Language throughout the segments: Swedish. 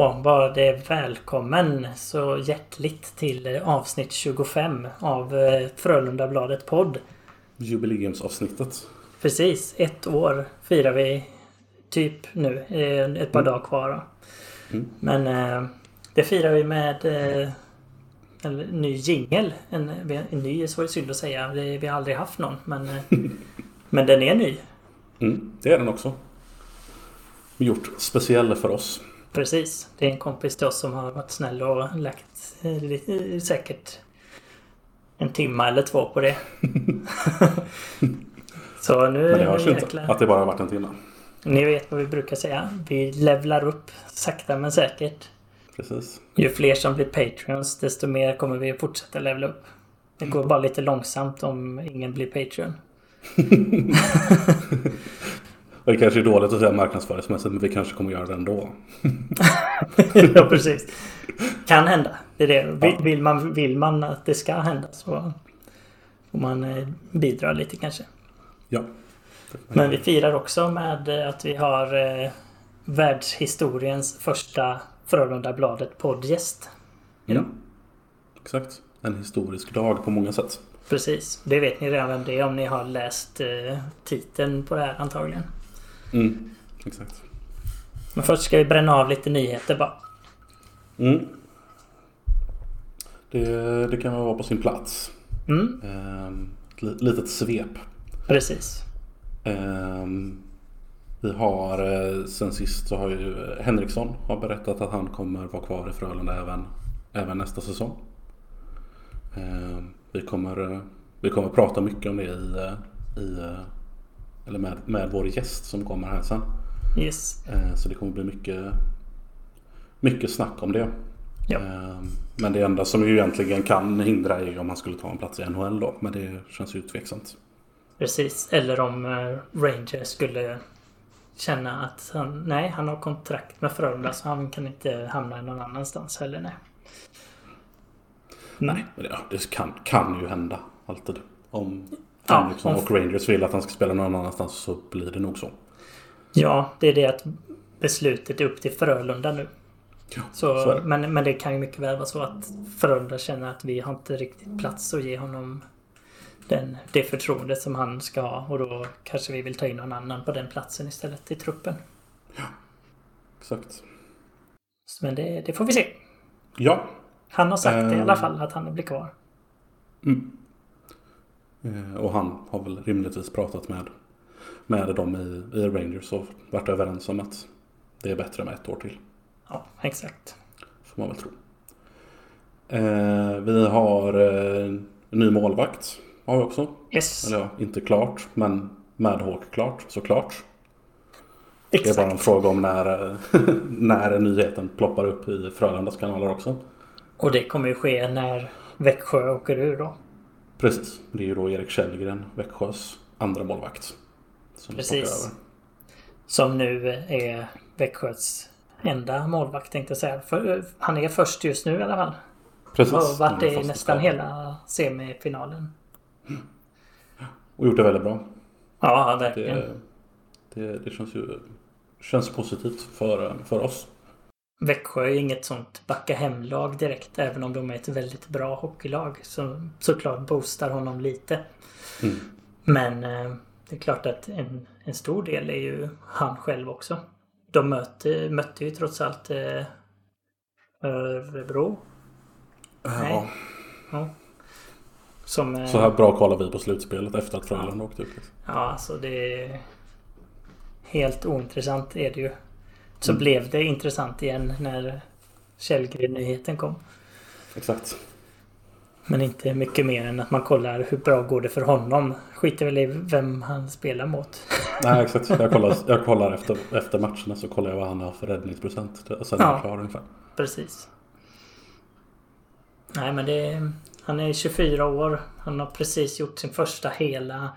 Då var det välkommen så hjärtligt till avsnitt 25 av eh, Frölundabladet podd. Jubileumsavsnittet. Precis, ett år firar vi typ nu. eh, Ett par Mm. dagar kvar. Mm. Men eh, det firar vi med en ny jingel. En, en ny är så synd att säga. Det, vi har aldrig haft någon. Men, men den är ny. Mm, det är den också. Gjort speciell för oss. Precis. Det är en kompis till oss som har varit snäll och lagt eh, lite- säkert en timma eller två på det. Så nu Men det hörs nu inte att det bara har varit en timme. Ni vet vad vi brukar säga. Vi levlar upp sakta men säkert. Precis. Ju fler som blir Patreons desto mer kommer vi att fortsätta levla upp. Det går bara lite långsamt om ingen blir Patreon. Det kanske är dåligt att säga marknadsföringsmässigt men vi kanske kommer göra det ändå. ja, precis. Kan hända. Det är det. Vill, Ja. man, vill man att det ska hända så får man eh, bidra lite kanske. Ja. Men vi firar också med eh, att vi har eh, världshistoriens första Frölundabladet poddgäst. idag. Mm. Exakt. En historisk dag på många sätt. Precis. Det vet ni redan vem det är om ni har läst eh, titeln på det här antagligen. Mm. Exakt. Men först ska vi bränna av lite nyheter bara. Mm. Det, det kan vara på sin plats. Mm, Ehm, ett li- litet svep. precis. Ehm, vi har eh, sen sist så har ju Henriksson har berättat att han kommer vara kvar i Frölunda även, även nästa säsong. Ehm, vi, kommer, eh, vi kommer prata mycket om det i, eh, i eller med, med vår gäst som kommer här sen. Yes. Ehm, så det kommer bli mycket, mycket snack om det. Ja. Ehm, men det enda som ju egentligen kan hindra är om han skulle ta en plats i NHL då. Men det känns ju tveksamt. Precis. Eller om eh, Rangers skulle känna att han, nej, han har kontrakt med Frölunda så han kan inte hamna någon annanstans heller. Nej. Nej, det, det kan, kan ju hända alltid. Om Ja, Henriksson om- och Rangers vill att han ska spela någon annanstans så blir det nog så. Ja, det är det att beslutet är upp till Frölunda nu. Ja, Så, så men, men det kan ju mycket väl vara så att Frölunda känner att vi har inte riktigt plats att ge honom den, det förtroendet som han ska ha. Och då kanske vi vill ta in någon annan på den platsen istället i truppen. Exakt. Men det, det får vi se. Ja. Han har sagt det i alla Ehm. fall att han blir kvar. Mm. Eh, Och han har väl rimligtvis pratat med, med dem i, i Rangers och varit överens om att det är bättre med ett år till. Ja, exakt. Får man väl tro. Eh, vi har eh, ny målvakt. Har vi också. Yes. Eller ja, inte klart. Men Madhawk klart såklart. Det är bara en Exakt. fråga om när, när nyheten ploppar upp i Frölundas kanaler också. Och det kommer ju ske när Växjö åker ur då. Precis. Det är ju då Erik Källgren, Växjös andra målvakt. Som Precis. Som nu är Växjös enda målvakt tänkte jag säga. För, han är först just nu i alla fall. Precis. Och varit det i nästan kvar. hela semifinalen. Och gjort det väldigt bra. Ja, verkligen. Det, det, det känns ju känns positivt för, för oss. Växjö är inget sånt backa hem-lag direkt. Även om de är ett väldigt bra hockeylag. Som såklart boostar honom lite. Mm. Men eh, det är klart att en, en stor del är ju han själv också. De mötte, mötte ju trots allt eh, Örebro. Nej. Ja, Ja. Som... eh, så här bra kollar vi på slutspelet efter att Frölunda åkte ut. liksom. Ja, alltså det är helt ointressant är det ju. Så Mm. blev det intressant igen när Källgren-nyheten kom. Exakt. Men inte mycket mer än att man kollar hur bra går det för honom. Skiter väl i vem han spelar mot. Nej, exakt. Jag kollar, jag kollar efter, efter matcherna så kollar jag vad han har för räddningsprocent. Och sen är Ja. jag klar ungefär. Precis. Nej men det är, Han är 24 år. Han har precis gjort sin första hela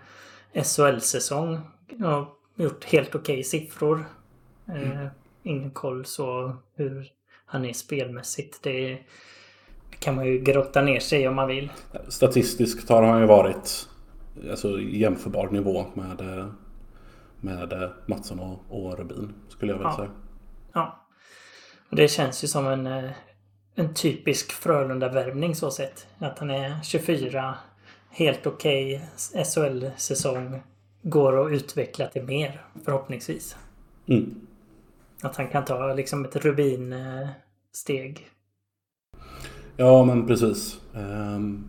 SHL-säsong. Och gjort helt okej siffror. Eh, ingen koll så hur han är spelmässigt. Det, kan man ju grotta ner sig om man vill. Statistiskt har han ju varit alltså, jämförbar nivå med, med Mattsson och, och Rubin. Skulle jag vilja Ja. säga. Ja. Och det känns ju som en, en typisk Frölunda-värvning så sett. Att han är 24, helt okej okay, SHL-säsong. Går att utveckla till mer förhoppningsvis. Mm. Att han kan ta liksom ett Rubin-steg. Ja men precis. Um,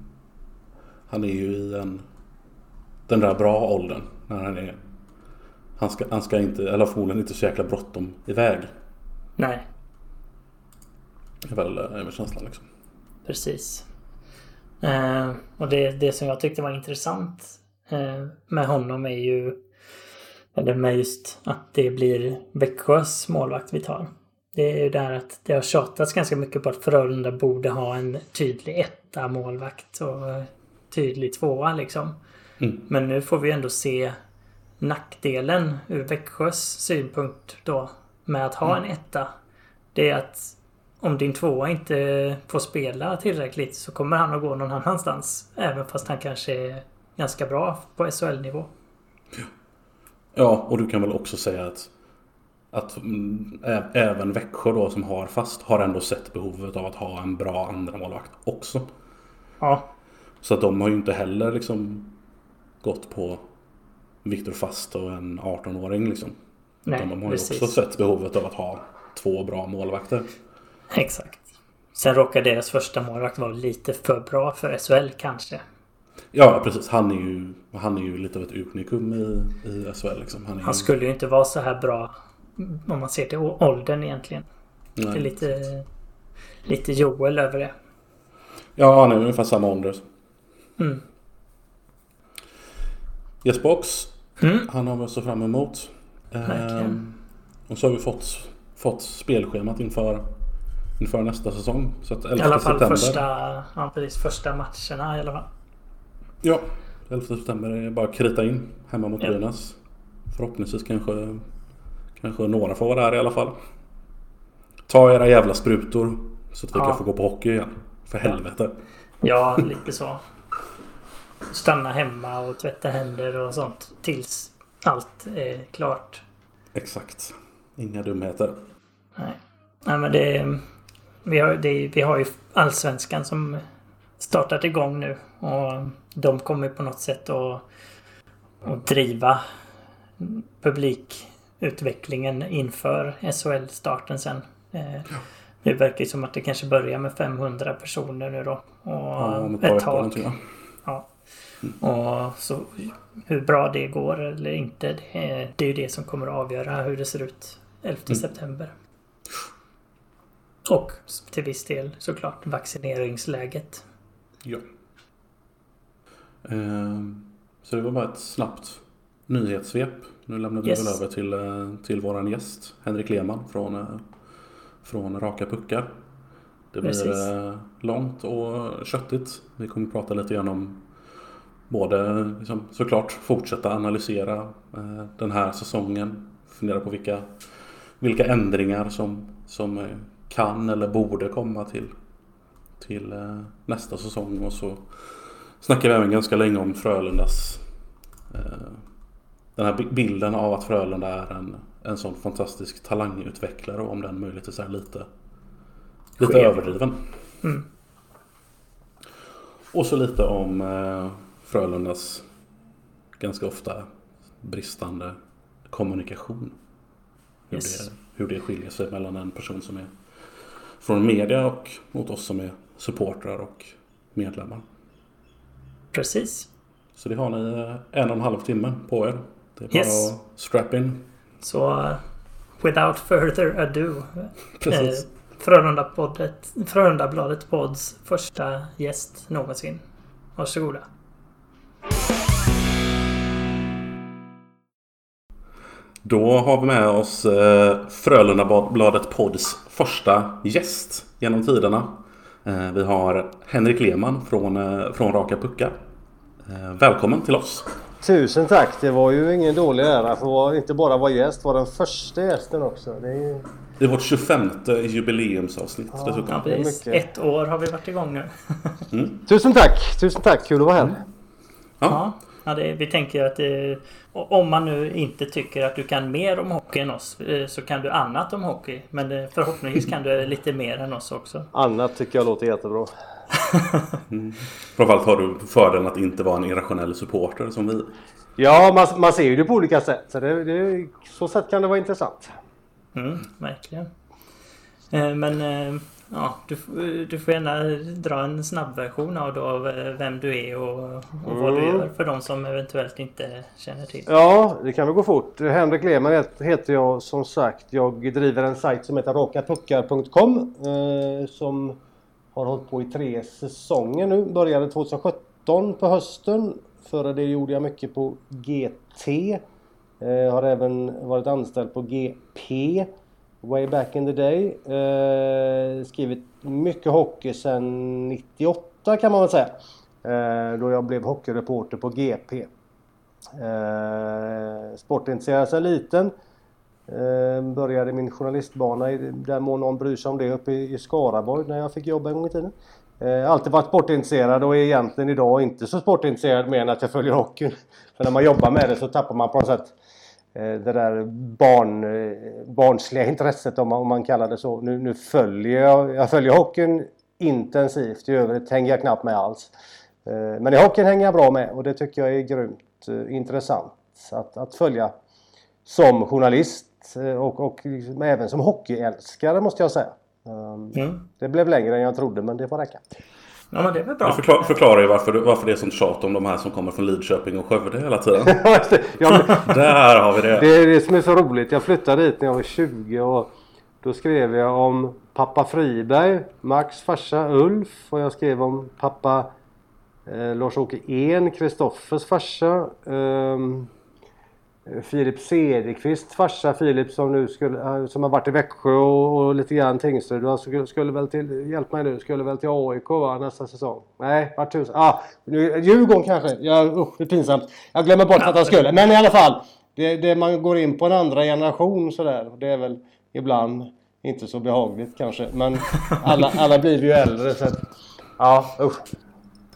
han är ju i en, den där bra åldern. När han är han ska, han ska inte, eller förmodligen inte så jäkla bråttom iväg. Nej. Det är väl, är väl känslan liksom. Precis. Eh, och det, det som jag tyckte var intressant eh, med honom är ju eller med just att det blir Växjös målvakt vi tar. Det är ju där att det har tjatats ganska mycket på att Frölunda borde ha en tydlig etta målvakt och tydlig tvåa liksom. Mm. Men nu får vi ändå se nackdelen ur Växjös synpunkt då med att ha mm. en etta. Det är att om din tvåa inte får spela tillräckligt så kommer han att gå någon annanstans. Även fast han kanske är ganska bra på SHL-nivå. Ja, och du kan väl också säga att att mm, även Växjö då som har fast har ändå sett behovet av att ha en bra andra målvakt också. Ja. Så att de har ju inte heller liksom gått på Viktor Fast och en 18-åring liksom. Nej, Utan de har ju precis. också sett behovet av att ha två bra målvakter. Exakt. Sen råkar deras första målvakt vara lite för bra för SHL kanske. Ja, precis. Han är ju, han är ju lite av ett unikum i, i SHL. Liksom. Han, Han ju, skulle ju inte vara så här bra om man ser till åldern egentligen. Det är nej. lite, lite Joel över det. Ja, han är ungefär samma ålder. Mm. Jesper Ox, Mm. han har vi se fram emot. Ehm, och så har vi fått, fått spelschemat inför, inför nästa säsong. Så att 11 I alla fall september. första, ja, precis, första matcherna i alla fall. Ja, 11 september är bara att krita in hemma mot Ja. Brynäs. Förhoppningsvis kanske, kanske några får vara där i alla fall. Ta era jävla sprutor så att vi Ja. kan få gå på hockey igen. För helvete. Ja, lite så. Stanna hemma och tvätta händer och sånt tills allt är klart. Exakt. Inga dumheter. Nej, Nej men det... Vi har, det, vi har ju Allsvenskan som startat igång nu. Och de kommer på något sätt att, att driva publikutvecklingen inför SHL-starten sen. Eh, Det verkar ju som att det kanske börjar med 500 personer nu då. Och Ja, ett ett va? Ja. Och så hur bra det går eller inte. Det är, det är ju det som kommer att avgöra hur det ser ut 11 Mm. september. Och till viss del såklart vaccineringsläget. Ja. Ehm, Så det var bara ett snabbt nyhetssvep. Nu lämnar vi Yes. väl över till, eh, till våran gäst Henrik Lehmann från, eh, från Raka Puckar. Det blir Precis. eh, långt och köttigt. Vi kommer prata lite grann om både liksom, såklart fortsätta analysera den här säsongen. Fundera på vilka, vilka ändringar som, som kan eller borde komma till, till nästa säsong. Och så snackar vi även ganska länge om Frölundas eh, den här bi- bilden av att Frölunda är en, en sån fantastisk talangutvecklare och om den möjligtvis är lite, lite Skev. överdriven. Mm. Och så lite om eh, Frölundas ganska ofta bristande kommunikation. Hur, Yes. det, hur det skiljer sig mellan en person som är från media och mot oss som är supportrar och medlemmar. Precis. Så det har ni eh, en och en halv timme på er. Det är bara Yes. att strap in. Så uh, without further ado. Precis. Eh, Frölunda-poddet- Frölundabladet Pods första gäst någonsin. Varsågoda. Då har vi med oss eh, Frölundabladet Pods första gäst genom tiderna. Eh, vi har Henrik Lehmann från, eh, från Raka Puckar. Eh, välkommen till oss. Tusen tack! Det var ju ingen dålig ära att vara, inte bara vara gäst, vara den första gästen också. Det är ju... I vårt 25 jubileumsavsnitt Ja. dessutom. Ja, det är precis. mycket. Ett år har vi varit igång nu. Tusen tack! Tusen tack! Kul att vara här. Ja. Ja. Ja, det, vi tänker att det, om man nu inte tycker att du kan mer om hockey än oss eh, så kan du annat om hockey. Men eh, förhoppningsvis kan du lite mer än oss också. Annat tycker jag låter jättebra. Mm. Framförallt har du fördelen att inte vara en irrationell supporter som vi. Ja, man, man ser ju det på olika sätt. Så det, det, så sätt kan det vara intressant. Mm, verkligen. Eh, men Ja, du, du får gärna dra en snabbversion av, då, av eh, vem du är och, och mm. vad du mm. gör för de som eventuellt inte känner till. Ja, det kan väl gå fort. Henrik Lehmann heter jag som sagt. Jag driver en sajt som heter rakapuckar.com eh, som har hållit på i tre säsonger nu. Började 2017 på hösten. Före det gjorde jag mycket på GT. Eh, har även varit anställd på GP way back in the day. Eh, skrivit mycket hockey sedan 98 kan man väl säga. Eh, då jag blev hockeyreporter på GP. Eh, sportintresserad sedan liten. Ehm, började min journalistbana i den mån någon bryr sig om det uppe i, Skaraborg när jag fick jobba en gång i tiden. Ehm, alltid varit sportintresserad och är egentligen idag inte så sportintresserad mer än att jag följer hockeyn. För när man jobbar med det så tappar man på något sätt eh, det där barn, eh, barnsliga intresset om man, om man kallar det så. Nu, nu följer jag, jag följer hockeyn intensivt. I övrigt hänger jag knappt med alls. Ehm, men i hockeyn hänger jag bra med och det tycker jag är grymt eh, intressant att, att följa som journalist och, och liksom även som hockeyälskare måste jag säga. Mm. Det blev längre än jag trodde men det får räcka. Ja men det är väl bra. Det förklar, förklarar ju varför, varför det är sånt tjat om de här som kommer från Lidköping och Skövde hela tiden. ja, Där har vi det. Det är det som är så roligt. Jag flyttade dit när jag var 20 och då skrev jag om pappa Friberg, Max farsa Ulf och jag skrev om pappa eh, Lars-Åke En, Kristoffers farsa. Um, Filip Cederqvist farsa Filip som nu skulle, eh, som har varit i Växjö och, och lite grann Tingsryd. Han skulle, skulle väl till, hjälp mig nu, skulle väl till AIK va, nästa säsong? Nej, vart tusen? Ah, nu, Djurgården kanske? Ja, usch, det är pinsamt. Jag glömmer bort att han skulle. Men i alla fall. Det, det man går in på en andra generation sådär. Det är väl ibland inte så behagligt kanske. Men alla, alla blir ju äldre så att, Ja, usch.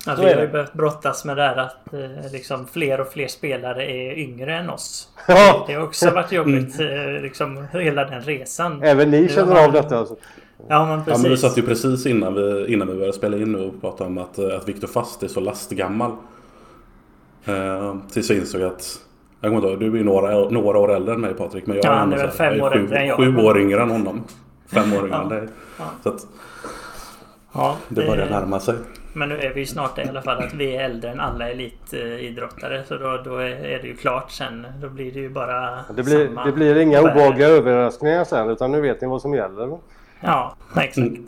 Ja, vi har ju behövt brottas med det här att eh, liksom, fler och fler spelare är yngre än oss. Ja. Det har också varit jobbigt, mm. eh, liksom, hela den resan. Även ni känner har... av detta alltså? Ja men precis. Ja, men vi satt ju precis innan vi, innan vi började spela in nu och pratade om att, eh, att Viktor Fast är så lastgammal. Eh, tills jag insåg att jag kommer inte ihåg, du är några, några år äldre än mig Patrik. Men jag ja, är, är fem år äldre än jag. Sju år yngre än honom. Fem år yngre än dig. Ja. Så att, ja, det börjar närma sig. Men nu är vi snart där i alla fall att vi är äldre än alla elitidrottare. Så då, då är det ju klart sen. Då blir det ju bara Det blir, samma det blir inga obehagliga överraskningar sen utan nu vet ni vad som gäller. Ja, exakt. Mm.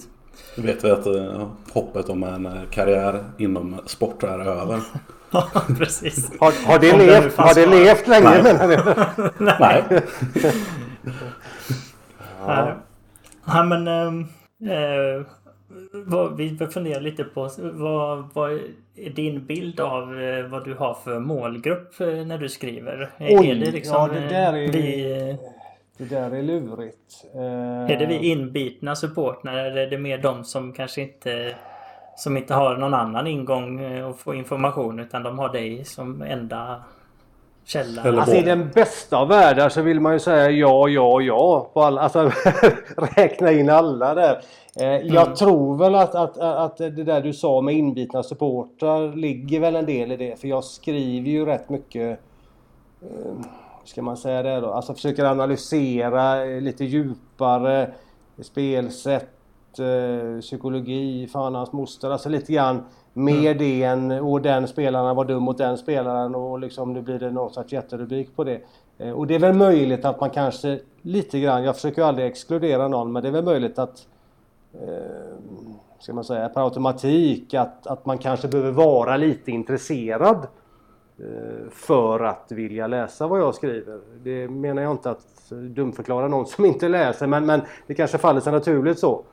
Nu vet vi att uh, hoppet om en uh, karriär inom sport är över. ja, precis. Har, har det, levt, har det levt länge Nej. menar ni? Nej. ja. ja. men... äh, vad, vi funderar lite på vad, vad är din bild av eh, vad du har för målgrupp eh, när du skriver? Oj, är det liksom, ja det där är, vi, det där är lurigt. Är det vi inbitna supportrar eller är det mer de som kanske inte som inte har någon annan ingång och få information utan de har dig som enda källa? Alltså i den bästa av världar så vill man ju säga ja, ja, ja. På alla, alltså räkna in alla där. Eh, jag mm. tror väl att, att, att det där du sa med inbitna supportrar ligger väl en del i det. För jag skriver ju rätt mycket eh, ska man säga det då? Alltså försöker analysera lite djupare spelsätt, eh, psykologi, fan hans moster. Alltså lite grann mer mm. det än och den spelaren var dum mot den spelaren och liksom nu blir det någon sorts jätterubrik på det. Och det är väl möjligt att man kanske lite grann, jag försöker aldrig exkludera någon, men det är väl möjligt att eh, ska man säga, per automatik att, att man kanske behöver vara lite intresserad eh, för att vilja läsa vad jag skriver. Det menar jag inte att dumförklara någon som inte läser men, men det kanske faller sig naturligt så.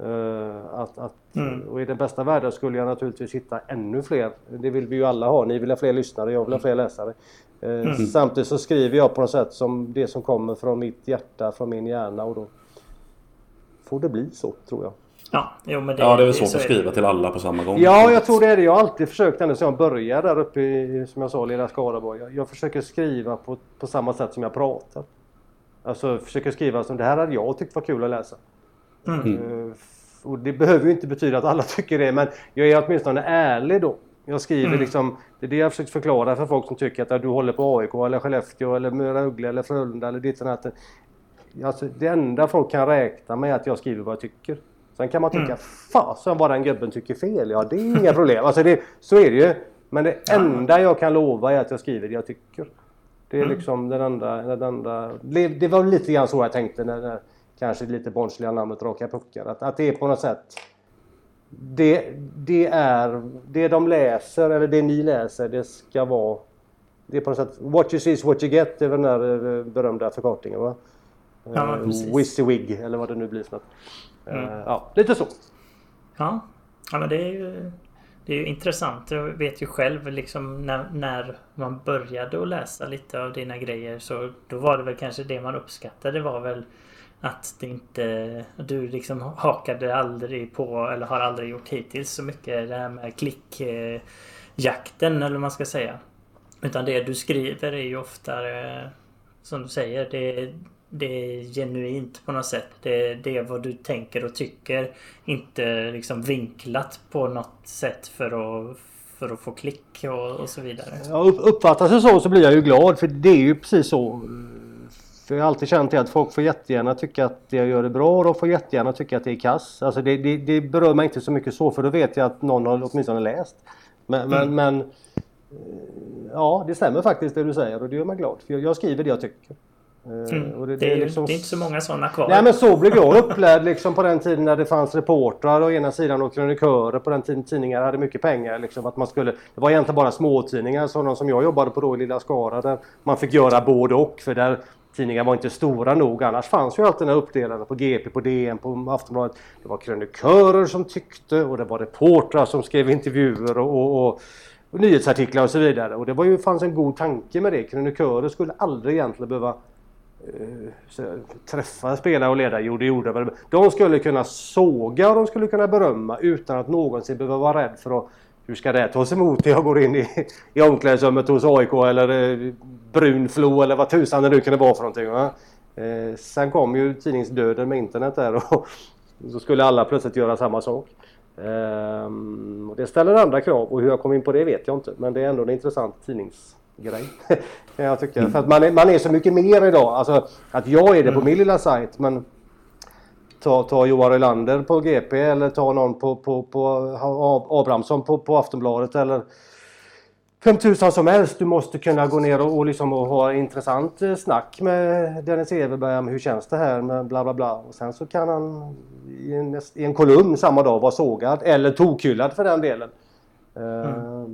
Uh, att, att, mm. Och i den bästa världen skulle jag naturligtvis hitta ännu fler. Det vill vi ju alla ha. Ni vill ha fler lyssnare, jag vill ha fler läsare. Uh, mm. Samtidigt så skriver jag på något sätt som det som kommer från mitt hjärta, från min hjärna och då får det bli så tror jag. Ja, jo, men det, Ja, det är väl svårt så att är det. skriva till alla på samma gång. Ja, jag tror det är det. Jag har alltid försökt ända sedan jag började där uppe i, som jag sa, lilla Skaraborg. Jag, jag försöker skriva på, på samma sätt som jag pratar. Alltså försöker skriva som det här hade jag tyckt var kul att läsa. Mm. Eh, och det behöver ju inte betyda att alla tycker det, men jag är åtminstone ärlig då. Jag skriver Mm. liksom, det är det jag försökt förklara för folk som tycker att du håller på AIK eller Skellefteå eller Rögle eller Frölunda eller ditt och datt. Alltså, det enda folk kan räkna med är att jag skriver vad jag tycker. Sen kan man tycka, Mm. fasen vad den gubben tycker fel. Ja, det är inga problem. Alltså det, så är det ju. Men det enda jag kan lova är att jag skriver det jag tycker. Det är Mm. liksom den enda... Den enda det, det var lite grann så jag tänkte när, när kanske lite barnsliga namnet Raka Puckar. Att, att det är på något sätt... Det, det är... Det de läser, eller det ni läser, det ska vara... Det är på något sätt... What you see is what you get. Det är väl den där eh, berömda förkortningen va? Ja, Eh, precis. WYSIWYG eller vad det nu blir för något. Eh, Mm. Ja, lite så. Ja, ja men det är ju, det är ju intressant. Jag vet ju själv liksom när, när man började att läsa lite av dina grejer så då var det väl kanske det man uppskattade var väl att det inte... Du liksom hakade aldrig på eller har aldrig gjort hittills så mycket det här med klickjakten eller vad man ska säga. Utan det du skriver är ju oftare som du säger, det, det är genuint på något sätt. Det, det är vad du tänker och tycker. Inte liksom vinklat på något sätt för att, för att få klick och, och så vidare. Ja, upp- uppfattas det så så blir jag ju glad för det är ju precis så. För jag har alltid känt att folk får jättegärna tycka att jag gör det bra och de får jättegärna tycka att det är kass. Alltså det, det, det berör mig inte så mycket så för då vet jag att någon har åtminstone läst. Men, men, men eh, ja, det stämmer faktiskt det du säger och det gör mig glad. För jag skriver det jag tycker. Eh, Mm. och Det, det- är det är liksom- det är inte så många sådana kvar. Nej men så blev jag upplärd liksom på den tiden när det fanns reportrar å ena sidan och krönikörer på den tiden tidningar hade mycket pengar. Liksom, att man skulle, det var egentligen bara småtidningar sådana som jag jobbade på då i Lilla Skara där man fick göra både och för där tidningar var inte stora nog. Annars fanns ju alltid den här uppdelade på GP, på DN, på Aftonbladet. Det var krönikörer som tyckte och det var reportrar som skrev intervjuer och, och, och och nyhetsartiklar och så vidare. Och det var ju, fanns en god tanke med det. Krönikörer skulle aldrig egentligen behöva Eh, träffa spelare och ledare, jo det gjorde väl. De skulle kunna såga och de skulle kunna berömma utan att någonsin behöva vara rädd för att hur ska det tas emot när jag går in i, i omklädningsrummet hos AIK eller eh, Brunflo eller vad tusan det nu kunde vara för någonting. Va? Eh, sen kom ju tidningsdöden med internet där och så skulle alla plötsligt göra samma sak. Eh, och det ställer andra krav och hur jag kom in på det vet jag inte men det är ändå en intressant tidnings tidningsgrej. kan jag tycka. För att man är, man är så mycket mer idag. Alltså att jag är det på min lilla sajt men ta, ta Johan Rylander på GP eller ta någon på, på, på Ab- Abrahamsson på, på Aftonbladet eller vem tusan som helst. Du måste kunna gå ner och, och, liksom, och ha intressant eh, snack med Dennis Everberg om hur känns det här med bla bla bla. Och sen så kan han i en, i en kolumn samma dag vara sågad eller tokhyllad för den delen. Eh,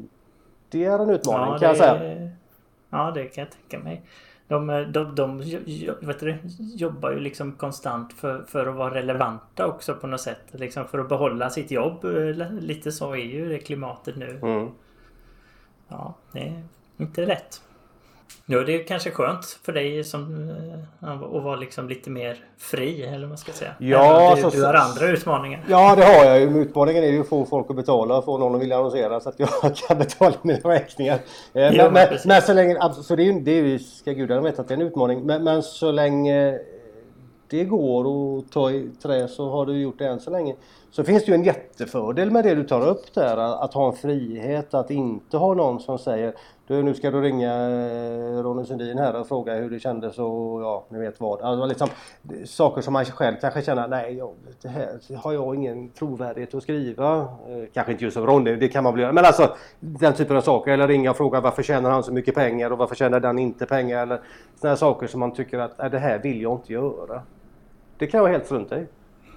Det är en utmaning kan jag säga. Ja, det kan jag tänka mig. De, de, de vet du, jobbar ju liksom konstant för, för att vara relevanta också på något sätt. Liksom för att behålla sitt jobb. Lite så är ju det klimatet nu. Mm. Ja, det är inte lätt. Ja, det är kanske skönt för dig som eh, att vara liksom lite mer fri eller vad man ska säga. Ja, du, så- du har andra utmaningar. Ja det har jag ju. Utmaningen är ju att få folk att betala, få någon att vilja annonsera så att jag kan betala mina räkningar. Eh, men Men, men, så länge, abs- för det är ju, det är ju, ska gudarna veta att det är en utmaning. Men, men så länge det går att ta i trä så har du gjort det än så länge. Så finns det ju en jättefördel med det du tar upp där. Att ha en frihet, att inte ha någon som säger du, nu ska du ringa eh, Ronny Sundin här och fråga hur det kändes och ja, ni vet vad. Alltså, liksom, saker som man själv kanske känner, nej, jag, det här har jag ingen trovärdighet att skriva. Eh, kanske inte just som Ronny, det kan man väl göra. Men alltså den typen av saker. Eller ringa och fråga varför tjänar han så mycket pengar och varför tjänar den inte pengar. Eller sådana saker som man tycker att, "Nej, det här vill jag inte göra. Det kan jag helt strunta i.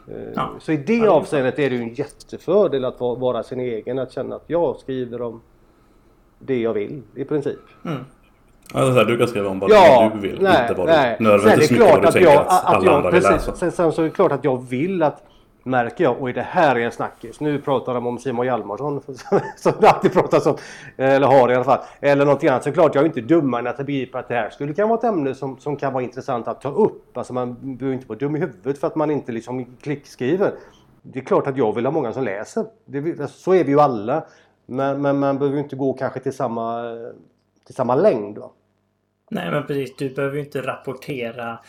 Eh, Ja. Så i det Ja, avseendet är det ju en jättefördel att vara, sin egen. Att känna att jag skriver om det jag vill i princip. Alltså, så här, du kan skriva om vad Ja, du vill, nej, inte vad nej. du nödvändigtvis Sen är mycket det vad klart du att tänker jag, att, att alla jag, andra vill precis. läsa. Sen, sen så är det klart att jag vill att Märker jag, oj det här är en snackis. Nu pratar de om Simon Hjalmarsson som det alltid pratas om. Eller har i alla fall. Eller någonting annat. Såklart jag är inte dummare än att jag begriper att det här skulle kunna vara ett ämne som, som kan vara intressant att ta upp. Alltså man behöver inte vara dum i huvudet för att man inte liksom klickskriver. det är klart att jag vill ha många som läser. Det, alltså, så är vi ju alla. Men, men man behöver inte gå kanske till samma, till samma längd. Va? Nej men precis, du behöver ju inte rapportera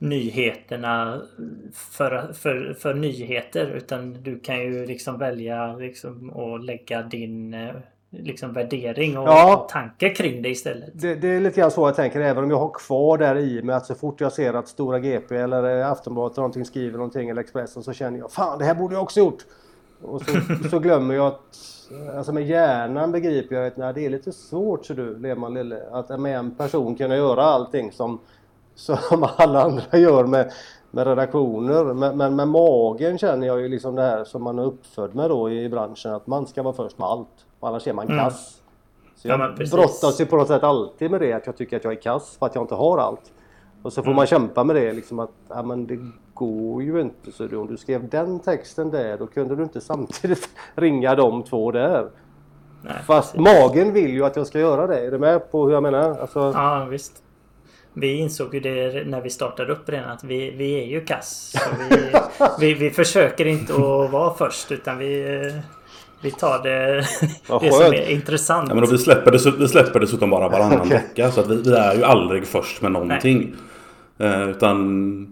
nyheterna för, för, för nyheter utan du kan ju liksom välja liksom att lägga din eh, liksom värdering och ja, tankar kring det istället. Det, det, är lite grann så jag tänker även om jag har kvar där i mig att så fort jag ser att Stora GP eller Aftonbladet eller någonting skriver någonting eller Expressen så känner jag Fan det här borde jag också gjort! Och så, så glömmer jag att Alltså med hjärnan begriper jag att nej, det är lite svårt så du Lehmann Lille att med en person kunna göra allting som, som alla andra gör med, med redaktioner. Men, men med magen känner jag ju liksom det här som man är uppfödd med då i branschen att man ska vara först med allt. Annars är man mm. kass. Så jag ja, brottas ju på något sätt alltid med det att jag tycker att jag är kass för att jag inte har allt. Och så får mm. man kämpa med det liksom att ja, men det går ju inte. Så om du skrev den texten där då kunde du inte samtidigt ringa de två där. Nej, Fast precis. magen vill ju att jag ska göra det. Är du med på hur jag menar? Alltså... Ja visst. Vi insåg ju det när vi startade upp redan att vi, vi är ju kass. Vi, vi, vi, försöker inte att vara först utan vi vi tar det, det som är intressant. Ja, men vi, släpper det, vi släpper dessutom bara varannan okay. vecka. Så att vi, vi, är ju aldrig först med någonting. Eh, utan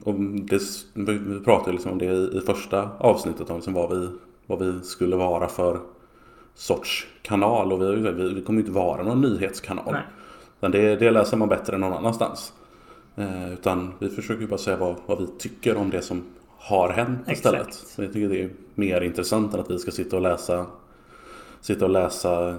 om det, vi pratade liksom om det i, i första avsnittet. Om liksom vad, vi, vad vi skulle vara för sorts kanal. Och vi, vi, vi kommer inte vara någon nyhetskanal. Nej. Det, det läser man bättre än någon annanstans. Eh, utan vi försöker bara säga vad, vad vi tycker om det som har hänt Exakt. istället. Så jag tycker det är mer intressant än att vi ska sitta och läsa Sitta och läsa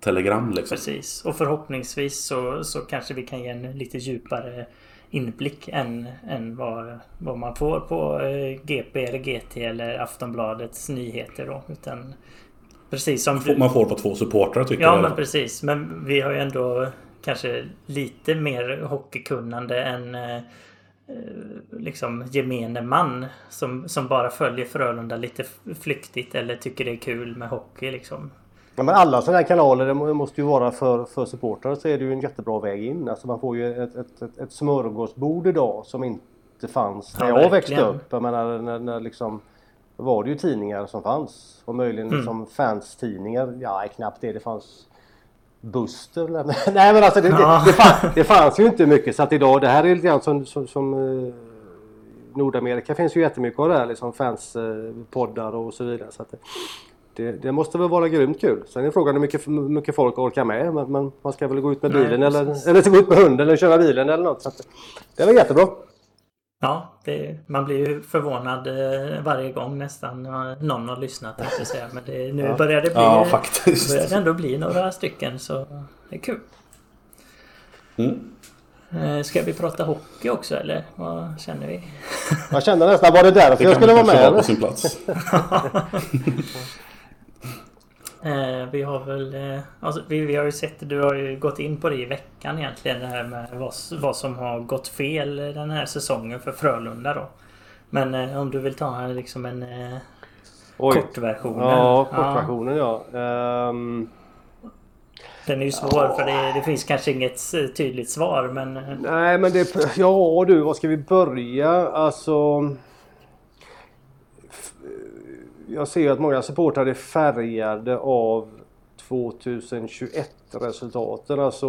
telegram liksom. Precis. Och förhoppningsvis så, så kanske vi kan ge en lite djupare inblick än, än vad, vad man får på eh, GP eller GT eller Aftonbladets nyheter då. Utan precis som du... Man får på två supportrar tycker ja, jag. Ja men precis. Men vi har ju ändå kanske lite mer hockeykunnande än eh, Eh, liksom gemene man som, som bara följer Frölunda lite flyktigt eller tycker det är kul med hockey liksom. Ja, men alla sådana här kanaler det måste ju vara för, för supportrar så är det ju en jättebra väg in. Alltså man får ju ett, ett, ett, ett smörgåsbord idag som inte fanns när ja, jag växte upp. Jag menar när, när liksom var det ju tidningar som fanns och möjligen mm. liksom fans-tidningar. Ja, knappt det. Det fanns Buster. Nej men alltså det, ja. det, det, fanns, det, fanns, ju inte mycket så att idag det här är lite grann som, som, som eh, Nordamerika finns ju jättemycket av det här liksom fanspoddar och så vidare. Så att det, måste väl vara grymt kul. Sen är frågan hur mycket, mycket folk orkar med. Men, man ska väl gå ut med bilen Nej, eller, eller gå ut med hunden eller köra bilen eller något. Så det var jättebra. Ja, det, man blir ju förvånad eh, varje gång nästan någon har lyssnat. Jag säga. Men det, nu ja. börjar det bli, ja, faktiskt. börjar det ändå bli några stycken så det är kul. Mm. Eh, ska vi prata hockey också eller vad känner vi? Jag kände nästan, var det därför det jag skulle vara med? På sin plats. Eh, vi har väl... Eh, alltså, vi, vi, har ju sett, du har ju gått in på det i veckan egentligen. Det här med vad, vad som har gått fel den här säsongen för Frölunda då. Men eh, om du vill ta liksom en eh, kortversion. Ja, kortversionen ja. ja. Um... Den är ju svår ja. för det, det, finns kanske inget tydligt svar men... Eh, Nej men det... Ja du, var ska vi börja? Alltså jag ser att många supportrar är färgade av 2021 resultaten. Alltså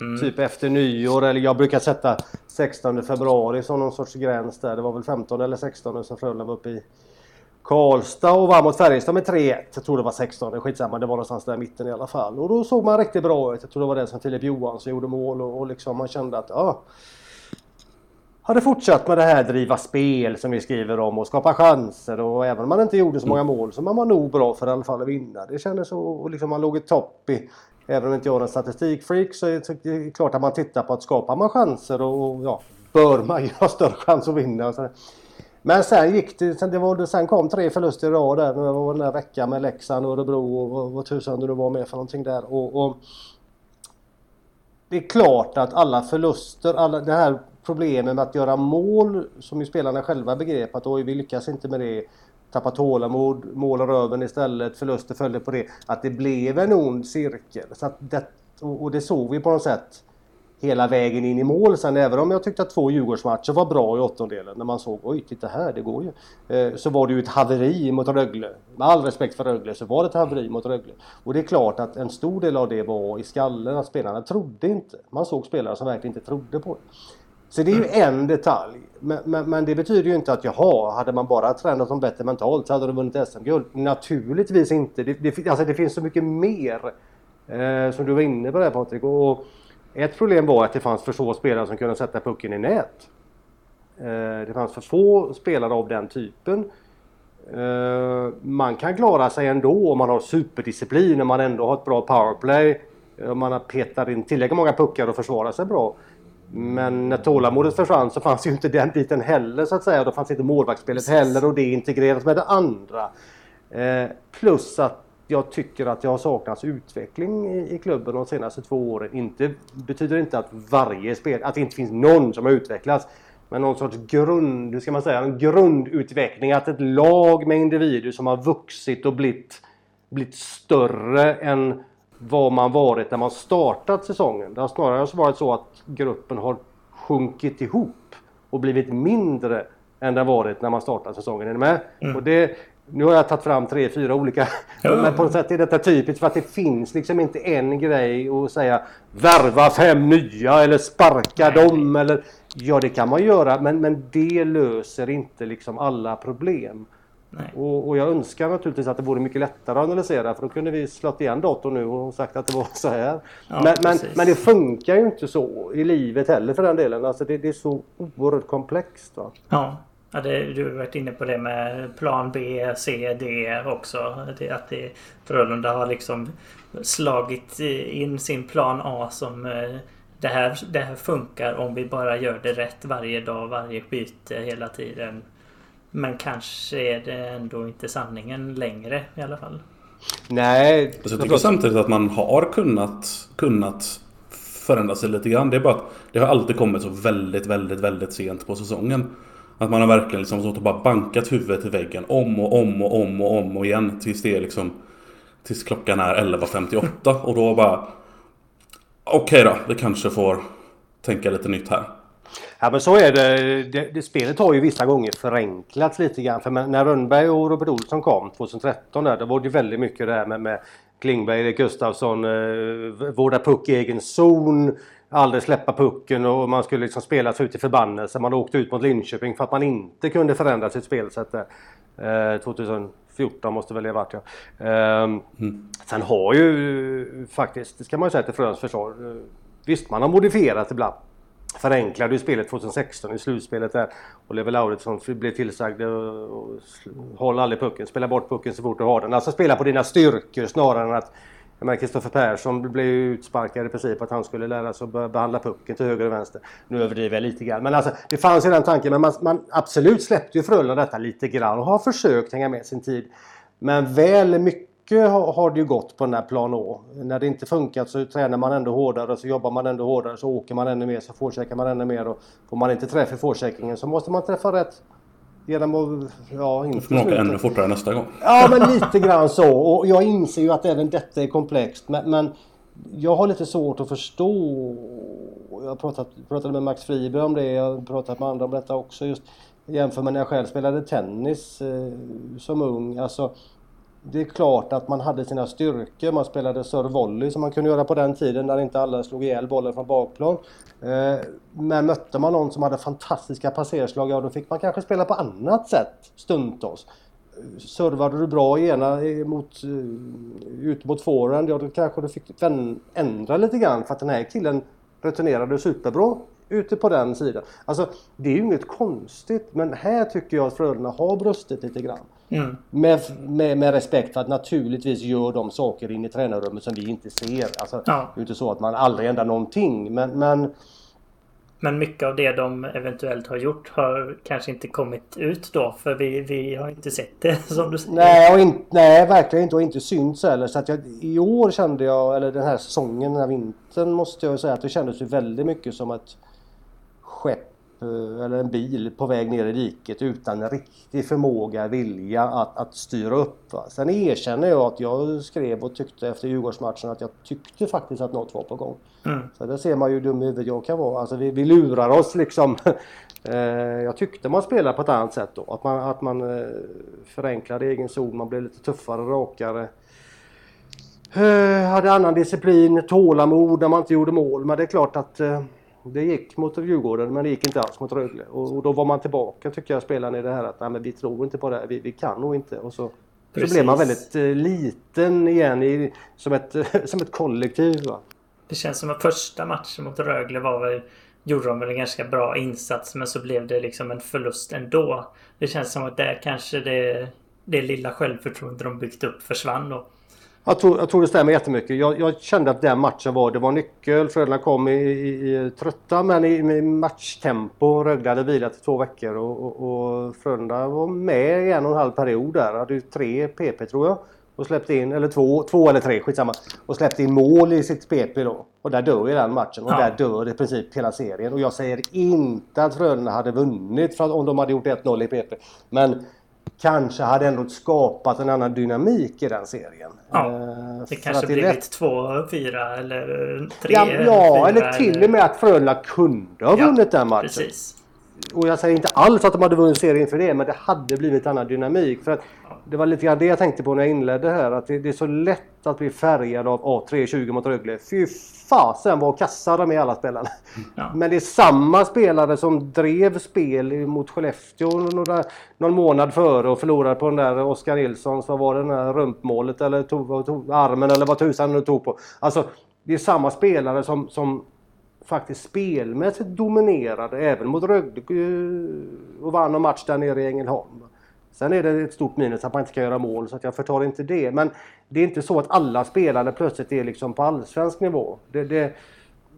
mm. typ efter nyår eller jag brukar sätta 16 februari som någon sorts gräns där. Det var väl 15 eller 16 som Frölunda var uppe i Karlstad och vann mot Färjestad med 3-1. Jag tror det var 16, skitsamma. Det var någonstans där i mitten i alla fall. Och då såg man riktigt bra ut. Jag tror det var den som Filip Johansson gjorde mål och, och liksom man kände att ja, hade fortsatt med det här driva spel som vi skriver om och skapa chanser och även om man inte gjorde så många mål så man var nog bra för i alla fall att vinna. Det kändes så och liksom man låg i topp i Även om inte jag är en statistikfreak så är det klart att man tittar på att skapar man chanser och ja, bör man ju ha större chans att vinna. Men sen gick det, sen, det var, sen kom tre förluster i rad där. Det var den där veckan med Leksand och Örebro och vad tusan det nu var med för någonting där. Och, och, det är klart att alla förluster, alla, det här problemen med att göra mål som ju spelarna själva begrep att oj vi lyckas inte med det. Tappa tålamod, mål och röven istället, förluster följde på det. Att det blev en ond cirkel. Så det, och det såg vi på något sätt hela vägen in i mål sen. Även om jag tyckte att två Djurgårdsmatcher var bra i åttondelen. När man såg oj, titta här, det går ju. Eh, så var det ju ett haveri mot Rögle. Med all respekt för Rögle så var det ett haveri mot Rögle. Och det är klart att en stor del av det var i skallen att spelarna trodde inte. Man såg spelare som verkligen inte trodde på det. Så det är ju en detalj. Men, men, men, det betyder ju inte att jaha, hade man bara tränat dem bättre mentalt så hade de vunnit SM-guld. Naturligtvis inte. Det, det, alltså det finns så mycket mer. Eh, som du var inne på där Patrik. Och, ett problem var att det fanns för få spelare som kunde sätta pucken i nät. Eh, det fanns för få spelare av den typen. Eh, man kan klara sig ändå om man har superdisciplin, om man ändå har ett bra powerplay. Om man har petat in tillräckligt många puckar och försvarar sig bra. Men när tålamodet försvann så fanns ju inte den biten heller så att säga. Då fanns inte målvaktsspelet heller och det integreras med det andra. Eh, plus att jag tycker att det har saknats utveckling i, i klubben de senaste två åren. Inte, betyder inte att varje spel, att det inte finns någon som har utvecklats. Men någon sorts grund, hur ska man säga, en grundutveckling. Att ett lag med individer som har vuxit och blivit, blivit större än vad man varit när man startat säsongen. Det har snarare varit så att gruppen har sjunkit ihop och blivit mindre än det varit när man startade säsongen. Är ni med? Mm. Och det, nu har jag tagit fram tre, fyra olika. Ja. Men på något sätt är detta typiskt för att det finns liksom inte en grej att säga värva fem nya eller sparka Nej. dem eller Ja det kan man göra men, men det löser inte liksom alla problem. Och, och, jag önskar naturligtvis att det vore mycket lättare att analysera för då kunde vi slått igen datorn nu och sagt att det var så här. Ja, men, men, men, det funkar ju inte så i livet heller för den delen. Alltså det, det är så oerhört komplext. Va? Ja. Ja, det, du har varit inne på det med plan B, C, D också. Det, att det, Frölunda har liksom slagit in sin plan A som eh, det här, det här funkar om vi bara gör det rätt varje dag, varje byte hela tiden. Men kanske är det ändå inte sanningen längre i alla fall. Nej. Alltså jag tycker samtidigt att man har kunnat, kunnat förändra sig lite grann. Det är bara att det har alltid kommit så väldigt, väldigt, väldigt sent på säsongen. Att man har verkligen liksom stått och bara bankat huvudet i väggen om och om och om och om och igen tills det är liksom Tills klockan är 11.58 och då bara Okej okay då, vi kanske får tänka lite nytt här. Ja men så är det. det, det spelet har ju vissa gånger förenklats lite grann. För när Rönnberg och Robert Olsson kom 2013 där, då var det väldigt mycket det här med, med Klingberg, Erik Gustafsson, eh, vårda puck i egen zon, aldrig släppa pucken och man skulle liksom spela sig ut i förbannelse. Man åkte ut mot Linköping för att man inte kunde förändra sitt spelsätt där. Eh, 2014 måste väl det ha varit ja. Eh, mm. Sen har ju faktiskt, det ska man ju säga till Frölundas försvar, eh, visst man har modifierat ibland förenklade ju spelet 2016 i slutspelet där. och Oliver Lauritsen blev tillsagd eh, att hålla aldrig pucken, spela bort pucken så fort du har den. Alltså spela på dina styrkor snarare än att jag menar Kristoffer Persson blev ju utsparkad i princip att han skulle lära sig att behandla pucken till höger och vänster. Nu överdriver jag lite grann. Men alltså, det fanns ju den tanken. Men man, man absolut släppte ju Frölunda detta lite grann och har försökt hänga med sin tid. Men väl mycket mycket har det ju gått på den här plan Å. När det inte funkat så tränar man ändå hårdare, så jobbar man ändå hårdare, så åker man ännu mer, så forecheckar man ännu mer. Och får man inte träff i forecheckingen så måste man träffa rätt genom att... Ja, inte man åka ännu fortare nästa gång. Ja, men lite grann så. Och jag inser ju att även detta är komplext. Men, men jag har lite svårt att förstå. Jag har pratat, pratade med Max Friberg om det. Jag har pratat med andra om detta också. Just jämför med när jag själv spelade tennis eh, som ung. Alltså, det är klart att man hade sina styrkor. Man spelade serve-volley som man kunde göra på den tiden när inte alla slog ihjäl bollen från bakplan. Eh, men mötte man någon som hade fantastiska passerslag, ja då fick man kanske spela på annat sätt stundtals. Servade du bra ena mot, eh, ut mot forehand, ja då kanske du fick ändra lite grann för att den här killen returnerade superbra ute på den sidan. Alltså det är ju inget konstigt men här tycker jag att Frölunda har brustit lite grann. Mm. Med, med, med, respekt för att naturligtvis gör de saker in i tränarrummet som vi inte ser. Alltså, ja. Det är inte så att man aldrig ändrar någonting men, men men mycket av det de eventuellt har gjort har kanske inte kommit ut då. För vi, vi har inte sett det som du säger. Nej, och in, nej verkligen inte. Och inte synts heller. Så att jag, I år kände jag, eller den här säsongen, den här vintern måste jag säga att det kändes ju väldigt mycket som ett skepp eller en bil på väg ner i diket utan en riktig förmåga, vilja att, att styra upp. Va? Sen erkänner jag att jag skrev och tyckte efter Djurgårdsmatchen att jag tyckte faktiskt att något var på gång. Mm. Så där ser man ju hur dum i huvudet jag kan vara. Alltså vi, vi lurar oss liksom. Eh, jag tyckte man spelade på ett annat sätt då. Att man, att man förenklade egen zon, man blev lite tuffare, rakare. Hade annan disciplin, tålamod när man inte gjorde mål. Men det är klart att det gick mot Djurgården men det gick inte alls mot Rögle. Och, och då var man tillbaka tycker jag spelarna i det här att nej, men vi tror inte på det här, vi, vi kan nog inte. Och så, så blev man väldigt eh, liten igen i, som, ett, som ett kollektiv. Va? Det känns som att första matchen mot Rögle var väl gjorde de väl en ganska bra insats men så blev det liksom en förlust ändå. Det känns som att där kanske det, det lilla självförtroende de byggt upp försvann då. Jag tror, jag tror det stämmer jättemycket. Jag, jag kände att den matchen var, det var nyckel. Frölunda kom i, i, i trötta men i, i matchtempo. Rögle hade vilat i två veckor och, och, och Frölunda var med i en och en halv period där. Hade ju tre PP tror jag. Och släppte in, eller två, två eller tre, skitsamma. Och släppte in mål i sitt PP då. Och där dör ju den matchen. Och ja. där dör i princip hela serien. Och jag säger inte att Frölunda hade vunnit för att, om de hade gjort 1-0 i PP. Men kanske hade ändå skapat en annan dynamik i den serien. Ja, eh, det kanske blivit 2-4 eller 3 Ja, ja eller till och med att Frölunda kunde ha vunnit ja, den matchen. Precis. Och jag säger inte alls att de hade vunnit serien för det, men det hade blivit annan dynamik. För att det var lite grann det jag tänkte på när jag inledde här. Att det, det är så lätt att bli färgad av A320 mot Rögle. Fy fasen vad kassa de är alla spelarna. Ja. Men det är samma spelare som drev spel mot Skellefteå några, någon månad före och förlorade på den där Oskar Nilssons, vad var det, den där rumpmålet eller tog, tog, armen eller vad tusan nu tog på. Alltså det är samma spelare som, som faktiskt spelmässigt dominerade även mot Rögle eh, och vann en match där nere i Ängelholm. Sen är det ett stort minus att man inte kan göra mål så att jag förtar inte det. Men det är inte så att alla spelare plötsligt är liksom på allsvensk nivå. Det, det,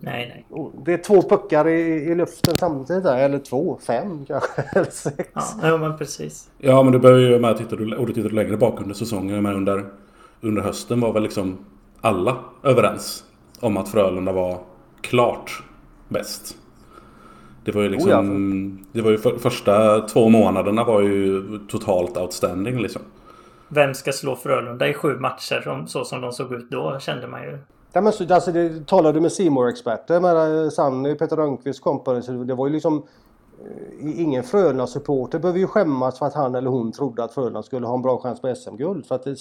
nej, nej. det är två puckar i, i luften samtidigt där, eller två, fem kanske, eller sex. Ja, men precis. Ja, men du behöver ju med tittar du, och du tittar längre bak under säsongen. Men under, under hösten var väl liksom alla överens om att Frölunda var klart bäst. Det var ju liksom... Oh ja. Det var ju för, första två månaderna var ju totalt outstanding liksom. Vem ska slå Frölunda i sju matcher så som de såg ut då kände man ju. Ja, men så, alltså, det, talade med simor experter med eh, Sanny, Peter Rönnqvist kompani. Så det var ju liksom... Eh, ingen Frölunda-supporter behöver ju skämmas för att han eller hon trodde att Frölunda skulle ha en bra chans på SM-guld. För att det,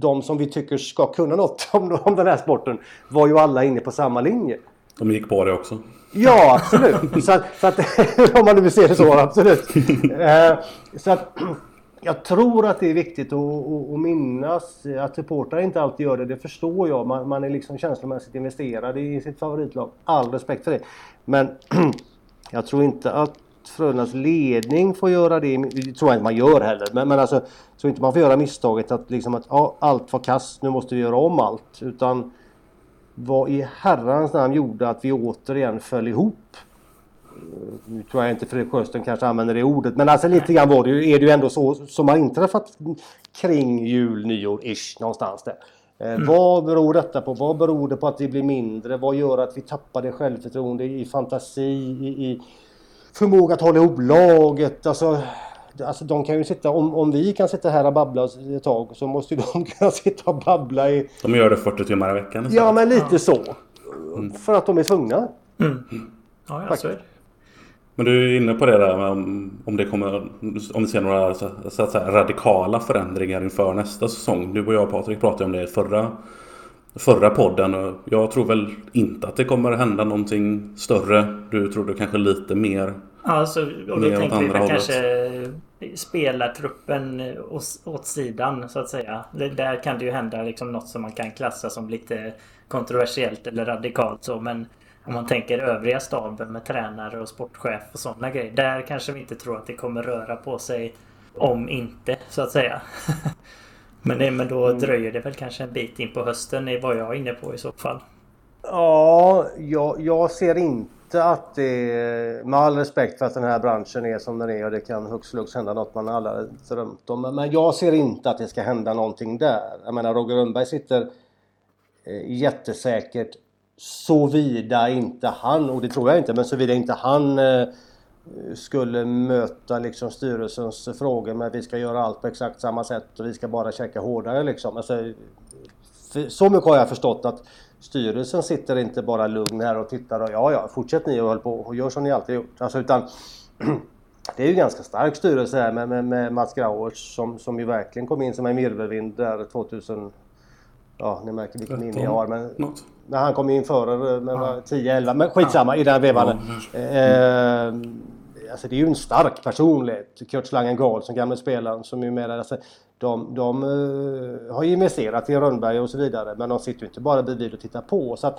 de som vi tycker ska kunna något om, om den här sporten var ju alla inne på samma linje. De gick på det också. Ja, absolut. så, att, så att, om man nu vill se det så, absolut. Eh, så att, jag tror att det är viktigt att, att, att minnas att supportrar inte alltid gör det. Det förstår jag. Man, man är liksom känslomässigt investerad i sitt favoritlag. All respekt för det. Men jag tror inte att Frölundas ledning får göra det. Det tror jag inte man gör heller. Men, men alltså, tror inte man får göra misstaget att liksom att ja, allt var kast. Nu måste vi göra om allt. Utan vad i herrans namn gjorde att vi återigen föll ihop? Nu tror jag inte Fredrik Sjöström kanske använder det ordet men alltså lite grann var det ju, är det ju ändå så som har inträffat kring jul, nyår, ish någonstans där. Eh, mm. Vad beror detta på? Vad beror det på att vi blir mindre? Vad gör att vi tappar det självförtroende i fantasi, i, i förmåga att hålla ihop laget? Alltså, Alltså de kan ju sitta, om, om vi kan sitta här och babbla ett tag så måste ju de kunna sitta och babbla i... De gör det 40 timmar i veckan istället. Ja men lite ja. så. Mm. För att de är tvungna. Mm. Ja, ja så är det. Men du är inne på det där med om, om det kommer, om vi ser några så, så att säga, radikala förändringar inför nästa säsong. Du och jag Patrik pratade om det i förra, förra podden. Och jag tror väl inte att det kommer hända någonting större. Du trodde kanske lite mer Alltså, och då tänker vi väl kanske spelartruppen åt sidan så att säga. Där kan det ju hända liksom något som man kan klassa som lite kontroversiellt eller radikalt så. Men om man tänker övriga staben med tränare och sportchef och sådana grejer. Där kanske vi inte tror att det kommer röra på sig om inte så att säga. men, det, men då mm. dröjer det väl kanske en bit in på hösten är vad jag är inne på i så fall. Ja, jag, jag ser inte inte att det, med all respekt för att den här branschen är som den är och det kan hux flux hända något man aldrig drömt om. Men jag ser inte att det ska hända någonting där. Jag menar Roger Rönnberg sitter eh, jättesäkert Såvida inte han, och det tror jag inte, men såvida inte han eh, skulle möta liksom styrelsens frågor med att vi ska göra allt på exakt samma sätt och vi ska bara checka hårdare liksom. Alltså, så mycket har jag förstått att styrelsen sitter inte bara lugn här och tittar och ja, ja, fortsätt ni och håll på och gör som ni alltid gjort. Alltså, utan det är ju ganska stark styrelse här med, med, med Mats Grauers som, som ju verkligen kom in som en virvelvind där 2000 Ja, ni märker vilken minne jag har. Men när han kom in före med ja. 10-11, men skitsamma ja. i den vevan. Ja, eh, alltså det är ju en stark personlighet. Kurt Slangen Karlsson, gamle spelaren som är med alltså, de, de uh, har investerat i Rönnberg och så vidare men de sitter ju inte bara bredvid och tittar på. Så att,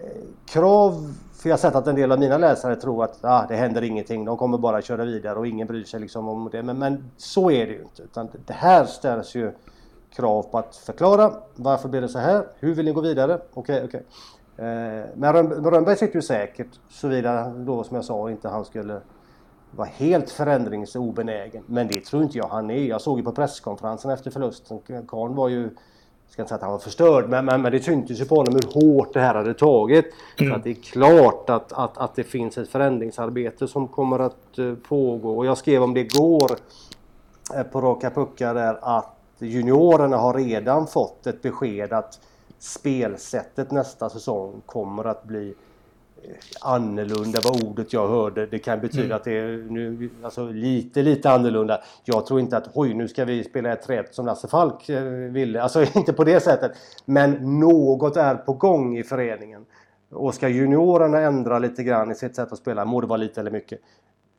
eh, krav, för jag har sett att en del av mina läsare tror att ah, det händer ingenting, de kommer bara köra vidare och ingen bryr sig liksom om det. Men, men så är det ju inte. Utan det här ställs ju krav på att förklara varför blir det så här? Hur vill ni gå vidare? Okej, okay, okej. Okay. Eh, men Rönnberg sitter ju säkert såvida då som jag sa inte han skulle vara helt förändringsobenägen. Men det tror inte jag han är. Jag såg ju på presskonferensen efter förlusten. Karn var ju jag ska inte säga att han var förstörd, men, men, men det syntes ju på honom hur hårt det här hade tagit. Mm. Så att det är klart att, att, att det finns ett förändringsarbete som kommer att uh, pågå. Och jag skrev om det igår uh, på Raka Puckar där att juniorerna har redan fått ett besked att spelsättet nästa säsong kommer att bli eh, annorlunda vad ordet jag hörde. Det kan betyda mm. att det är nu, alltså lite, lite annorlunda. Jag tror inte att oj, nu ska vi spela ett träd som Lasse Falk eh, ville. Alltså inte på det sättet. Men något är på gång i föreningen. Och ska juniorerna ändra lite grann i sitt sätt att spela, må det vara lite eller mycket,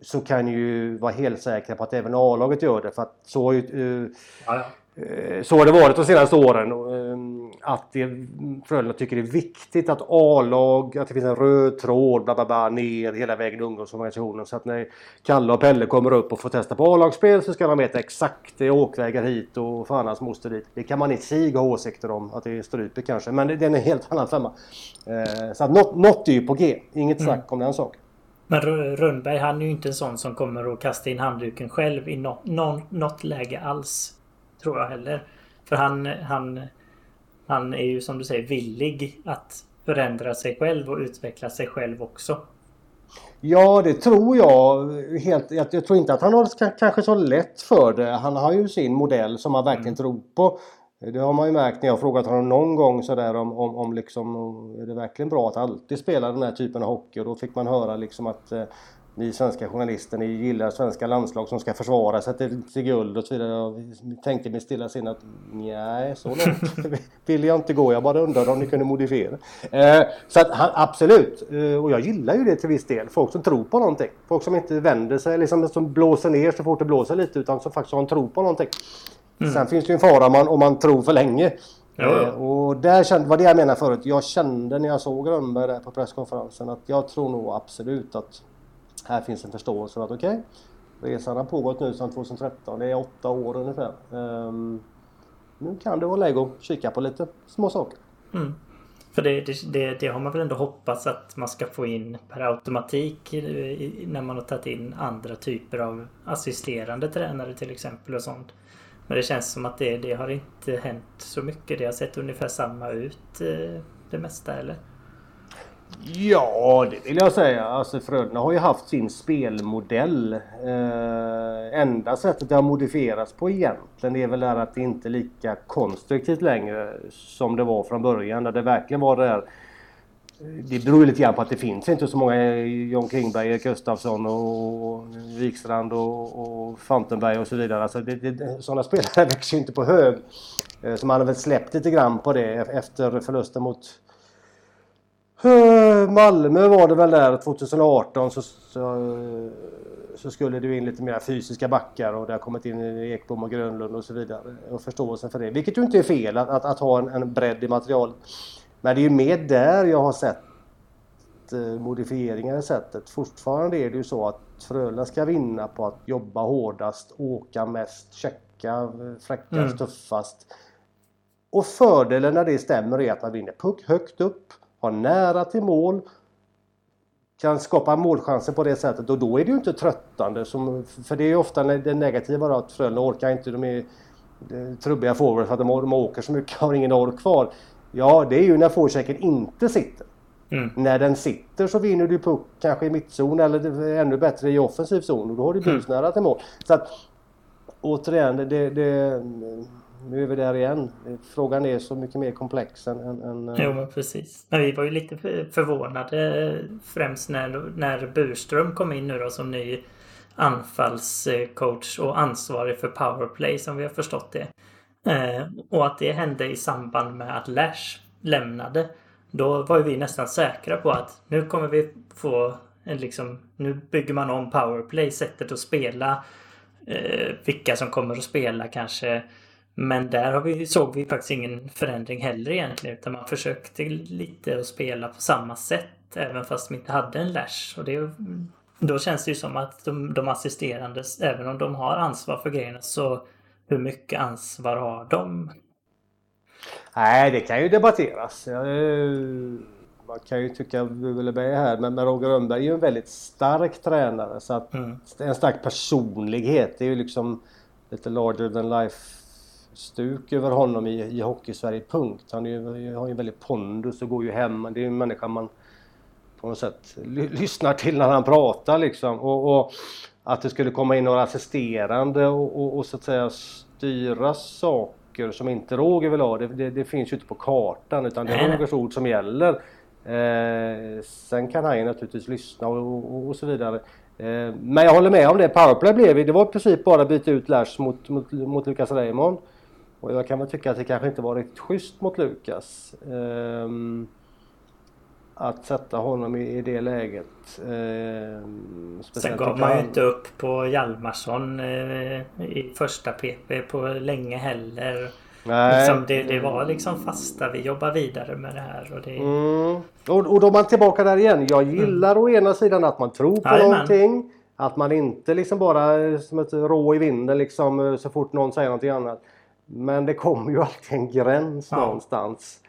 så kan ju vara helt säkra på att även A-laget gör det. För att så uh, ja, ja. Eh, så har det varit de senaste åren. Ehm, att Frölunda tycker det är viktigt att A-lag, att det finns en röd tråd bla, bla, bla, ner hela vägen i ungdomsorganisationen. Så att när Kalle och Pelle kommer upp och får testa på A-lagsspel så ska de veta exakt det är åkvägar hit och fan hans moster dit. Det kan man i sig ha åsikter om, att det är stryper kanske. Men det, är en helt annan femma. Eh, så att något, något är ju på G. Inget snack mm. om den saken. Men Rönnberg han är ju inte en sån som kommer att kasta in handduken själv i något, något läge alls. Tror jag heller. För han, han, han är ju som du säger villig att förändra sig själv och utveckla sig själv också. Ja, det tror jag. Helt, jag, jag tror inte att han har kanske så lätt för det. Han har ju sin modell som han verkligen mm. tror på. Det har man ju märkt när jag frågat honom någon gång sådär om, om, om liksom, är det verkligen bra att alltid spela den här typen av hockey? Och då fick man höra liksom att eh, ni svenska journalister, ni gillar svenska landslag som ska försvara sig till, till guld och så vidare. Jag tänkte mig stilla sinne att nej, så långt vill jag inte gå. Jag bara undrar om ni kunde modifiera. Eh, så att han, absolut, eh, och jag gillar ju det till viss del. Folk som tror på någonting. Folk som inte vänder sig, liksom som blåser ner så fort det blåser lite utan som faktiskt har en tro på någonting. Mm. Sen finns det ju en fara om man, om man tror för länge. Ja. Eh, och där kände, var det jag menade förut. Jag kände när jag såg Rönnberg där på presskonferensen att jag tror nog absolut att här finns en förståelse för att okej, okay, resan har pågått nu sedan 2013, det är åtta år ungefär. Um, nu kan det vara läge att kika på lite små saker. Mm. För det, det, det, har man väl ändå hoppats att man ska få in per automatik när man har tagit in andra typer av assisterande tränare till exempel och sånt. Men det känns som att det, det har inte hänt så mycket. Det har sett ungefär samma ut eh, det mesta eller? Ja, det vill jag säga. Alltså Frölunda har ju haft sin spelmodell. Eh, enda sättet det har modifierats på egentligen är väl att det inte är lika konstruktivt längre som det var från början. Där det verkligen var det där det beror ju lite grann på att det finns inte så många John Klingberg, Erik Gustafsson och Wikstrand och, och Fantenberg och så vidare. Alltså det, det, sådana spelare växer ju inte på hög. Eh, så man har väl släppt lite grann på det e-, efter förlusten mot Malmö var det väl där 2018 så, så, så, skulle det in lite mer fysiska backar och det har kommit in Ekbom och Grönlund och så vidare. Och förståelsen för det. Vilket ju inte är fel att, att, att ha en, en bredd i material. Men det är ju mer där jag har sett eh, modifieringar i sättet. Fortfarande är det ju så att Frölunda ska vinna på att jobba hårdast, åka mest, checka fräckast, mm. tuffast. Och fördelen när det stämmer är att man vinner puck högt upp har nära till mål, kan skapa målchanser på det sättet och då är det ju inte tröttande. Som, för det är ju ofta det negativa då, att Frölunda orkar inte. De är trubbiga forwards för att de, de åker så mycket och har ingen ork kvar. Ja, det är ju när forechecken inte sitter. Mm. När den sitter så vinner du puck kanske i mittzon eller ännu bättre i offensiv zon och då har du bus nära till mål. Så att återigen, det, det, nu är vi där igen. Frågan är så mycket mer komplex än... än, eh, Jo men precis. Men vi var ju lite förvånade främst när, när Burström kom in nu då som ny anfallscoach och ansvarig för powerplay som vi har förstått det. Eh, och att det hände i samband med att Lash lämnade. Då var vi nästan säkra på att nu kommer vi få en liksom, nu bygger man om powerplay, sättet att spela. Eh, vilka som kommer att spela kanske. Men där har vi, såg vi faktiskt ingen förändring heller egentligen. Utan man försökte lite att spela på samma sätt. Även fast de inte hade en lash. Och det, då känns det ju som att de, de assisterande, även om de har ansvar för grejerna, så hur mycket ansvar har de? Nej, det kan ju debatteras. Man kan ju tycka vad är här, men Roger Rönnberg är ju en väldigt stark tränare. Så att mm. en stark personlighet, det är ju liksom lite larger than life stuk över honom i, i Hockeysverige, punkt. Han är har ju väldigt pondus och går ju hem. Det är en människa man på något sätt lyssnar till när han pratar liksom. Och, och att det skulle komma in några assisterande och, och, och, så att säga styra saker som inte Roger vill ha. Det, det, det finns ju inte på kartan utan det är Rogers ord som gäller. Eh, sen kan han ju naturligtvis lyssna och, och, så vidare. Eh, men jag håller med om det. Powerplay blev det var i princip bara byta ut Lash mot, mot, mot Lukas Raymond. Och jag kan väl tycka att det kanske inte var riktigt schysst mot Lukas. Eh, att sätta honom i, i det läget. Eh, Sen gav man ju inte upp på Hjalmarsson eh, i första PP på länge heller. Nej. Liksom det, det, var liksom fasta. Vi jobbar vidare med det här. Och, det... mm. och, och då är man tillbaka där igen. Jag gillar mm. å ena sidan att man tror på Jajamän. någonting. Att man inte liksom bara som ett rå i vinden liksom eh, så fort någon säger någonting annat. Men det kommer ju alltid en gräns ja. någonstans.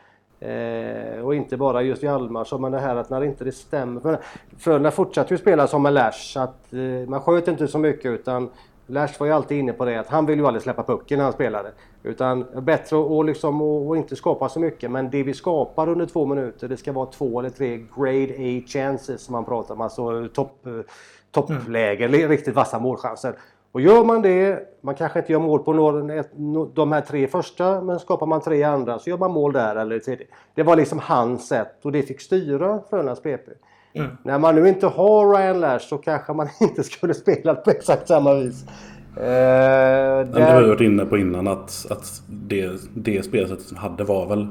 Eh, och inte bara just Hjalmarsson men det här att när inte det stämmer. För Frölunda fortsatte ju spela som en Lash. Att, eh, man sköt inte så mycket utan Lash var ju alltid inne på det att han vill ju aldrig släppa pucken när han spelade. Utan bättre att liksom, och, och inte skapa så mycket men det vi skapar under två minuter det ska vara två eller tre grade A chances som man pratar om. Alltså topp, eh, topplägen, mm. riktigt vassa målchanser. Och gör man det, man kanske inte gör mål på några, de här tre första men skapar man tre andra så gör man mål där eller tredje. Det var liksom hans sätt och det fick styra Frölundas PP. Mm. När man nu inte har Ryan Lash så kanske man inte skulle spela på exakt samma vis. Eh, där... Det har vi varit inne på innan att, att det, det spelsättet som hade var väl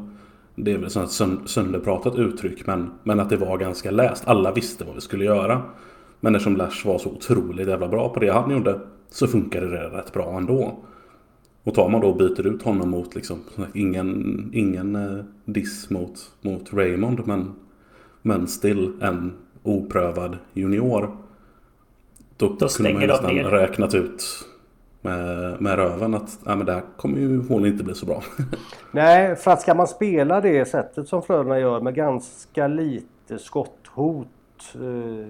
det är väl ett sönderpratat uttryck men, men att det var ganska läst. Alla visste vad vi skulle göra. Men eftersom Lash var så otroligt jävla bra på det han gjorde så funkade det rätt bra ändå. Och tar man då och byter ut honom mot liksom, ingen, ingen eh, diss mot, mot Raymond men, men still en oprövad junior. Då, då kunde man ju nästan ner. räknat ut med, med röven att ja, men det här kommer ju förmodligen inte bli så bra. Nej, för att ska man spela det sättet som Frölunda gör med ganska lite skotthot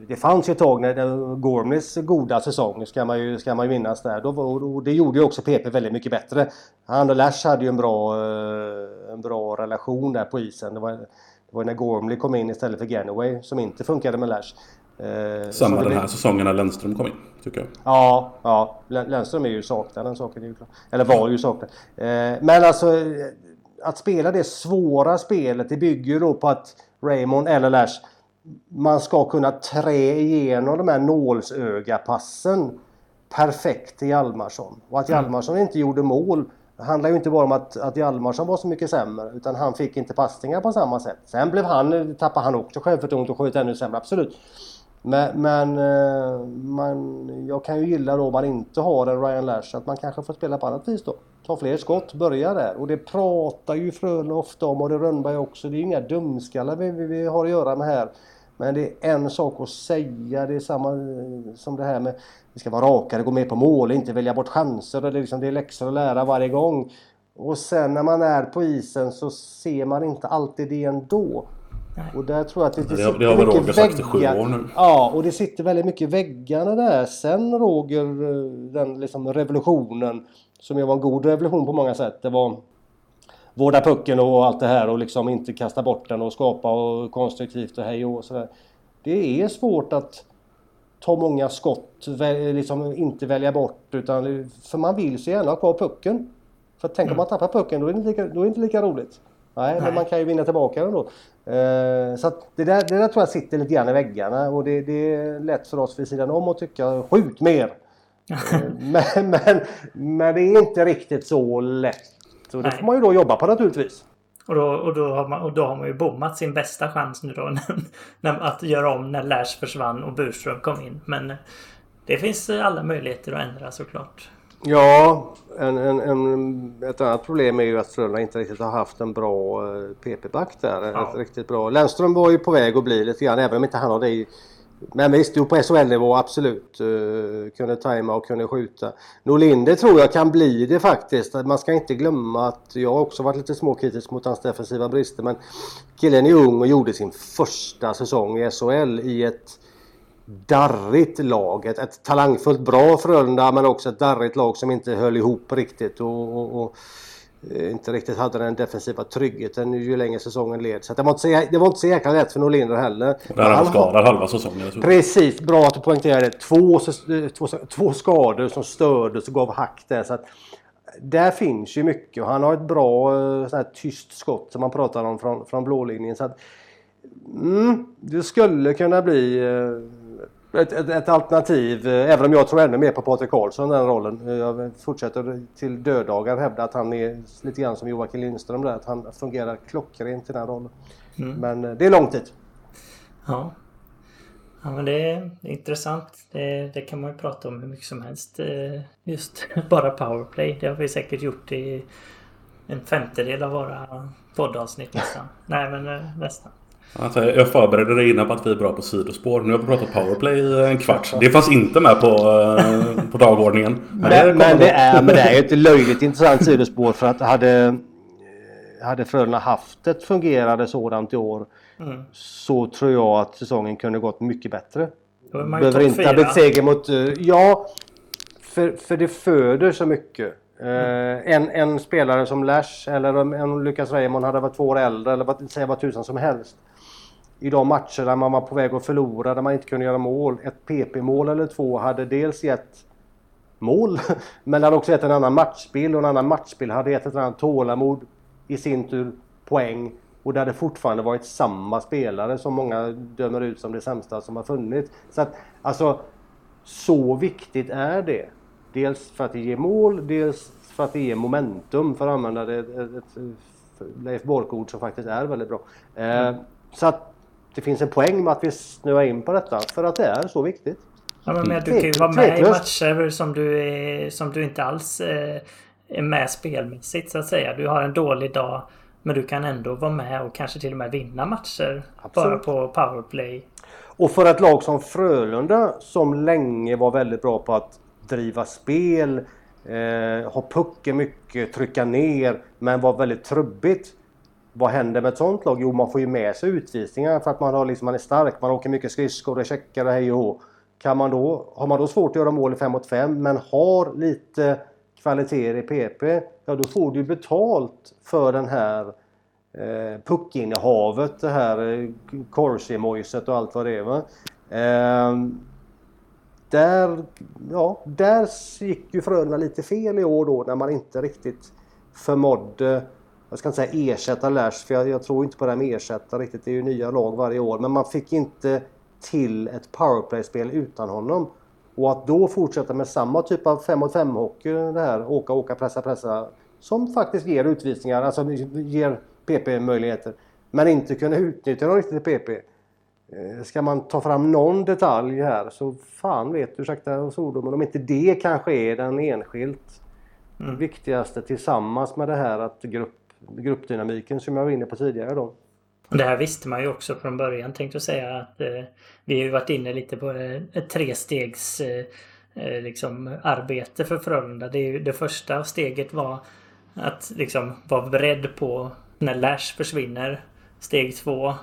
det fanns ju ett tag när Gormleys goda säsong ska man ju, ska man ju minnas där. Då, och det gjorde ju också PP väldigt mycket bättre. Han och Lash hade ju en bra, eh, en bra relation där på isen. Det var, det var när Gormley kom in istället för Ganaway som inte funkade med Lash. Eh, Samma den här säsongen när Lennström kom in, tycker jag. Ja, ja. Lennström är ju saknad, den saken är ju klar. Eller var ju saknad. Men alltså, att spela det svåra spelet, det bygger ju då på att Raymond eller Lash man ska kunna trä igenom de här nålsögapassen perfekt till Hjalmarsson. Och att mm. Hjalmarsson inte gjorde mål handlar ju inte bara om att, att Hjalmarsson var så mycket sämre utan han fick inte passningar på samma sätt. Sen blev han, tappade han också självförtroende och sköt ännu sämre, absolut. Men, men eh, man, jag kan ju gilla då om man inte har en Ryan Lash att man kanske får spela på annat vis då. Ta fler skott, börja där. Och det pratar ju Frölunda ofta om och det Rönnberg också. Det är ju inga dumskallar vi, vi, vi har att göra med här. Men det är en sak att säga, det är samma eh, som det här med vi ska vara rakare, gå med på mål, inte välja bort chanser. Det är, liksom, det är läxor att lära varje gång. Och sen när man är på isen så ser man inte alltid det ändå. Och där tror jag att det, det, det sitter det har mycket Roger sagt i sju år nu. Ja, och det sitter väldigt mycket väggarna där. Sen Roger, eh, den liksom revolutionen som ju var en god revolution på många sätt. Det var vårda pucken och allt det här och liksom inte kasta bort den och skapa och konstruktivt och hej och sådär. Det är svårt att ta många skott, liksom inte välja bort utan för man vill så gärna ha kvar pucken. För tänk mm. om man tappar pucken då är det inte lika, då är det inte lika roligt. Nej, Nej, men man kan ju vinna tillbaka den då. Eh, så det, där, det där tror jag sitter lite grann i väggarna och det, det är lätt för oss vid sidan om att tycka skjut mer. Eh, men, men, men det är inte riktigt så lätt. Så det får man ju då jobba på naturligtvis. Och då, och, då har man, och då har man ju bommat sin bästa chans nu då. När, att göra om när Lash försvann och Burström kom in. Men det finns alla möjligheter att ändra såklart. Ja, en, en, en, ett annat problem är ju att Frölunda inte riktigt har haft en bra PP-back eh, där. Ja. Ett riktigt bra. Lennström var ju på väg att bli lite grann, även om inte han har det i men visst, jo på SHL-nivå absolut. Uh, kunde tajma och kunde skjuta. Norlinder tror jag kan bli det faktiskt. Man ska inte glömma att jag har också varit lite småkritisk mot hans defensiva brister. Men killen är ung och gjorde sin första säsong i SHL i ett darrigt lag. Ett, ett talangfullt bra Frölunda men också ett darrigt lag som inte höll ihop riktigt. och, och, och inte riktigt hade den defensiva tryggheten ju längre säsongen led. Så det, var inte så, det var inte så jäkla lätt för Norlinder heller. Där han skadad halva säsongen. Precis, bra att du poängterade det. Två, två, två skador som stördes och gav hack där. Så att, där finns ju mycket och han har ett bra eh, sån här tyst skott som man pratar om från, från blålinjen. Så att, mm, det skulle kunna bli eh, ett, ett, ett, alternativ, eh, även om jag tror ännu mer på Patrik Karlsson den rollen. Eh, jag fortsätter till döddagar hävda att han är lite grann som Joakim Lindström där, att han fungerar klockrent i den rollen. Mm. Men eh, det är lång tid. Ja. Ja men det är, intressant. Det, det, kan man ju prata om hur mycket som helst. Just bara powerplay. Det har vi säkert gjort i en femtedel av våra poddavsnitt nästan. Nej men nästan. Alltså, jag förberedde dig innan på att vi är bra på sidospår. Nu har vi pratat powerplay i en kvart. Det fanns inte med på, eh, på dagordningen. Men, men, det, men det, är, men det är ett löjligt intressant sidospår för att hade, hade Frölunda haft ett fungerande sådant i år mm. så tror jag att säsongen kunde gått mycket bättre. Behöver inte ha blivit seger mot... Eh, ja, för, för det föder så mycket. Mm. en, en spelare som Lash eller en Lucas Raymond hade varit två år äldre eller säga vad tusan som helst i de matcher där man var på väg att förlora, där man inte kunde göra mål. Ett PP-mål eller två hade dels gett mål, men det hade också gett en annan matchbild och en annan matchbild hade gett ett annat tålamod i sin tur poäng. Och det hade fortfarande varit samma spelare som många dömer ut som det sämsta som har funnits. Så att alltså, så viktigt är det. Dels för att det ger mål, dels för att det ger momentum för att använda det, ett, ett, ett Leif Bork-ord som faktiskt är väldigt bra. Eh, så att det finns en poäng med att vi snöar in på detta för att det är så viktigt. Ja, men du kan ju vara med i matcher som du, är, som du inte alls eh, är med spelmässigt så att säga. Du har en dålig dag men du kan ändå vara med och kanske till och med vinna matcher Absolut. bara på powerplay. Och för ett lag som Frölunda som länge var väldigt bra på att driva spel, eh, ha pucken mycket, trycka ner men var väldigt trubbigt. Vad händer med ett sånt lag? Jo, man får ju med sig utvisningar för att man, har liksom, man är stark. Man åker mycket skridskor, det checkar och hej och kan man då, Har man då svårt att göra mål i 5 mot 5 men har lite kvaliteter i PP, ja då får du betalt för den här eh, puckinnehavet, det här eh, Corsi-mojset och allt vad det är. Va? Eh, där, ja, där gick ju Frölunda lite fel i år då när man inte riktigt förmådde jag ska inte säga ersätta Lash för jag, jag, tror inte på det här med ersätta riktigt. Det är ju nya lag varje år. Men man fick inte till ett powerplay-spel utan honom. Och att då fortsätta med samma typ av 5 mot 5 hockey, det här åka, åka, pressa, pressa. Som faktiskt ger utvisningar, alltså ger PP-möjligheter. Men inte kunna utnyttja dem riktigt PP. Eh, ska man ta fram någon detalj här så fan vet du, ursäkta svordomen, om inte det kanske är den enskilt mm. viktigaste tillsammans med det här att grupp gruppdynamiken som jag var inne på tidigare då. Det här visste man ju också från början tänkte jag säga att eh, vi har ju varit inne lite på eh, ett trestegs eh, eh, liksom arbete för Frölunda. Det, ju, det första steget var att liksom vara beredd på när Lash försvinner. Steg två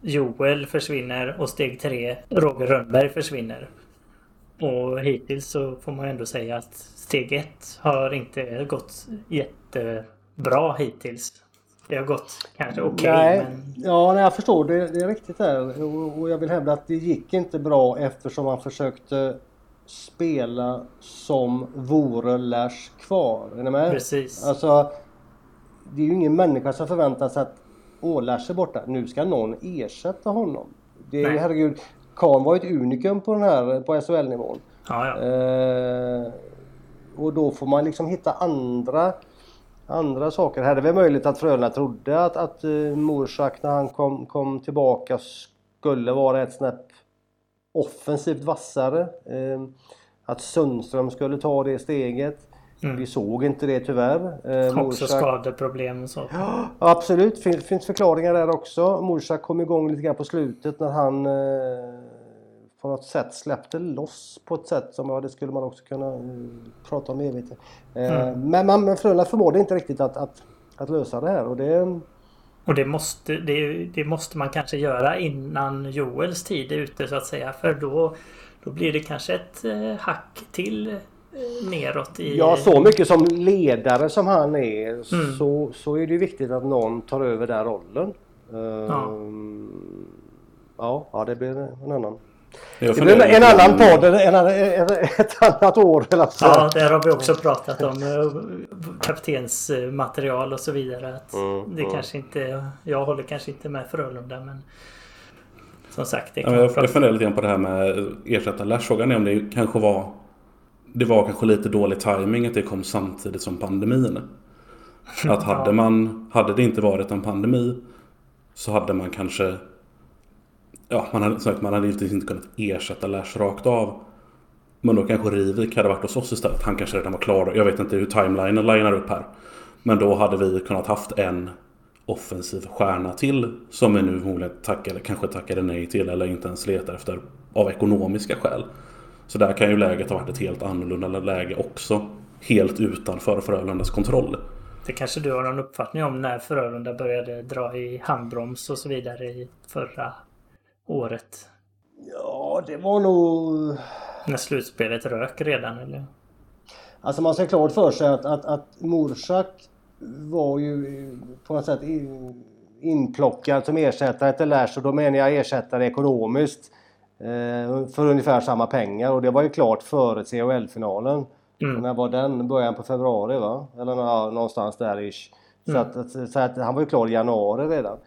Joel försvinner och steg tre Roger Rönnberg försvinner. Och hittills så får man ändå säga att steg ett har inte gått jätte jättebra hittills. det har gått kanske okej. Okay, men... Ja, nej, jag förstår. Det, det är riktigt där. Och, och jag vill hävda att det gick inte bra eftersom man försökte spela som vore Lash kvar. Är ni med? Precis. Alltså, det är ju ingen människa som förväntar sig att Åh, Lash är borta. Nu ska någon ersätta honom. Det är, herregud, Kahn var ett unikum på den här på SHL-nivån. Ja, ja. Eh, och då får man liksom hitta andra andra saker. Här är det möjligt att Frölunda trodde att, att uh, Morsak när han kom, kom tillbaka skulle vara ett snäpp offensivt vassare. Uh, att Sundström skulle ta det steget. Mm. Vi såg inte det tyvärr. Eh, också skadeproblem och så. Ja, absolut, det finns förklaringar där också. Morsak kom igång lite grann på slutet när han eh, på något sätt släppte loss på ett sätt som, ja det skulle man också kunna uh, prata om evigt. Uh, mm. Men, men, men Frölunda förmådde inte riktigt att, att, att, lösa det här och det... Och det måste, det, det, måste man kanske göra innan Joels tid är ute så att säga. För då, då blir det kanske ett uh, hack till neråt i... Ja, så mycket som ledare som han är mm. så, så är det viktigt att någon tar över den rollen. Ja. Ehm, ja, ja, det blir en annan. Det blir en annan podd, en, ett annat år. Eller så. Ja, där har vi också pratat om eh, kaptensmaterial och så vidare. Att mm, det mm. kanske inte, jag håller kanske inte med Frölunda men som sagt. Det kan ja, jag, jag funderar lite grann på det här med ersätta Lash. Frågan är om det kanske var det var kanske lite dålig timing att det kom samtidigt som pandemin. Att hade man, hade det inte varit en pandemi så hade man kanske ja, man hade, sagt, man hade inte, liksom inte kunnat ersätta Lash rakt av. Men då kanske Rivik hade varit hos oss istället. Han kanske redan var klar. Jag vet inte hur timelinen linar upp här. Men då hade vi kunnat haft en offensiv stjärna till. Som vi nu förmodligen tackade, kanske tackade nej till eller inte ens letar efter av ekonomiska skäl. Så där kan ju läget ha varit ett helt annorlunda läge också. Helt utanför Frölundas kontroll. Det kanske du har någon uppfattning om när Frölunda började dra i handbroms och så vidare i förra året? Ja, det var nog... När slutspelet rök redan eller? Alltså man ska klart för sig att, att, att Morsak var ju på något sätt inplockad som ersättare till Lash och då menar jag ersättare ekonomiskt. Eh, för ungefär samma pengar och det var ju klart före CHL-finalen. Mm. När var den? Början på februari va? Eller ja, någonstans där ish. Så, mm. att, så att han var ju klar i januari redan.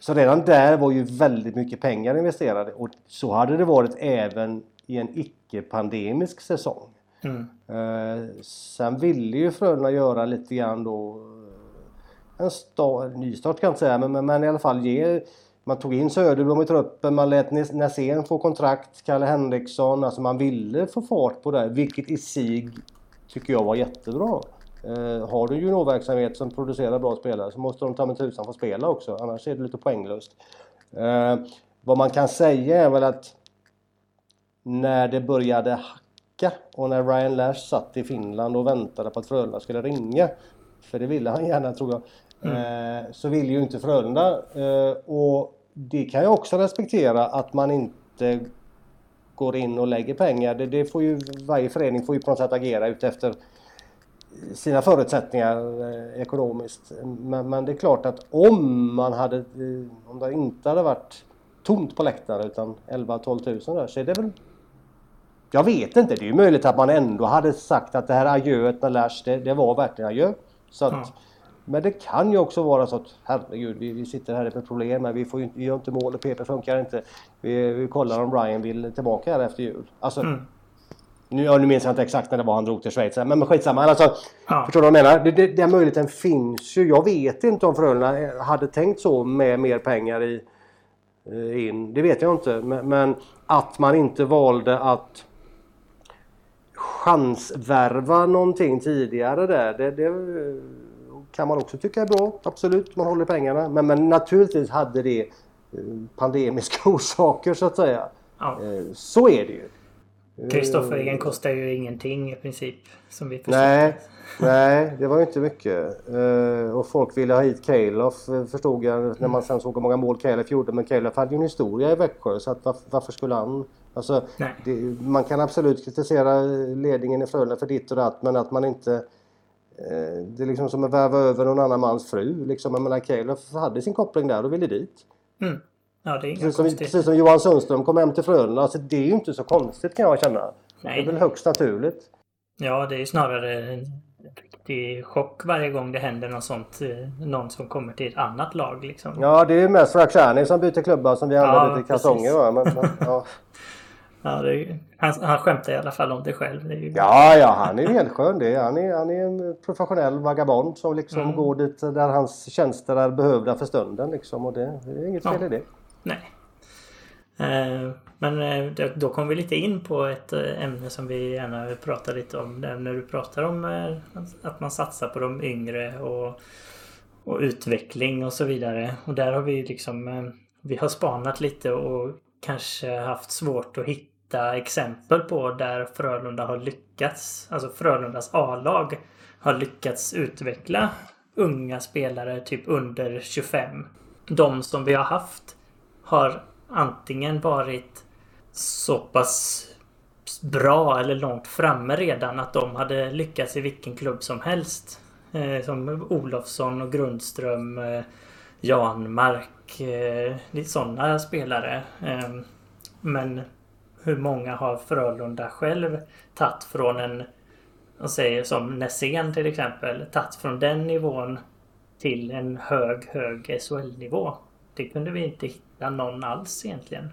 Så redan där var ju väldigt mycket pengar investerade och så hade det varit även i en icke-pandemisk säsong. Mm. Eh, sen ville ju Frölunda göra lite grann då eh, en start, nystart kan jag inte säga men, men, men, i alla fall ge man tog in Söderblom i truppen, man lät Näsén få kontrakt, Kalle Henriksson, alltså man ville få fart på det vilket i sig tycker jag var jättebra. Eh, har du juniorverksamhet som producerar bra spelare så måste de ta med tusan få spela också, annars är det lite poänglöst. Eh, vad man kan säga är väl att när det började hacka och när Ryan Lash satt i Finland och väntade på att Frölunda skulle ringa, för det ville han gärna tror jag, mm. eh, så ville ju inte Frölunda. Eh, och det kan jag också respektera att man inte går in och lägger pengar. Det, det får ju, varje förening får ju på något sätt agera utefter sina förutsättningar eh, ekonomiskt. Men, men, det är klart att om man hade, eh, om det inte hade varit tomt på läktaren utan 11-12 tusen där så är det väl jag vet inte, det är ju möjligt att man ändå hade sagt att det här adjöet med Lash, det, det var verkligen adjö. Så att, mm. Men det kan ju också vara så att herregud, vi, vi sitter här med problem, men vi, får ju, vi gör inte mål och PP funkar inte. Vi, vi kollar om Ryan vill tillbaka här efter jul. Alltså, mm. Nu, ja, nu minns jag inte exakt när det var han drog till Schweiz. Men, men skitsamma. Alltså, ja. Förstår du vad jag menar? Det, det, den möjligheten finns ju. Jag vet inte om Frölunda hade tänkt så med mer pengar i, eh, in. Det vet jag inte. Men, men att man inte valde att chansvärva någonting tidigare där. Det, det, kan man också tycka är bra. Absolut, man håller pengarna. Men, men naturligtvis hade det eh, pandemiska orsaker så att säga. Ja. Eh, så är det ju. Kristoffer Egen kostar ju ingenting i princip. Som vi nej, nej, det var ju inte mycket. Uh, och folk ville ha hit Calof eh, förstod jag när man sen såg hur många mål Calof gjorde. Men Calof hade ju en historia i Växjö så att varför, varför skulle han... Alltså, det, man kan absolut kritisera ledningen i Frölunda för ditt och datt men att man inte Eh, det är liksom som att värva över någon annan mans fru. Liksom. Jag menar, Calof hade sin koppling där och ville dit. Mm. Ja, det är Precis som, precis som Johan Sundström kom hem till Frölunda. Alltså, det är ju inte så konstigt kan jag känna. Det Nej. är väl högst naturligt. Ja, det är snarare en riktig chock varje gång det händer något sånt. eh, Någon som kommer till ett annat lag liksom. Ja, det är ju mest Rakhshani som byter klubba som vi andra Ja, precis. Va? Men, men, ja. Ja, det är, han, han skämtar i alla fall om det själv. Det ju, ja, ja, han är ju helt skön. Det är, han, är, han är en professionell vagabond som liksom Mm. går dit där hans tjänster är behövda för stunden. Liksom, och det, det är inget Ja. fel i det. Nej. Eh, men eh, då- kom vi lite in på ett eh, ämne som vi gärna vill prata lite om. När du pratar om att man satsar på de yngre och, och utveckling och så vidare. Och där har vi liksom Vi har spanat lite och kanske haft svårt att hitta exempel på där Frölunda har lyckats. Alltså Frölundas A-lag har lyckats utveckla unga spelare typ under 25. De som vi har haft har antingen varit så pass bra eller långt framme redan att de hade lyckats i vilken klubb som helst. Eh, som Olofsson och Grundström, eh, Janmark, eh, lite sådana spelare. Eh, men hur många har Frölunda själv tagit från en, och säger som Nässén till exempel, tagit från den nivån till en hög, hög SHL-nivå. Det kunde vi inte hitta någon alls egentligen.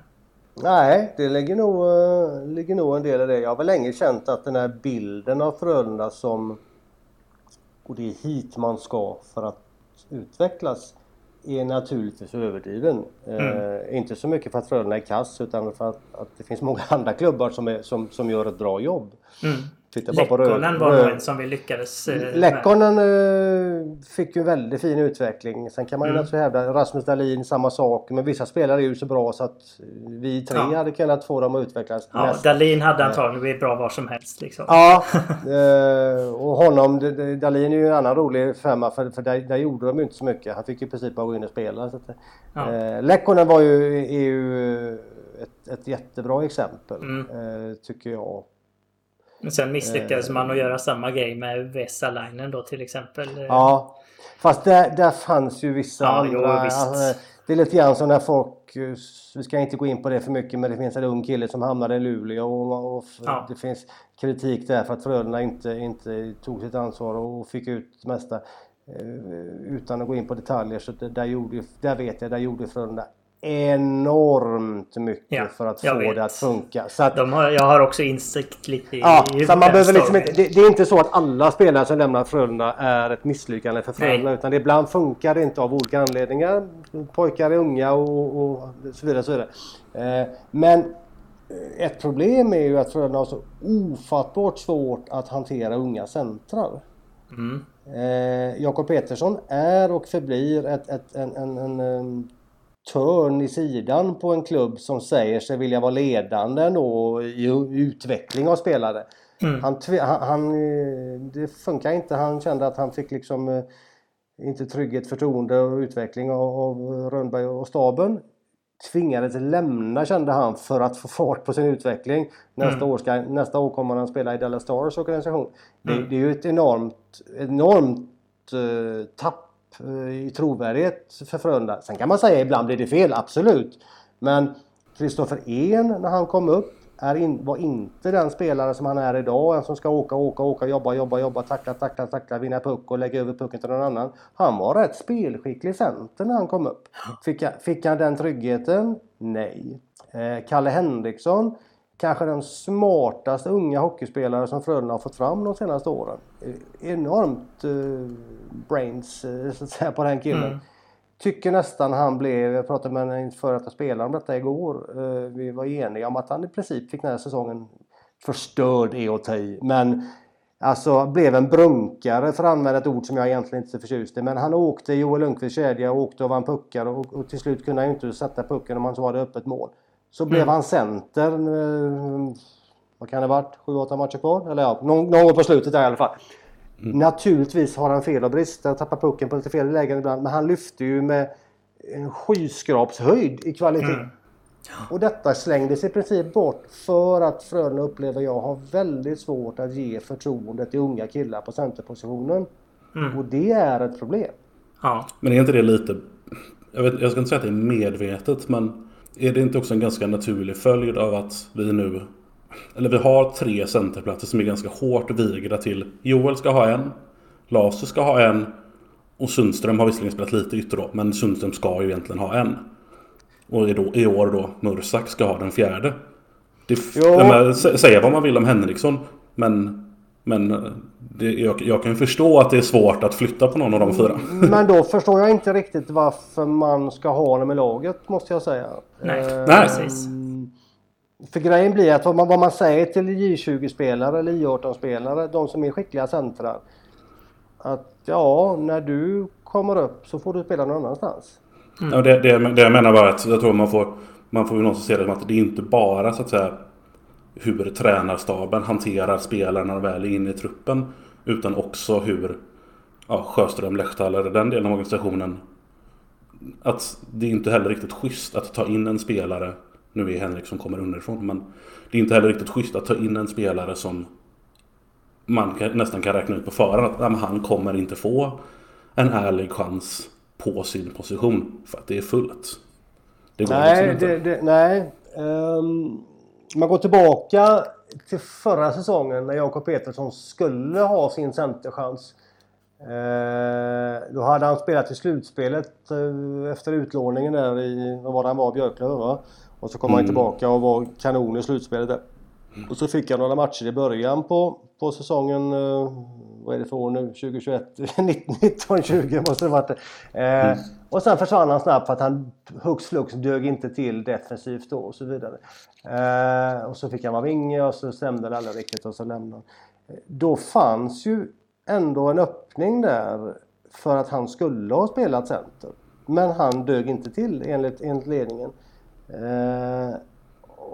Nej, det ligger nog, eh, ligger nog en del i det. Jag har väl länge känt att den här bilden av Frölunda som och det är hit man ska för att utvecklas är naturligtvis överdriven. Eh, inte så mycket för att Frölunda är kass utan för att, att det finns många andra klubbar som, är, som, som gör ett bra jobb. Mm. Titta bara på Rö- Lekkonen var nog en som vi lyckades... eh, med. Lekkonen eh, fick ju en väldigt fin utveckling. Sen kan man ju Mm. naturligtvis hävda Rasmus Dahlin samma sak. Men vissa spelare är ju så bra så att vi tre Ja. hade kunnat få dem att utvecklas. Ja, mest. Dahlin hade antagligen blivit bra var som helst. Liksom. Ja, eh, och honom, Dahlin är ju en annan rolig femma för, för där, där gjorde de ju inte så mycket. Han fick ju i princip bara gå in och spela. Så att, Ja. eh, Lekkonen var ju, är ju ett, ett jättebra exempel. Mm. Eh, tycker jag. Men sen misslyckades Eh. man att göra samma grej med Vesalainen då till exempel. Ja, fast där, där fanns ju vissa Ja, jo, andra. visst. alltså, det är lite grann som när folk, vi ska inte gå in på det för mycket, men det finns en ung kille som hamnade i Luleå och, och Ja. det finns kritik där för att Frölunda inte, inte tog sitt ansvar och fick ut det mesta. Eh, Utan att gå in på detaljer så där, gjorde, där vet jag, där gjorde Frölunda enormt mycket Ja, för att få vet. det att funka. Så att, har, jag har också insikt lite i, Ja, i så man behöver liksom inte, det, det är inte så att alla spelare som lämnar Frölunda är ett misslyckande för Frölunda. Nej. Utan ibland funkar det inte av olika anledningar. Pojkar är unga och, och så vidare. Så vidare. Eh, men eh, ett problem är ju att Frölunda har så ofattbart svårt att hantera unga centrar. Mm. Eh, Jakob Petersson är och förblir ett, ett, en, en, en törn i sidan på en klubb som säger sig vilja vara ledande då i utveckling av spelare. Mm. Han, han, eh, det funkar inte. Han kände att han fick liksom eh, inte trygghet, förtroende och utveckling av, av Rönnberg och staben. Tvingades lämna kände han för att få fart på sin utveckling. Nästa, Mm. år, ska, nästa år kommer han spela i Dallas Stars organisation. Det, Mm. det är ju ett enormt, enormt eh, tapp Eh, i trovärdighet för Frölunda. Sen kan man säga ibland blir det fel, absolut. Men Kristoffer En när han kom upp är in, var inte den spelare som han är idag. En som ska åka, åka, åka, jobba, jobba, jobba, tackla, tackla, tackla, vinna puck och lägga över pucken till någon annan. Han var rätt spelskicklig center när han kom upp. Fick, han- fick han den tryggheten? Nej. Eh, Kalle Henriksson, kanske den smartaste unga hockeyspelare som Frölunda har fått fram de senaste åren. Eh, Enormt eh, brains eh, så att säga, på den killen. Mm. Tycker nästan han blev, jag pratade med en före detta spelare om detta igår. Eh, Vi var eniga om att han i princip fick den här säsongen förstörd är att ta i. Men alltså blev en brunkare för att använda ett ord som jag egentligen inte är så förtjust i. Men han åkte i Joel Lundqvists kedja och åkte och vann puckar och, och till slut kunde han ju inte sätta pucken om han så hade öppet mål. Så blev han center. Eh, vad kan det ha varit? 7-8 matcher kvar? Eller ja, någon, någon gång på slutet där i alla fall. Naturligtvis har han fel och brister, tappar pucken på lite fel lägen ibland. Men han lyfte ju med en skyskrapshöjd i kvalitet. Mm. Och detta slängdes i princip bort för att Frölunda upplever jag har väldigt svårt att ge förtroende till unga killar på centerpositionen. Mm. Och det är ett problem. Ja. Men är inte det lite... Jag, vet, jag ska inte säga att det är medvetet men är det inte också en ganska naturlig följd av att vi nu... Eller vi har tre centerplatser som är ganska hårt vigda till Joel ska ha en. Laser ska ha en. Och Sundström har visserligen spelat lite ytter då. Men Sundström ska ju egentligen ha en. Och i, då, i år då Mursak ska ha den fjärde. Det, men, säga vad man vill om Henriksson. Men men det, jag, jag, kan förstå att det är svårt att flytta på någon av de fyra. Men då förstår jag inte riktigt varför man ska ha honom i laget måste jag säga. Nej, eh, Nej. precis. För grejen blir att vad man, vad man säger till J20-spelare eller J18-spelare, de som är skickliga centrar. Att ja, när du kommer upp så får du spela någon annanstans. Mm. Ja, det, det, det jag menar var att jag tror man får, man får ju någonstans se det som att det är inte bara så att säga hur tränarstaben hanterar spelarna väl in i truppen. Utan också hur ja, Sjöström, Lehtal eller den delen av organisationen. Att det är inte heller riktigt schysst att ta in en spelare. Nu är Henrik som kommer underifrån. Men det är inte heller riktigt schysst att ta in en spelare som man kan, nästan kan räkna ut på förhand att ja, han kommer inte få en ärlig chans på sin position. För att det är fullt. Det går nej, liksom inte. Det, det, nej. Um, om man går tillbaka till förra säsongen när Jakob Petersson skulle ha sin centerchans. Eh, då hade han spelat i slutspelet eh, efter utlåningen där i, vad var det han var, Björklöven va? Och så kom mm. han tillbaka och var kanon i slutspelet där. Och så fick han några matcher i början på, på säsongen, eh, vad är det för år nu, 2021? 1920 måste det varit. Eh, mm. Och sen försvann han snabbt för att han hux flux dög inte till defensivt då och så vidare. Eh, och så fick han vara vinge och så stämde det aldrig riktigt och så lämnade han. Då fanns ju ändå en öppning där för att han skulle ha spelat center. Men han dög inte till enligt, enligt ledningen. Eh,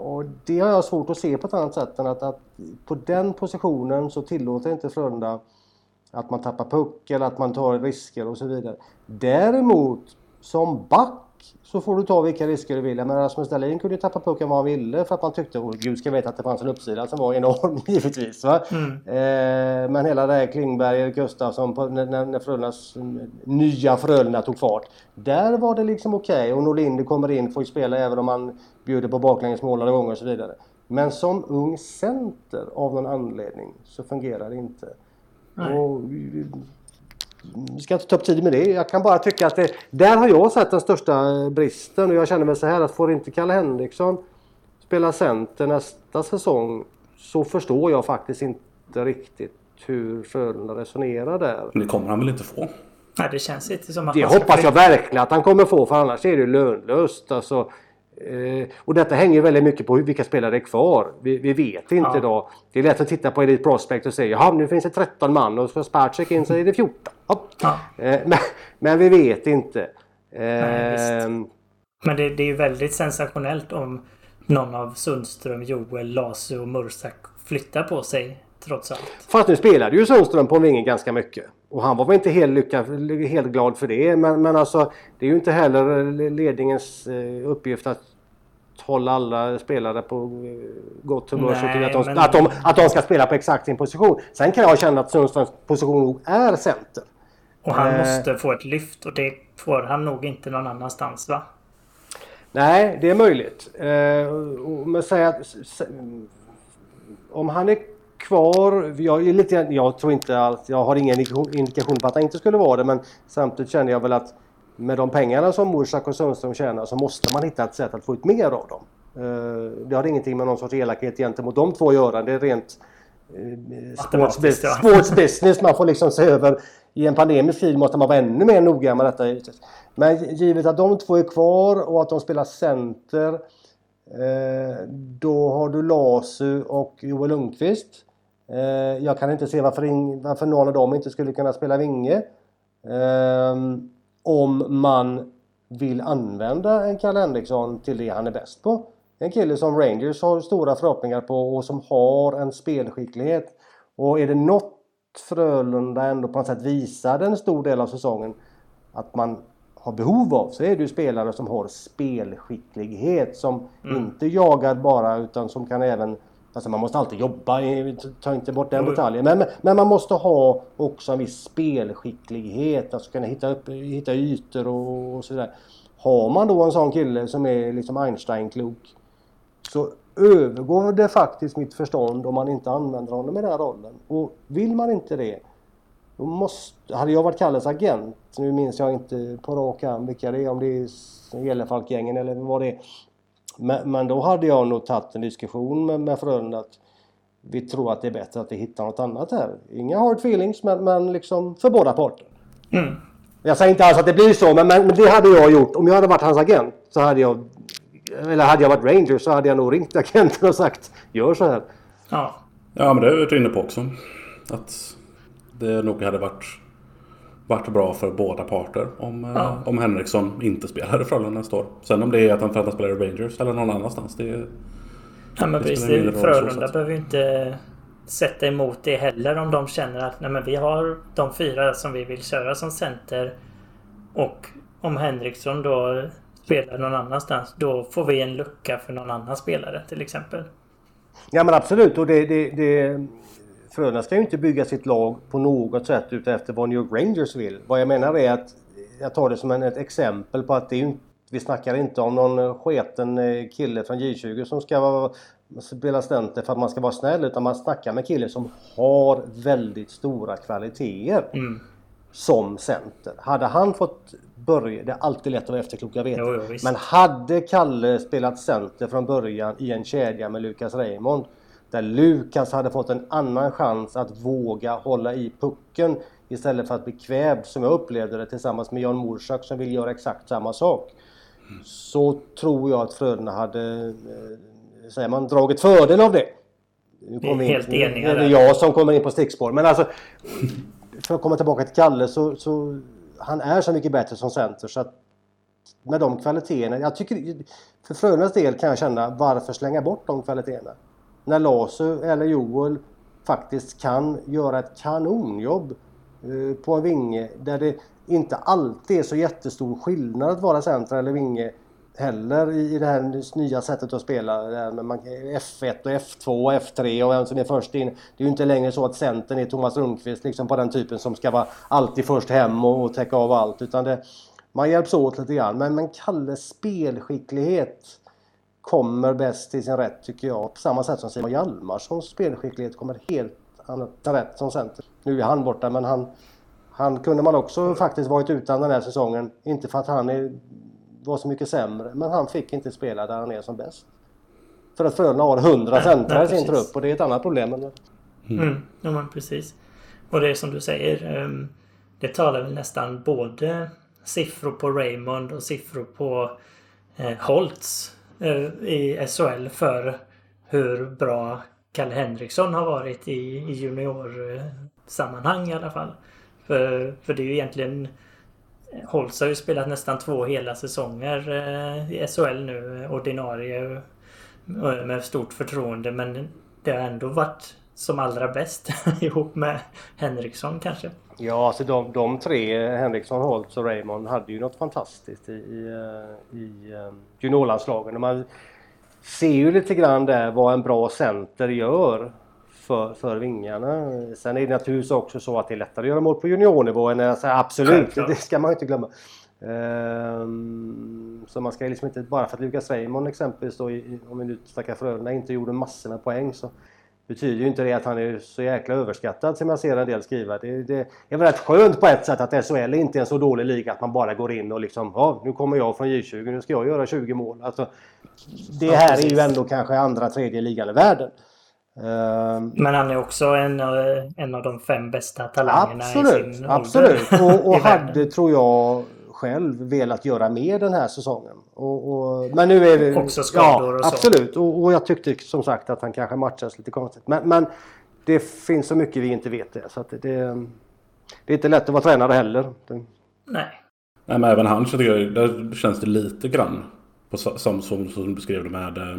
och det har jag svårt att se på ett annat sätt än att, att på den positionen så tillåter inte Frölunda att man tappar puck eller att man tar risker och så vidare. Däremot som back så får du ta vilka risker du vill. Men Rasmus Dahlin kunde ju tappa pucken vad han ville för att man tyckte, och gud ska veta att det fanns en uppsida som var enorm givetvis. Va? Mm. Eh, men hela det här Klingberg, Gustafsson, på, när, när Frölundas nya Frölunda tog fart. Där var det liksom okej okay. och Norlinder kommer in, får ju spela även om han bjuder på baklängesmål några gånger och så vidare. Men som ung center av någon anledning så fungerar det inte. Och, vi ska inte ta upp tid med det. Jag kan bara tycka att det, där har jag sett den största bristen och jag känner mig så här att får inte Kalle Henriksson spela center nästa säsong så förstår jag faktiskt inte riktigt hur Frölunda resonerar där. Men det kommer han väl inte få? Nej, det känns inte som att Det hoppas jag verkligen att han kommer få för annars är det lönlöst. Alltså, Eh, och detta hänger väldigt mycket på vilka spelare är kvar. Vi, vi vet inte ja. idag. Det är lätt att titta på Elite Prospect och säga ja nu finns det 13 man och så Spacek in så är det 14. Ja. Eh, men, men, vi vet inte. Nej, ehm. men det, det är ju väldigt sensationellt om någon av Sundström, Joel, Lasu och Mursak flyttar på sig trots allt. Fast nu spelade ju Sundström på vingen ganska mycket. Och han var väl inte helt, lyckad, helt glad för det. Men, men alltså det är ju inte heller ledningens eh, uppgift att hålla alla spelare på eh, gott humör. Nej, att, de, men... att, de, att de ska spela på exakt sin position. Sen kan jag känna att Sundströms position nog är center. Och han eh... måste få ett lyft och det får han nog inte någon annanstans va? Nej, det är möjligt. Eh, men säg att om han är kvar. Jag, är lite, jag tror inte alls, jag har ingen indikation på att han inte skulle vara det men samtidigt känner jag väl att med de pengarna som Morsak och Sundström tjänar så måste man hitta ett sätt att få ut mer av dem. Eh, det har ingenting med någon sorts elakhet gentemot de två att göra. Det är rent eh, sports, sports business. Man får liksom se över i en pandemisk tid måste man vara ännu mer noga med detta. Men givet att de två är kvar och att de spelar center eh, då har du Lasu och Joel Lundqvist. Jag kan inte se varför, varför någon av dem inte skulle kunna spela vinge. Ehm, om man vill använda en Kalle Henriksson till det han är bäst på. En kille som Rangers har stora förhoppningar på och som har en spelskicklighet. Och är det något Frölunda ändå på något sätt visade en stor del av säsongen att man har behov av så är det ju spelare som har spelskicklighet som Mm. inte jagar bara utan som kan även Alltså man måste alltid jobba, ta inte bort den Jo. detaljen. Men, men man måste ha också en viss spelskicklighet, alltså kunna hitta, upp, hitta ytor och, och sådär. Har man då en sån kille som är liksom Einstein-klok så övergår det faktiskt mitt förstånd om man inte använder honom i den här rollen. Och vill man inte det då måste, hade jag varit Kalles agent, nu minns jag inte på rak arm vilka det är, om det är Gellerfalk-gängen eller vad det är. Men, men då hade jag nog tagit en diskussion med, med Frölunda att vi tror att det är bättre att vi hittar något annat här. Inga hard feelings men, men liksom för båda parter. Mm. Jag säger inte alls att det blir så men, men, men det hade jag gjort. Om jag hade varit hans agent så hade jag eller hade jag varit Rangers så hade jag nog ringt agenten och sagt gör så här. Ja. Ja men det har jag varit inne på också. Att det nog hade varit, varit bra för båda parter om, eh, Ja. om Henriksson inte spelar i Frölunda nästa år. Sen om det är att han för att han spelar i Rangers eller någon annanstans. Det är, Ja men Det precis. Frölunda behöver ju inte sätta emot det heller om de känner att nej men vi har de fyra som vi vill köra som center. Och om Henriksson då spelar någon annanstans då får vi en lucka för någon annan spelare till exempel. Ja men absolut och det, det, det Frölunda ska ju inte bygga sitt lag på något sätt utefter vad New York Rangers vill. Vad jag menar är att jag tar det som en, ett exempel på att det är vi snackar inte om någon sketen eh, kille från J20 som ska vara, spela center för att man ska vara snäll utan man snackar med kille som har väldigt stora kvaliteter Mm. som center. Hade han fått börja, det är alltid lätt att vara efterklok, jag vet Jo, jo. Men hade Kalle spelat center från början i en kedja med Lukas Raymond där Lukas hade fått en annan chans att våga hålla i pucken istället för att bli kvävd som jag upplevde det tillsammans med Jan Morsak som vill göra exakt samma sak. Så tror jag att Frölunda hade, eh, säger man, dragit fördel av det. Nu är kommer vi helt nu eniga är det där. jag som kommer in på stickspår. Men alltså, för att komma tillbaka till Kalle så, så han är så mycket bättre som center så att med de kvaliteterna. Jag tycker, för Frölundas del kan jag känna varför slänga bort de kvaliteterna? När Lasu eller Joel faktiskt kan göra ett kanonjobb eh, på en vinge där det inte alltid är så jättestor skillnad att vara center eller vinge heller i det här nya sättet att spela. F1 och F2 och F3 och vem som är först in. Det är ju inte längre så att centern är Thomas Rundqvist liksom på den typen som ska vara alltid först hem och, och täcka av allt. Utan det, man hjälps åt lite grann. Men, men Kalles spelskicklighet kommer bäst till sin rätt tycker jag. På samma sätt som Simon Hjalmarssons spelskicklighet kommer helt till rätt som center. Nu är han borta men han, han kunde man också faktiskt varit utan den här säsongen. Inte för att han är, var så mycket sämre men han fick inte spela där han är som bäst. För att Frölunda har 100 Nej, centrar i sin trupp och det är ett annat problem. Men, Mm. Ja men precis. Och det är som du säger. ehm, Det talar väl nästan både siffror på Raymond och siffror på eh, Holtz Eh, i SHL för hur bra Kalle Henriksson har varit i, i juniorsammanhang i alla fall. För, för det är ju egentligen Holtz har ju spelat nästan två hela säsonger eh, i SHL nu, ordinarie eh, med stort förtroende men det har ändå varit som allra bäst ihop med Henriksson kanske. Ja, alltså de, de tre, Henriksson, Holtz och Raymond, hade ju något fantastiskt i, i, eh, i eh, juniorlandslagen. Man ser ju lite grann där vad en bra center gör för, för vingarna. Sen är det naturligtvis också så att det är lättare att göra mål på juniornivå än alltså, absolut, Självklart. det ska man inte glömma. Ehm, så man ska liksom inte, bara för att Lukas Raymond exempelvis då, i- om vi nu snackar Frölunda, inte gjorde massor med poäng så betyder ju inte det att han är så jäkla överskattad som jag ser en del skriva. Det, det är väl rätt skönt på ett sätt att SHL inte är en så dålig liga att man bara går in och liksom ja, nu kommer jag från J20, nu ska jag göra 20 mål. Alltså, det här är ju ändå kanske andra, tredje ligan i världen. Ehm, Men han är också en, av- en av de fem bästa talangerna i Absolut, sin absolut. ålder Och, och i hade, tror jag, själv velat göra mer den här säsongen. Och, och, men nu är det... Också skador ja, och så. absolut. Och, och jag tyckte som sagt att han kanske matchas lite konstigt. Men, men det finns så mycket vi inte vet det. Så att det, det, det är inte lätt att vara tränare heller. Det, Nej. Nej, men även han så tycker jag, där känns det lite grann på, som, som, som du beskrev det med, eh,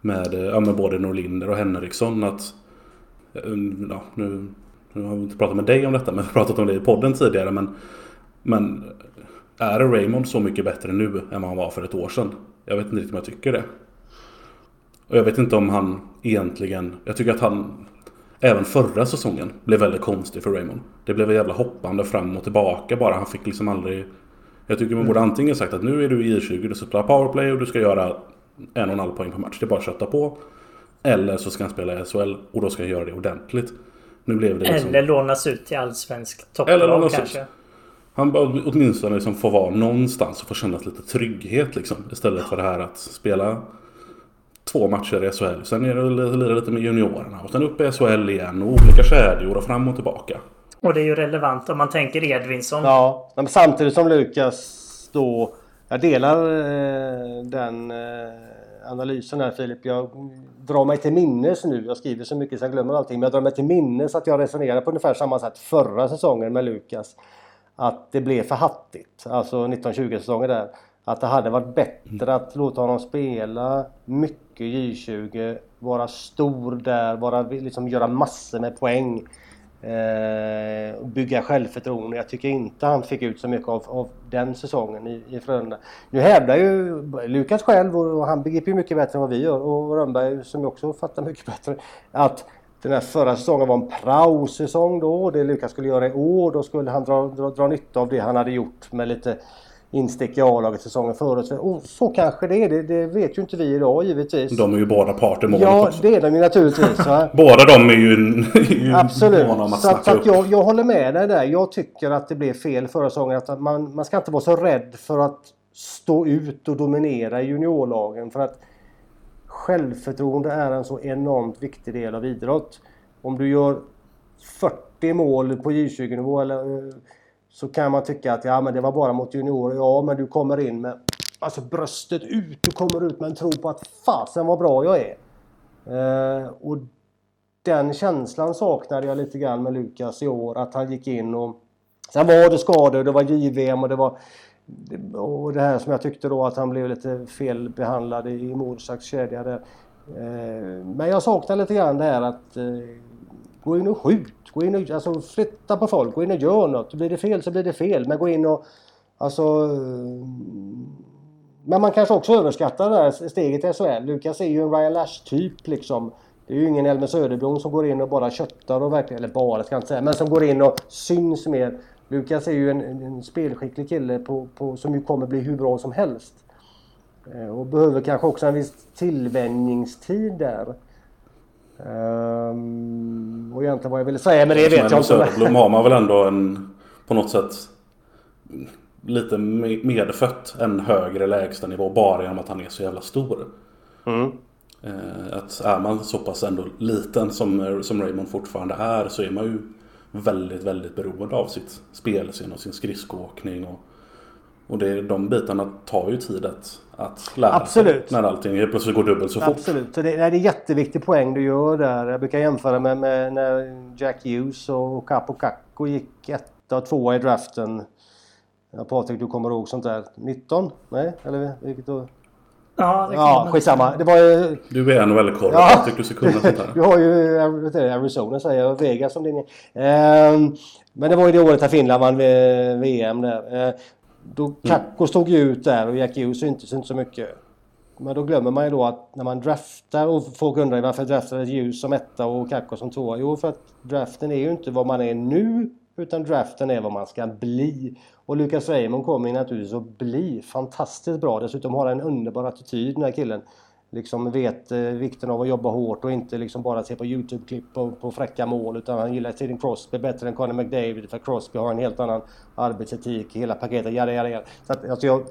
med, eh, ja, med både Norlinder och Henriksson. Att, eh, ja, nu, nu har vi inte pratat med dig om detta men vi har pratat om det i podden tidigare. Men, men är Raymond så mycket bättre nu än vad han var för ett år sedan? Jag vet inte riktigt om jag tycker det. Och jag vet inte om han egentligen... Jag tycker att han... Även förra säsongen blev väldigt konstig för Raymond. Det blev en jävla hoppande fram och tillbaka bara. Han fick liksom aldrig... Jag tycker man borde antingen sagt att nu är du i I20, du ska spela powerplay och du ska göra en och en halv poäng per match. Det är bara att kötta på. Eller så ska han spela i SHL och då ska han göra det ordentligt. Nu blev det liksom... Eller lånas ut till allsvensk topplag kanske. Ut. Han bör åtminstone liksom få vara någonstans och få känna lite trygghet liksom. Istället för det här att spela två matcher i SHL. Sen är det lira lite med juniorerna och sen upp i SHL igen och olika kedjor och fram och tillbaka. Och det är ju relevant om man tänker Edvinsson. Ja, men samtidigt som Lukas då... Jag delar eh, den eh, analysen här Filip. Jag drar mig till minnes nu. Jag skriver så mycket så jag glömmer allting. Men jag drar mig till minnes att jag resonerade på ungefär samma sätt förra säsongen med Lukas. Att det blev för hattigt. Alltså 1920 säsongen där. Att det hade varit bättre att låta honom spela mycket J20, vara stor där, vara, liksom göra massor med poäng. Eh, bygga självförtroende. Jag tycker inte han fick ut så mycket av, av den säsongen i, i Frölunda. Nu hävdar ju Lukas själv och, och han begriper ju mycket bättre än vad vi gör och Rönnberg som också fattar mycket bättre att den här förra säsongen var en prao-säsong då. Det Lukas skulle göra i år. Då skulle han dra, dra, dra nytta av det han hade gjort med lite instick i A-laget säsongen förut. Och så kanske det är. Det, det, vet ju inte vi idag givetvis. De är ju båda parter målet Ja, också. det är de ju naturligtvis. båda de är ju, Absolut. om att så, att, så att jag, jag håller med dig där. Jag tycker att det blev fel förra säsongen. Att man, man ska inte vara så rädd för att stå ut och dominera i juniorlagen. För att självförtroende är en så enormt viktig del av idrott. Om du gör 40 mål på J20-nivå eller eh, så kan man tycka att ja, men det var bara mot juniorer. Ja, men du kommer in med alltså bröstet ut. Du kommer ut med en tro på att fasen vad bra jag är. Eh, och den känslan saknade jag lite grann med Lukas i år. Att han gick in och... Sen var det skador, det var JVM och det var... Och det här som jag tyckte då att han blev lite felbehandlad i Morsaks kedja där. Eh, men jag saknar lite grann det här att eh, gå in och skjut. Gå in och alltså, flytta på folk, gå in och gör något. Blir det fel så blir det fel. Men gå in och alltså... Eh, men man kanske också överskattar det här steget i SHL. Lukas är ju en Ryan Lash-typ liksom. Det är ju ingen Elmer Söderblom som går in och bara köttar och verkligen, eller bara ska jag inte säga, men som går in och syns mer. Lukas är ju en, en spelskicklig kille på, på, som ju kommer bli hur bra som helst. Eh, och behöver kanske också en viss tillvänjningstid där. Um, och egentligen vad jag ville säga med det vet jag inte. Söderblom har man väl ändå en på något sätt lite medfött en högre lägstanivå bara genom att han är så jävla stor. Mm. Eh, att är man så pass ändå liten som, som Raymond fortfarande är så är man ju väldigt, väldigt beroende av sitt spelsinne och sin skridskoåkning. Och, och det, de bitarna tar ju tid att, att lära Absolut. sig när allting helt plötsligt går dubbelt så fort. Absolut. Så det, det är en jätteviktig poäng du gör där. Jag brukar jämföra med, med när Jack Hughes och Capo Cacco gick etta och tvåa i draften. Ja, Patrik, du kommer ihåg sånt där? 19? Nej? Eller vilket då? Ja, det ja skitsamma. Det var ju... Du är NHL-korre. Ja. Jag tycker du ska kunna sånt här. du har ju Arizona säger jag, Vegas som din ehm, Men det var ju det året när Finland vann VM där. Ehm, då Kakko mm. stod ju ut där och Jack Hughes syntes inte så mycket. Men då glömmer man ju då att när man draftar och folk undrar varför draftade Hughes som etta och Kakko som tvåa? Jo, för att draften är ju inte vad man är nu utan draften är vad man ska bli. Och Lucas Raymond kommer naturligtvis att bli fantastiskt bra. Dessutom har han en underbar attityd den här killen liksom vet eh, vikten av att jobba hårt och inte liksom bara se på Youtube-klipp på, på fräcka mål utan han gillar Sidney Crosby bättre än Conor McDavid för Crosby har en helt annan arbetsetik, hela paketet, jada, jada, jada. Så att, alltså jag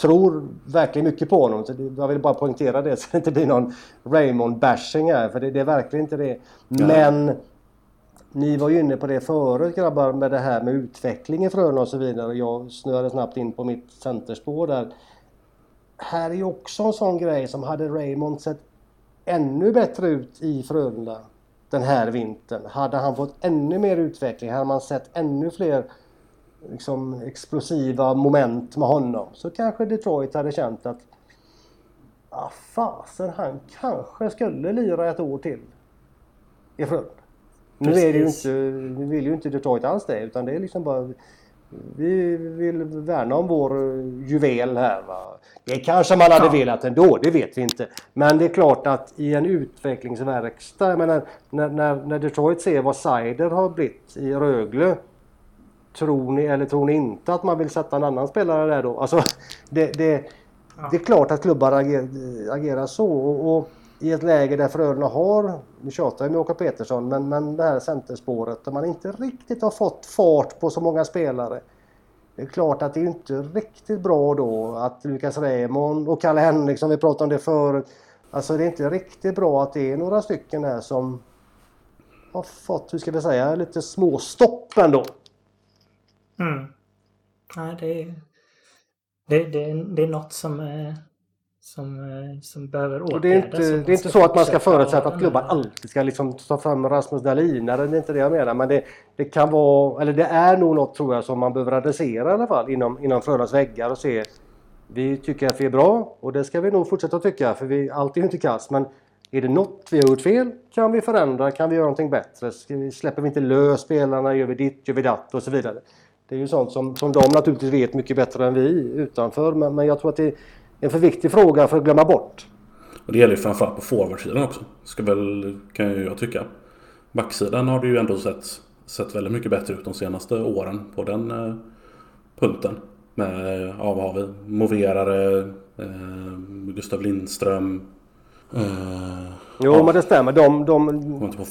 tror verkligen mycket på honom. Så jag vill bara poängtera det så det inte blir någon Raymond-bashing här för det, det, är verkligen inte det. Men ni var ju inne på det förut grabbar med det här med utveckling i Frölunda och så vidare. Jag snöade snabbt in på mitt centerspår där här är ju också en sån grej som hade Raymond sett ännu bättre ut i Frölunda den här vintern. Hade han fått ännu mer utveckling, hade man sett ännu fler liksom, explosiva moment med honom så kanske Detroit hade känt att ah, fasen, han kanske skulle lira ett år till i Frölunda. Nu, är det ju inte, nu vill ju inte Detroit alls det utan det är liksom bara vi vill värna om vår juvel här. Va? Det kanske man hade ja. velat ändå, det vet vi inte. Men det är klart att i en utvecklingsverkstad, jag menar, när, när, när Detroit ser vad Sider har blivit i Rögle. Tror ni eller tror ni inte att man vill sätta en annan spelare där då? Alltså, det, det, ja. det är klart att klubbar agerar, agerar så. Och, och, i ett läge där Frölunda har, nu tjatar jag med Åke Petersson, men, men det här centerspåret där man inte riktigt har fått fart på så många spelare. Det är klart att det är inte riktigt bra då att Lukas Raymond och Kalle Henriksson, vi pratade om det förut. Alltså det är inte riktigt bra att det är några stycken där som har fått, hur ska vi säga, lite små stopp ändå. Mm. Nej, det är, det, det, det är något som är som, eh, som behöver åtgärdas. det är inte, det är inte så att man ska förutsätta att klubbar alltid ska liksom ta fram Rasmus Dahlin. Det är inte det jag menar. Men det, det kan vara, eller det är nog något tror jag som man behöver adressera i alla fall inom, inom Frölundas väggar och se. Vi tycker att vi är bra och det ska vi nog fortsätta tycka för vi, allt är ju inte kast. Men är det något vi har gjort fel kan vi förändra, kan vi göra någonting bättre. Släpper vi inte lös spelarna, gör vi ditt, gör vi datt och så vidare. Det är ju sånt som, som de naturligtvis vet mycket bättre än vi utanför. Men, men jag tror att det en för viktig fråga för att glömma bort. Och det gäller ju framförallt på forwardsidan också. Ska väl, kan ju jag tycka. Backsidan har det ju ändå sett, sett väldigt mycket bättre ut de senaste åren på den eh, punkten. Med, ja, vad har vi? Moverare, eh, Gustav Lindström, Uh, jo ja. men det stämmer. De, de,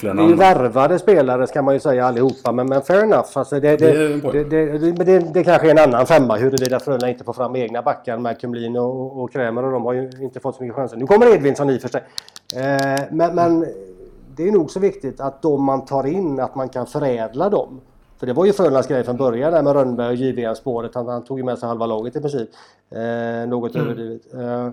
det är ju värvade spelare ska man ju säga allihopa. Men, men fair enough. Alltså det, det, det, det, det, det, kanske är en annan femma huruvida Frölunda inte får fram egna backar med Kumlin och, och Krämer och de har ju inte fått så mycket chanser. Nu kommer Edvinsson i och för sig. Uh, men, men det är nog så viktigt att de man tar in, att man kan förädla dem. För det var ju Frölundas grej från början där med Rönnberg och JVM-spåret. Han, han, tog ju med sig halva laget i princip. Eh, något mm. överdrivet. Eh,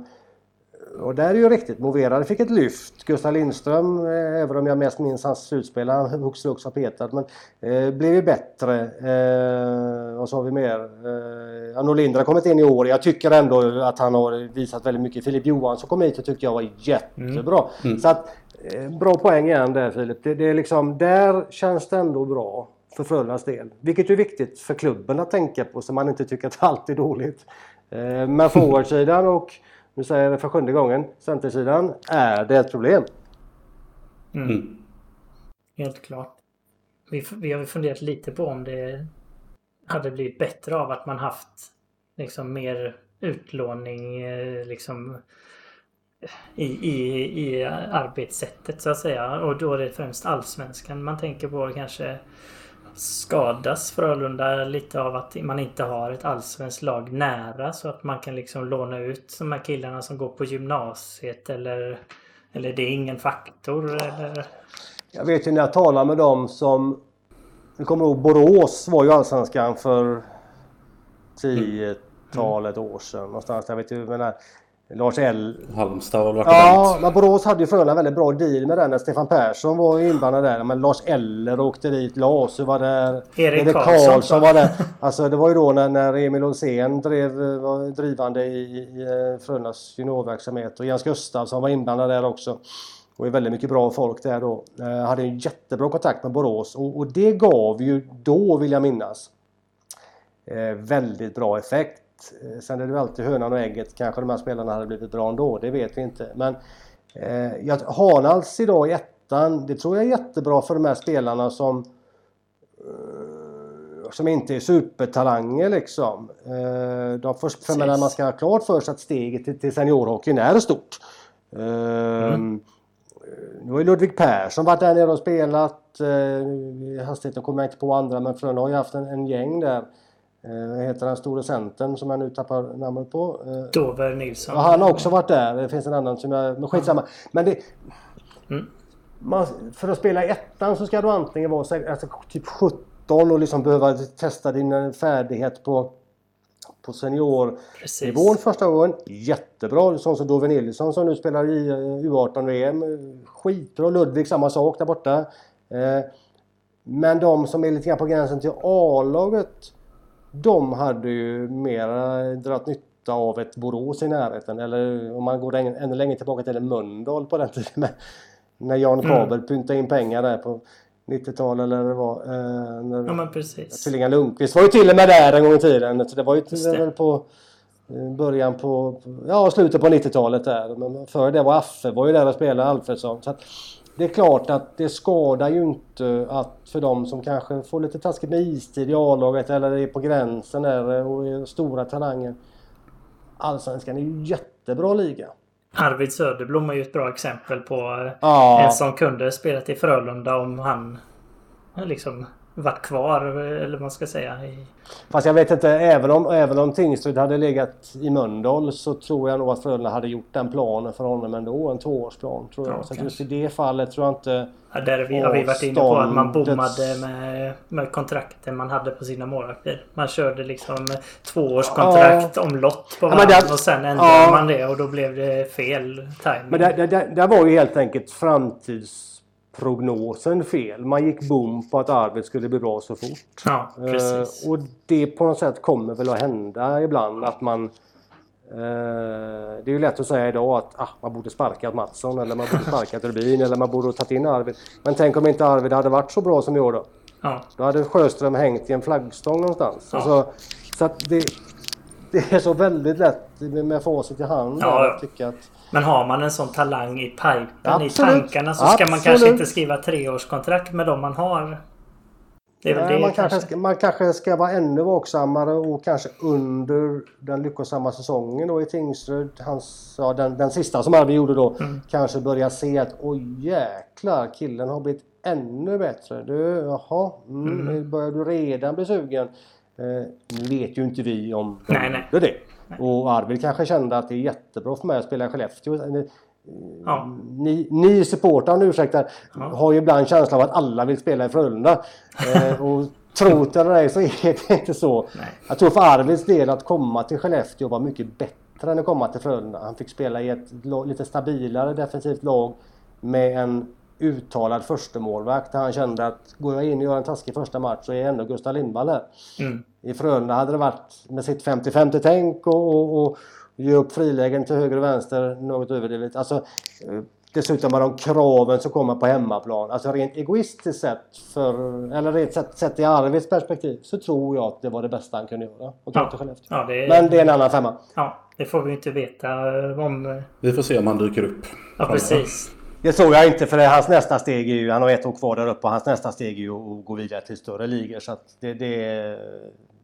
och där är ju riktigt. Moverare fick ett lyft. Gustav Lindström, eh, även om jag mest minns hans slutspel, han hux flux har petat, men eh, blev ju bättre. Eh, vad sa vi mer? Eh, Norlinder har kommit in i år. Jag tycker ändå att han har visat väldigt mycket. Filip Johansson kom hit och tyckte jag var jättebra. Mm. Mm. Så att, eh, bra poäng igen där Filip. Det, det, är liksom, där känns det ändå bra för Frölundas del. Vilket är viktigt för klubben att tänka på så man inte tycker att allt är dåligt. Eh, men forwardsidan och nu säger jag det för sjunde gången, centersidan är det ett problem. Mm. Mm. Helt klart. Vi, vi har funderat lite på om det hade blivit bättre av att man haft liksom mer utlåning eh, liksom i, i, i arbetssättet så att säga. Och då är det främst allsvenskan man tänker på kanske skadas Frölunda lite av att man inte har ett allsvenskt lag nära så att man kan liksom låna ut de här killarna som går på gymnasiet eller eller det är ingen faktor eller? Jag vet ju när jag talar med dem som Du kommer ihåg Borås var ju allsvenskan för 10-talet mm. år sedan någonstans. Jag vet ju, men Lars L. Halmstad varit Ja, men Borås hade ju Frölunda väldigt bra deal med den när Stefan Persson var inblandad där. Men Lars Eller åkte dit, Lasu var där. Erik Karlsson, Karlsson var där. Alltså det var ju då när, när Emil Olsén drev, var drivande i, i eh, Frölundas juniorverksamhet. Och Jens Gustafsson var inblandad där också. Det var väldigt mycket bra folk där då. Eh, hade en jättebra kontakt med Borås och, och det gav ju då, vill jag minnas, eh, väldigt bra effekt. Eh, sen är det alltid hönan och ägget. Kanske de här spelarna hade blivit bra ändå. Det vet vi inte. Men eh, Hanals idag i ettan. Det tror jag är jättebra för de här spelarna som eh, som inte är supertalanger liksom. Eh, de först, för man ska ha klart för sig att steget till, till seniorhockeyn är stort. Mm. Nu har ju Ludvig Persson varit där nere och spelat. Eh, hastigheten kommer jag inte på andra men Frölunda har ju haft en, en gäng där. Eh, vad heter den store centern som jag nu tappar namnet på? Eh, Dover Nilsson. Ja, han har också varit där. Det finns en annan som jag... Men skitsamma. Men det... Mm. Man, för att spela i ettan så ska du antingen vara alltså, typ 17 och liksom behöva testa din färdighet på på seniornivån första gången. Jättebra. Sån som Dover Nilsson som nu spelar i U18-VM. Skitbra. Ludvig samma sak där borta. Eh, men de som är lite grann på gränsen till A-laget de hade ju mera dragit nytta av ett Borås i närheten. Eller om man går ännu längre tillbaka till Mölndal på den tiden. när Jan. Kabel mm. pyntade in pengar där på 90-tal eller vad det var. Eh, när Ja men precis. Tvillingar Lundqvist var ju till och med där en gång i tiden. Så det var ju väl på eh, början på, ja slutet på 90-talet där. Men före det var Affe var ju där och spelade Alfredsson. Så att det är klart att det skadar ju inte att för de som kanske får lite taskigt med istid i A-laget eller är på gränsen där och är stora talanger. Allsvenskan är ju jättebra liga. Arvid Söderblom är ju ett bra exempel på eh, Ja. en som kunde spelat i Frölunda om han liksom varit kvar eller vad man ska säga. Fast jag vet inte, även om, även om Tingsryd hade legat i Mölndal så tror jag nog att Frölunda hade gjort den planen för honom ändå. En tvåårsplan tror jag. Ja, så just i det fallet tror jag inte... Ja, där vi, har vi varit inne på att man bommade med, med kontrakten man hade på sina målvakter. Man körde liksom tvåårskontrakt om lott på Ja, varandra där- och sen ändrade Ja. man det och då blev det fel timing. Men där var ju helt enkelt framtidsprognosen fel. Man gick bom på att Arvid skulle bli bra så fort. Ja, precis. Eh, och det på något sätt kommer väl att hända ibland att man eh, det är ju lätt att säga idag att ah, man borde sparkat Mattsson eller man borde sparkat Rubin eller man borde tagit in Arvid. Men tänk om inte Arvid hade varit så bra som i år då? Ja, Då hade Sjöström hängt i en flaggstång någonstans. Ja. Alltså, så att det, det är så väldigt lätt med, facit i hand Ja, tycka att men har man en sån talang i pipen, i Absolut. tankarna, så ska man kanske Absolut. inte skriva treårskontrakt med dem man har. Det är väl Nej, det man, kanske kanske. ska, man kanske ska vara ännu vaksammare och kanske under den lyckosamma säsongen då i Tingsryd, hans, ja, den, den sista som Arvid gjorde då, Mm. kanske börja se att oj jäklar, killen har blivit ännu bättre. Du, jaha, mm, Mm. börjar du redan bli sugen. Eh, nu vet ju inte vi om de Nej, nej. det. Och Arvid kanske kände att det är jättebra för mig att spela i Skellefteå. Eh, Ja. Ni, ni supportrar, om ursäktar, har ju ibland känslan av att alla vill spela i Frölunda. Eh, och trot eller ej så är det inte så. Nej. Jag tror för Arvids del att komma till Skellefteå var mycket bättre än att komma till Frölunda. Han fick spela i ett lite stabilare defensivt lag med en uttalad förstemålvakt där han kände att går jag in och gör en taskig första match så är jag ändå Gustav Lindvall här. Mm. I Frölunda hade det varit med sitt 50-50 tänk och, och, och ge upp frilägen till höger och vänster något överdrivet. Alltså, eh, dessutom med de kraven som kommer på hemmaplan. Alltså rent egoistiskt sett, för, eller rent sett, sett i Arvids perspektiv, så tror jag att det var det bästa han kunde göra. Och Ja. Skellefteå. Ja, det, Men det är en annan femma. ja, det får vi inte veta om. eh, Vi får se om han dyker upp. Ja, precis. Det såg jag inte för det, hans nästa steg är ju, han har ett år kvar där uppe och hans nästa steg är ju att gå vidare till större ligor. Så att det, det,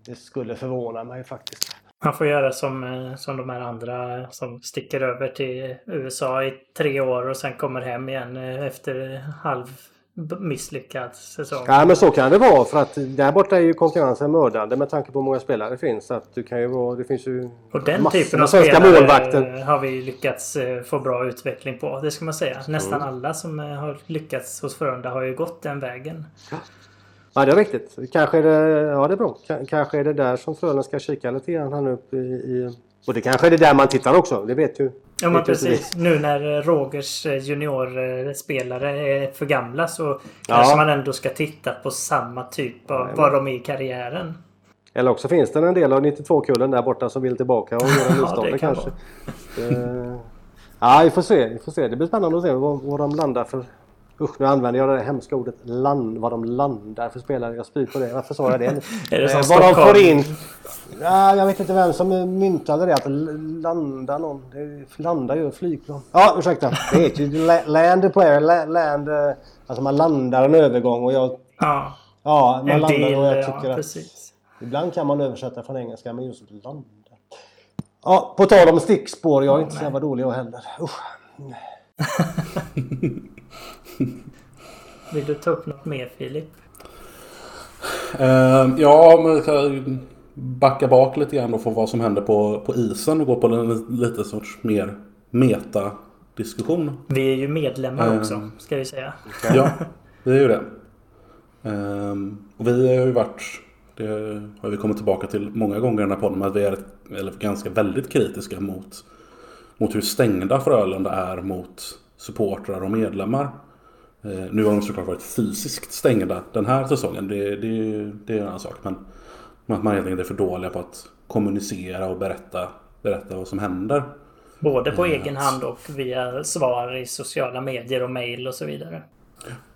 det skulle förvåna mig faktiskt. Man får göra som, eh, som de här andra som sticker över till USA i tre år och sen kommer hem igen eh, efter halv misslyckad säsong. Ja men så kan det vara för att där borta är ju konkurrensen mördande med tanke på hur många spelare det finns. Så att du kan ju vara, det finns ju Och den typen av svenska spelare målvakter. eh, har vi lyckats eh, få bra utveckling på. Det ska man säga. Nästan Mm. alla som eh, har lyckats hos Frölunda har ju gått den vägen. Ja det är riktigt. Kanske är det, ja det är bra. Kanske är det där som Frölunda ska kika lite grann här nu uppe i, i och det kanske är det där man tittar också. Det vet ju. Ja men precis. Nu när eh, Rogers eh, juniorspelare är för gamla så kanske man ändå ska titta på samma typ av Jajamän. var de är i karriären. Eller också finns det en del av 92-kullen där borta som vill tillbaka och göra Ja, nystarter det kan kanske. Eh, ja, vi får se. Vi får se. Det blir spännande att se vad, vad de landar för... Usch, nu använder jag det hemska ordet land. Vad de landar för spelare. Jag spyr på det. Varför sa jag det? Är det som Eh, vad de får in. Ja, jag vet inte vem som myntade det. Att landa någon. Det landar ju flygplan. Ja, ursäkta. Det heter ju la- land a player. la- Land... eh, Alltså man landar en övergång och jag... Ja, Ja, man landar del. och jag Ja, tycker att... precis. Ibland kan man översätta från engelska men just landa. Ja, på tal om stickspår. Jag är inte så jävla dålig jag heller. Usch. Vill du ta upp något mer Filip? Eh, ja, men jag ska backa bak lite grann och få vad som händer på, på isen och gå på en lite sorts mer meta-diskussion. Vi är ju medlemmar Mm. också, ska vi säga. Ja, det är ju det. Ehm, och vi har ju varit, det har vi kommit tillbaka till många gånger i den här podden, att vi är eller ganska väldigt kritiska mot, mot hur stängda Frölunda är mot supportrar och medlemmar. Eh, nu har de såklart varit fysiskt stängda den här säsongen, det, det, det är en annan sak. Men att man helt enkelt är för dåliga på att kommunicera och berätta, berätta vad som händer. Både på Mm. egen hand och via svar i sociala medier och mail och så vidare.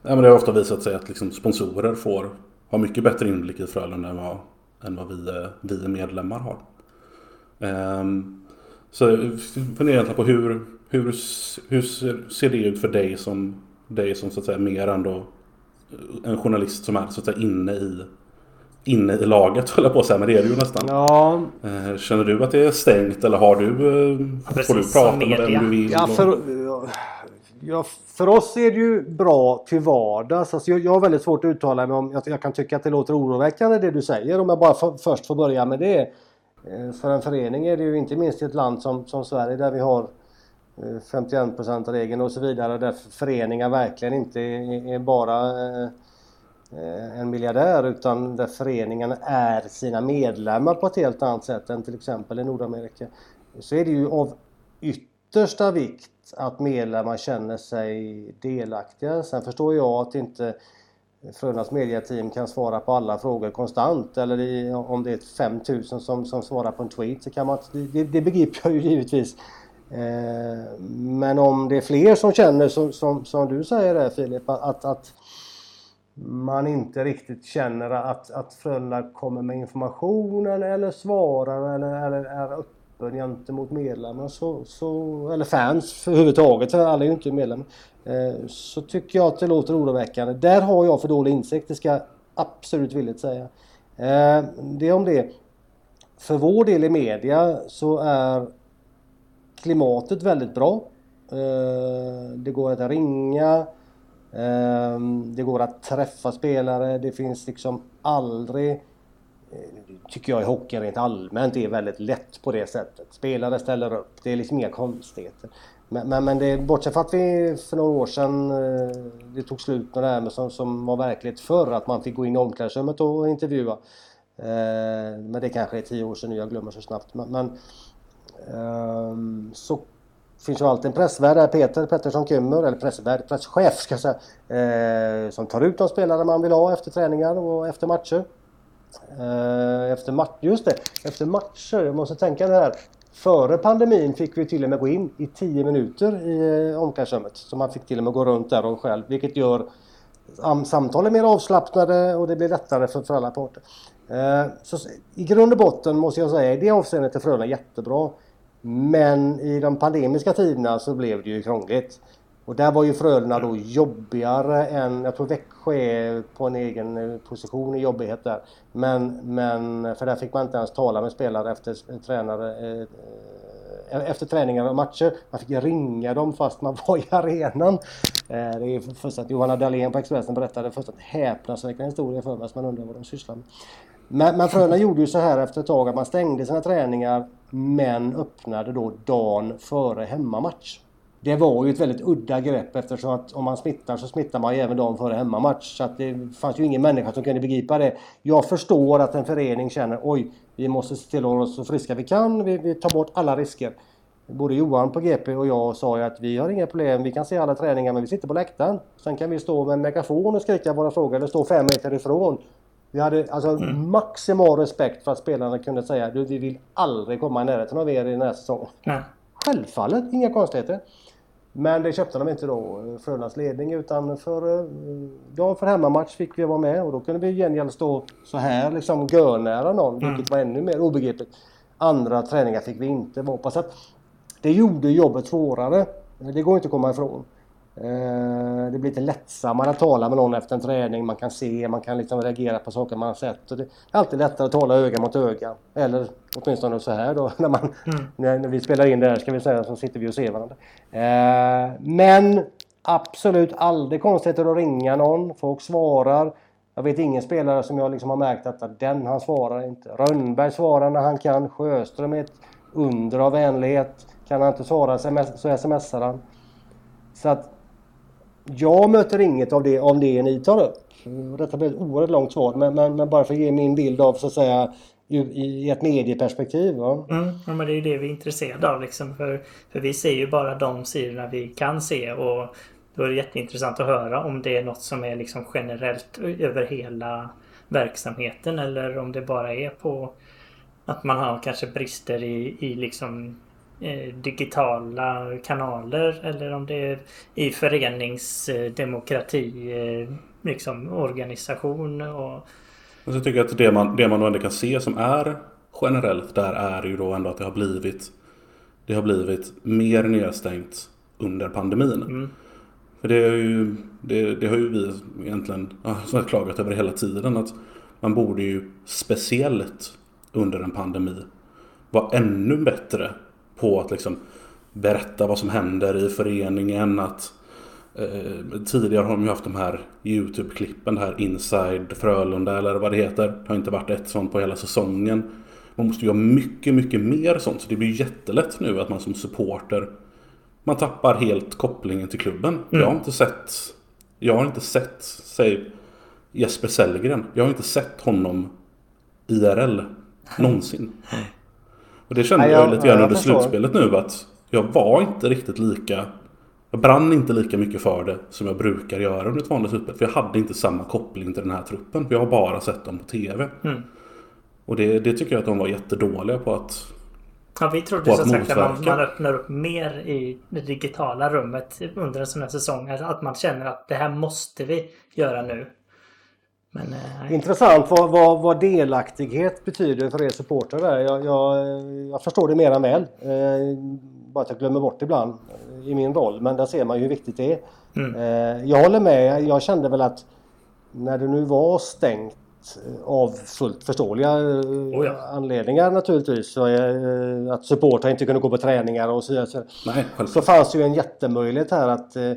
Ja, men det har ofta visat sig att liksom sponsorer får ha mycket bättre inblick i Frölunda än vad, än vad vi, eh, vi medlemmar har. Um, så egentligen på hur, hur, hur ser det ut för dig som, dig som så att säga mer ändå en journalist som är så att säga inne i inne i laget höll jag på att säga, men det är det ju nästan. Ja. Eh, känner du att det är stängt eller har du, ja, precis, får du prata med vem du vill? Ja, för, ja, för oss är det ju bra till vardags. Alltså jag, jag har väldigt svårt att uttala mig om, jag, jag kan tycka att det låter oroväckande det du säger om jag bara för, först får börja med det. Eh, för en förening är det ju inte minst i ett land som, som Sverige där vi har eh, 51% regeln och så vidare där föreningar verkligen inte är, är bara eh, en miljardär utan där föreningen är sina medlemmar på ett helt annat sätt än till exempel i Nordamerika. Så är det ju av yttersta vikt att medlemmar känner sig delaktiga. Sen förstår jag att inte Frölundas mediateam kan svara på alla frågor konstant eller i, om det är 5000 som, som svarar på en tweet så kan man det, det begriper jag ju givetvis. Eh, men om det är fler som känner som, som, som du säger där Filip att, att man inte riktigt känner att, att Frölunda kommer med information eller, eller svarar eller, eller är öppen gentemot medlemmar så, så, eller fans överhuvudtaget, alla är ju inte medlemmar. Eh, så tycker jag att det låter oroväckande. Där har jag för dålig insikt, det ska jag absolut villigt säga. Eh, det om det. För vår del i media så är klimatet väldigt bra. Eh, det går att ringa det går att träffa spelare. Det finns liksom aldrig tycker jag i hockeyn rent allmänt är väldigt lätt på det sättet. Spelare ställer upp. Det är liksom inga konstigheter. Men, men, men det, bortsett från att vi för några år sedan eh, det tog slut med det här med som, som var verkligt förr att man fick gå in i omklädningsrummet och intervjua. Eh, men det kanske är tio år sedan nu, jag glömmer så snabbt. Men, men ehm, så finns ju alltid en pressvärd där, Peter Pettersson Kymmer, eller pressvärd, presschef ska jag säga. Eh, som tar ut de spelare man vill ha efter träningar och efter matcher. Eh, efter match, just det, efter matcher, jag måste tänka det här. Före pandemin fick vi till och med gå in i 10 minuter i eh, omklädningsrummet. Så man fick till och med gå runt där och själv, vilket gör samtalen mer avslappnade och det blir lättare för, för alla parter. Eh, så I grund och botten måste jag säga, i det avseendet är Frölunda jättebra. Men i de pandemiska tiderna så blev det ju krångligt. Och där var ju Frölunda då jobbigare än, jag tror Växjö är på en egen eh, position i jobbighet där. Men, men för där fick man inte ens tala med spelare efter eh, tränare eh, eh, efter träningar och matcher. Man fick ringa dem fast man var i arenan. Eh, det är först att Johanna Dahlén på Expressen berättade först en häpnadsväckande historia för mig, så man undrar vad de sysslar med. Men, men Frölunda gjorde ju så här efter ett tag att man stängde sina träningar men öppnade då dagen före hemmamatch. Det var ju ett väldigt udda grepp eftersom att om man smittar så smittar man ju även dagen före hemmamatch. Så att det fanns ju ingen människa som kunde begripa det. Jag förstår att en förening känner oj, vi måste se till oss så friska vi kan. Vi, vi tar bort alla risker. Både Johan på GP och jag sa ju att vi har inga problem, vi kan se alla träningar men vi sitter på läktaren. Sen kan vi stå med en megafon och skrika våra frågor eller stå fem meter ifrån. Vi hade alltså mm. maximal respekt för att spelarna kunde säga du, vi vill aldrig komma i närheten av er i den här säsongen. Nej. Självfallet, inga konstigheter. Men det köpte de inte då, Frölundas ledning, utan för eh, dagen för hemmamatch fick vi vara med och då kunde vi i gengäld stå så här liksom görnära någon, mm. vilket var ännu mer obegripligt. Andra träningar fick vi inte vara på. Så att det gjorde jobbet svårare. Det går inte att komma ifrån. Eh, det blir lite lättsammare att tala med någon efter en träning. Man kan se, man kan liksom reagera på saker man har sett. Det är alltid lättare att tala öga mot öga. Eller åtminstone så här då. När, man, mm. när, när, vi spelar in det här ska vi säga så sitter vi och ser varandra. Eh, men absolut aldrig konstigheter att ringa någon. Folk svarar. Jag vet ingen spelare som jag liksom har märkt att den han svarar inte. Rönnberg svarar när han kan. Sjöström är ett under av vänlighet. Kan han inte svara så smsar han. Så att jag möter inget av det, om det ni tar upp. Detta blir ett oerhört långt svar men, men, men bara för att ge min bild av så att säga i ett medieperspektiv. Ja. Mm, ja, men det är ju det vi är intresserade av liksom. För, för vi ser ju bara de sidorna vi kan se och då är det jätteintressant att höra om det är något som är liksom generellt över hela verksamheten eller om det bara är på att man har kanske brister i, i liksom digitala kanaler eller om det är i föreningsdemokrati eh, liksom organisation och... Så jag tycker att det man, det man ändå kan se som är generellt där är ju då ändå att det har blivit Det har blivit mer nedstängt under pandemin. Mm. För det, är ju, det, det, har ju vi egentligen ja, klagat över hela tiden. Att man borde ju speciellt under en pandemi vara ännu bättre på att liksom berätta vad som händer i föreningen. Att, eh, tidigare har de ju haft de här YouTube-klippen, det här Inside Frölunda eller vad det heter. Det har inte varit ett sånt på hela säsongen. Man måste ju ha mycket, mycket mer sånt. Så det blir jättelätt nu att man som supporter man tappar helt kopplingen till klubben. Mm. Jag har inte sett Jag har inte sett, säg Jesper Sellgren. Jag har inte sett honom IRL någonsin. Och det kände jag, jag lite grann under slutspelet nu att jag var inte riktigt lika Jag brann inte lika mycket för det som jag brukar göra under ett vanligt slutspel. För jag hade inte samma koppling till den här truppen. För jag har bara sett dem på TV. Mm. Och det, det tycker jag att de var jättedåliga på att Ja, vi trodde som sagt att man, man öppnar upp mer i det digitala rummet under en sån här säsong. Att man känner att det här måste vi göra nu. Men, eh, Intressant vad, vad, vad, delaktighet betyder för er supportrar. Jag, jag, jag förstår det mer än väl. Eh, bara att jag glömmer bort ibland i min roll. Men där ser man ju hur viktigt det är. Mm. Eh, jag håller med. Jag kände väl att när det nu var stängt av fullt förståeliga oh ja. anledningar naturligtvis. Så, eh, att supportrar inte kunde gå på träningar och så vidare. Nej, så fanns det ju en jättemöjlighet här att eh,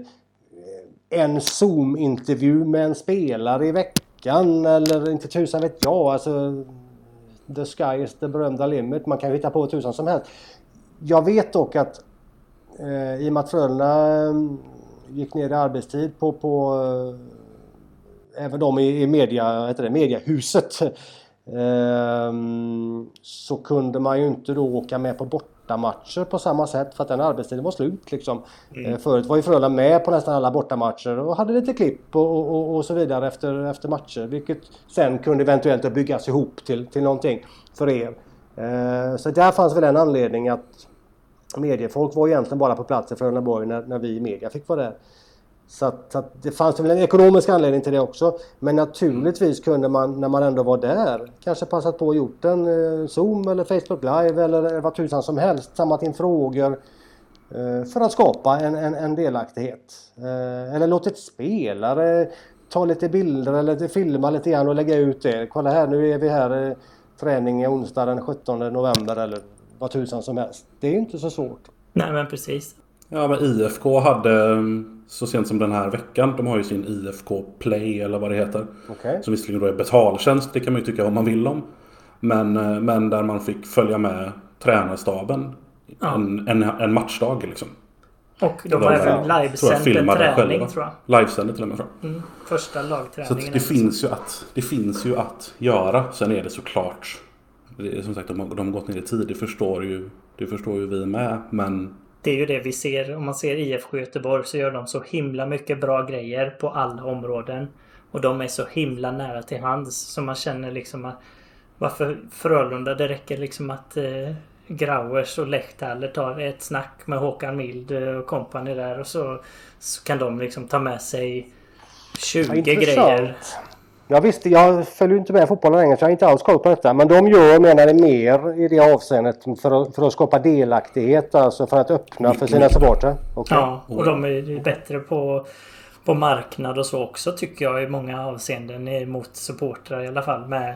en Zoom-intervju med en spelare i veckan eller inte tusan vet jag. Alltså, the sky is the berömda limit. Man kan ju hitta på tusan som helst. Jag vet dock att eh, i och med att Frölunda eh, gick ner i arbetstid på, på eh, även de i, i media, heter det, mediahuset eh, så kunde man ju inte då åka med på bortamatcher på samma sätt för att den arbetstiden var slut. Liksom. Mm. Eh, förut var ju Frölunda med på nästan alla bortamatcher och hade lite klipp och, och, och, så vidare efter, efter matcher. Vilket sen kunde eventuellt byggas ihop till, till någonting för er. Eh, så där fanns väl en anledning att mediefolk var egentligen bara på plats i Frölundaborg när, när vi i media fick vara där. Så, att, så att det fanns väl en ekonomisk anledning till det också. Men naturligtvis kunde man när man ändå var där kanske passat på och gjort en eh, Zoom eller Facebook Live eller vad tusan som helst. Samlat in frågor eh, för att skapa en, en, en delaktighet. Eh, eller låtit spelare ta lite bilder eller filma lite grann och lägga ut det. Kolla här nu är vi här eh, träning onsdag den 17 november eller vad tusan som helst. Det är inte så svårt. Nej men precis. Ja men IFK hade mm, så sent som den här veckan. De har ju sin IFK Play eller vad det heter. Okay. Som visserligen då är betaltjänst. Det kan man ju tycka vad man vill om. Men, eh, men där man fick följa med tränarstaben ja. en, en, en matchdag liksom. Och de har även livesänt en träning själva. tror jag. Livesände till och med tror jag. Mm, första lagträningen. Så det finns, ju att, det finns ju att göra. Sen är det såklart. Det är, som sagt, de har, de har gått ner i tid. Det förstår ju, det förstår ju vi med. Men det är ju det vi ser. Om man ser IFK Göteborg så gör de så himla mycket bra grejer på alla områden. Och de är så himla nära till hands. Så man känner liksom att varför Frölunda, det räcker liksom att eh, Grauers och Lechtaller tar ett snack med Håkan Mild och kompani där och så, så kan de liksom ta med sig 20 ja, grejer. Ja, visst, jag följer inte med fotbollen längre så jag har inte alls koll på detta. Men de gör, menar jag, mer i det avseendet för att, för att skapa delaktighet, alltså för att öppna för sina supportrar. Okay. Ja, och de är bättre på, på marknad och så också tycker jag i många avseenden mot supportrar i alla fall. Med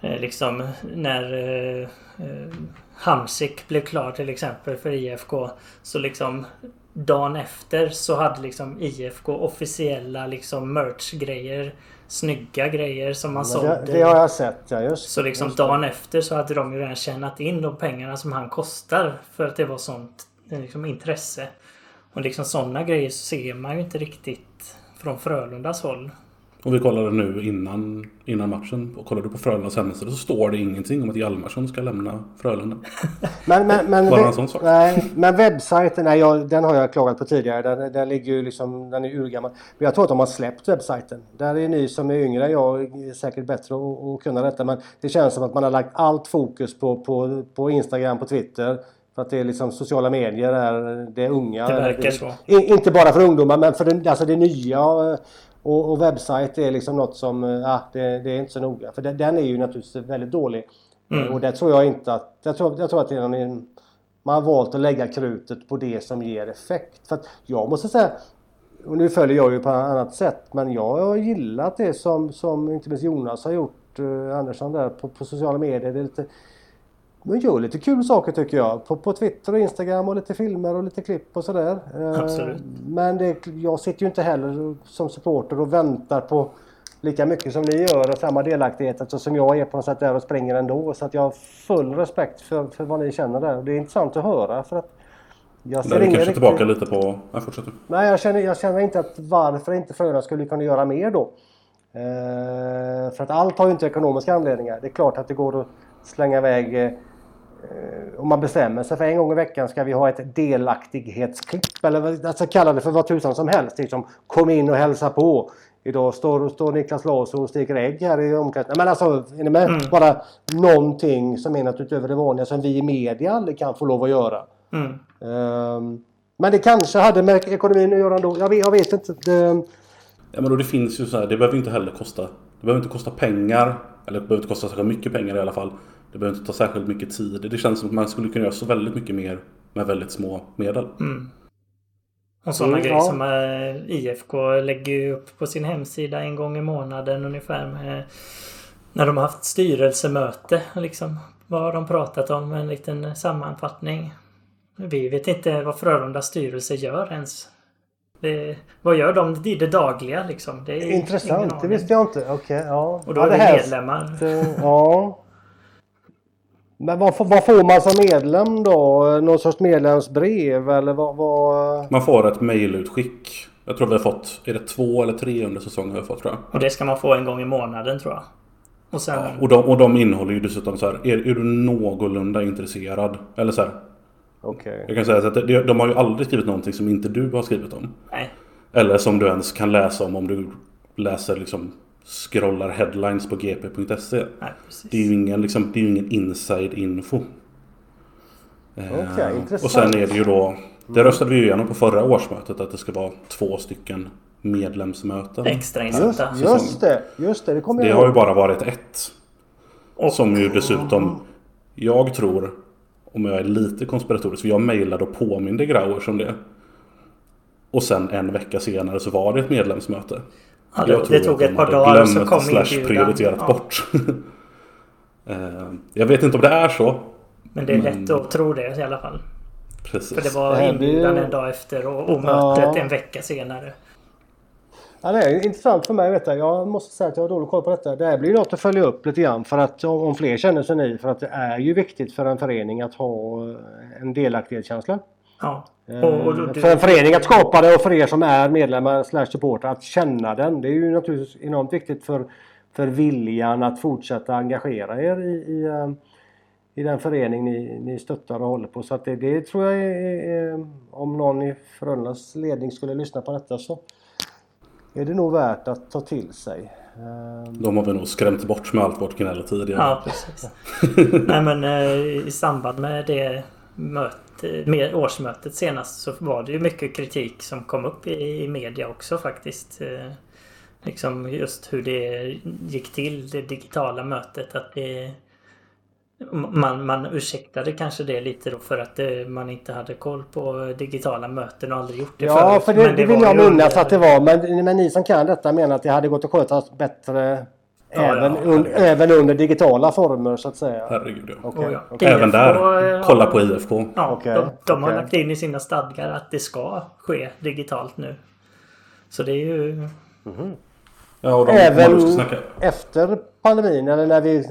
eh, liksom när eh, eh, Hamsik blev klar till exempel för IFK. Så liksom dagen efter så hade liksom IFK officiella liksom merch-grejer snygga grejer som man sålde. Det, det, har jag sett, ja just Så liksom just dagen efter så hade de ju redan tjänat in de pengarna som han kostar. För att det var sånt liksom, intresse. Och liksom sådana grejer ser man ju inte riktigt från Frölundas håll. Och vi kollade nu innan, innan matchen och kollade på Frölundas hemsida så står det ingenting om att Hjalmarsson ska lämna Frölunda. men, men, men, Bara en sån sak. Nej, men webbsajten, nej, jag, den har jag klagat på tidigare. Den, den ligger ju liksom, den är urgammal. Men jag tror att de har släppt webbsajten. Där är ni som är yngre, jag är säkert bättre att kunna detta. Men det känns som att man har lagt allt fokus på, på, på Instagram, på Twitter. För att det är liksom sociala medier är det unga. Det verkar så. Inte bara för ungdomar men för det, alltså det nya. Och, och webbsajt är liksom något som, ja, det, det är inte så noga. För den, den är ju naturligtvis väldigt dålig. Mm. Och det tror jag inte att, jag tror, jag tror att det är en, man har valt att lägga krutet på det som ger effekt. För att jag måste säga, och nu följer jag ju på annat sätt, men jag har gillat det som, som inte minst Jonas har gjort, eh, Andersson där på, på sociala medier. Det är lite, man gör lite kul saker tycker jag. På, på Twitter och Instagram och lite filmer och lite klipp och sådär. Eh, Absolut. Men det, jag sitter ju inte heller som supporter och väntar på lika mycket som ni gör och samma delaktighet alltså, som jag är på något sätt där och springer ändå. Så att jag har full respekt för, för vad ni känner där. Det är intressant att höra för att jag ser kanske riktigt... tillbaka lite på... Ja, fortsätt Nej, jag känner, jag känner inte att varför inte Frölunda skulle kunna göra mer då. Eh, för att allt har ju inte ekonomiska anledningar. Det är klart att det går att slänga iväg eh, om man bestämmer sig för en gång i veckan ska vi ha ett delaktighetsklipp eller alltså kalla det för vad tusan som helst. Liksom, kom in och hälsa på. Idag står, står Niklas Larsson och steker ägg här i omklädningsrummet. Men alltså, är ni med? Mm. Bara någonting som är något utöver det vanliga som vi i media aldrig kan få lov att göra. Mm. Um, men det kanske hade med ekonomin att göra ändå. Jag vet, jag vet inte. Det... Ja, men då det finns ju så här, det behöver inte heller kosta. Det behöver inte kosta pengar. Eller det behöver inte kosta särskilt mycket pengar i alla fall. Det behöver inte ta särskilt mycket tid. Det känns som att man skulle kunna göra så väldigt mycket mer med väldigt små medel. Mm. Och sådana mm, grejer ja. som äh, IFK lägger ju upp på sin hemsida en gång i månaden ungefär med när de har haft styrelsemöte. Liksom, vad har de pratat om? En liten sammanfattning. Vi vet inte vad Frölundas styrelse gör ens. Det, vad gör de i det dagliga liksom? Det Intressant, det visste jag inte. Okej, okay, ja. Och då ja, är det medlemmar. Ja. Men vad, vad, får man som medlem då? Någon sorts medlemsbrev eller vad? vad... Man får ett mejlutskick. Jag tror vi har fått, är det två eller tre under säsongen vi har fått tror jag. Och det ska man få en gång i månaden tror jag. Och, sen... ja, och, de, och de innehåller ju dessutom så här, är, är du någorlunda intresserad? Eller så här. Okay. Jag kan säga att de, de har ju aldrig skrivit någonting som inte du har skrivit om. Nej. Eller som du ens kan läsa om om du läser liksom scrollar headlines på gp.se. Det är ju ingen, liksom, det är ingen inside info. Okay, eh, och sen är det ju då Det röstade vi ju igenom på förra årsmötet att det ska vara två stycken medlemsmöten. Extrainsatta. Just, just det, just det. Det, kommer det har ju bara varit ett. Och, som ju dessutom Jag tror Om jag är lite konspiratorisk. För jag mejlade och påminde Grauers om det. Och sen en vecka senare så var det ett medlemsmöte. Ja, det, det tog ett par dagar och så kom slash prioriterat ja. bort. Eh, jag vet inte om det är så. Men det är men... lätt att tro det i alla fall. Precis. För det var inbjudan en dag efter och, och mötet ja. en vecka senare. Ja, det är intressant för mig att veta. Jag måste säga att jag har dålig koll på detta. Det här blir något att följa upp lite grann för att om fler känner sig ni. För att det är ju viktigt för en förening att ha en delaktighetskänsla. Ja. Och, och du, för en förening att skapa det och för er som är medlemmar slash supportrar att känna den. Det är ju naturligtvis enormt viktigt för, för viljan att fortsätta engagera er i, i, eh, i den förening ni, ni stöttar och håller på. Så att det, det tror jag är, är, om någon i Frölundas ledning skulle lyssna på detta så är det nog värt att ta till sig. De har vi nog skrämt bort med allt vårt gnäll tidigare. Ja, precis. Nej men eh, i samband med det mötet med årsmötet senast så var det ju mycket kritik som kom upp i, media också faktiskt. Eh, liksom just hur det gick till, det digitala mötet. Att det, man, man ursäktade kanske det lite då för att det, man inte hade koll på digitala möten och aldrig gjort det Ja, förut. för det, det, det vill jag minnas att det var. Men, men ni som kan detta menar att det hade gått att sköta bättre även, ja, un, även under digitala former så att säga? Herregud ja. Okay, oh, ja. Okay. Även där. Kolla på IFK. Ja, okay, de, de har lagt in i sina stadgar att det ska ske digitalt nu. Så det är ju... Mm -hmm. Ja, de, även efter pandemin eller när vi,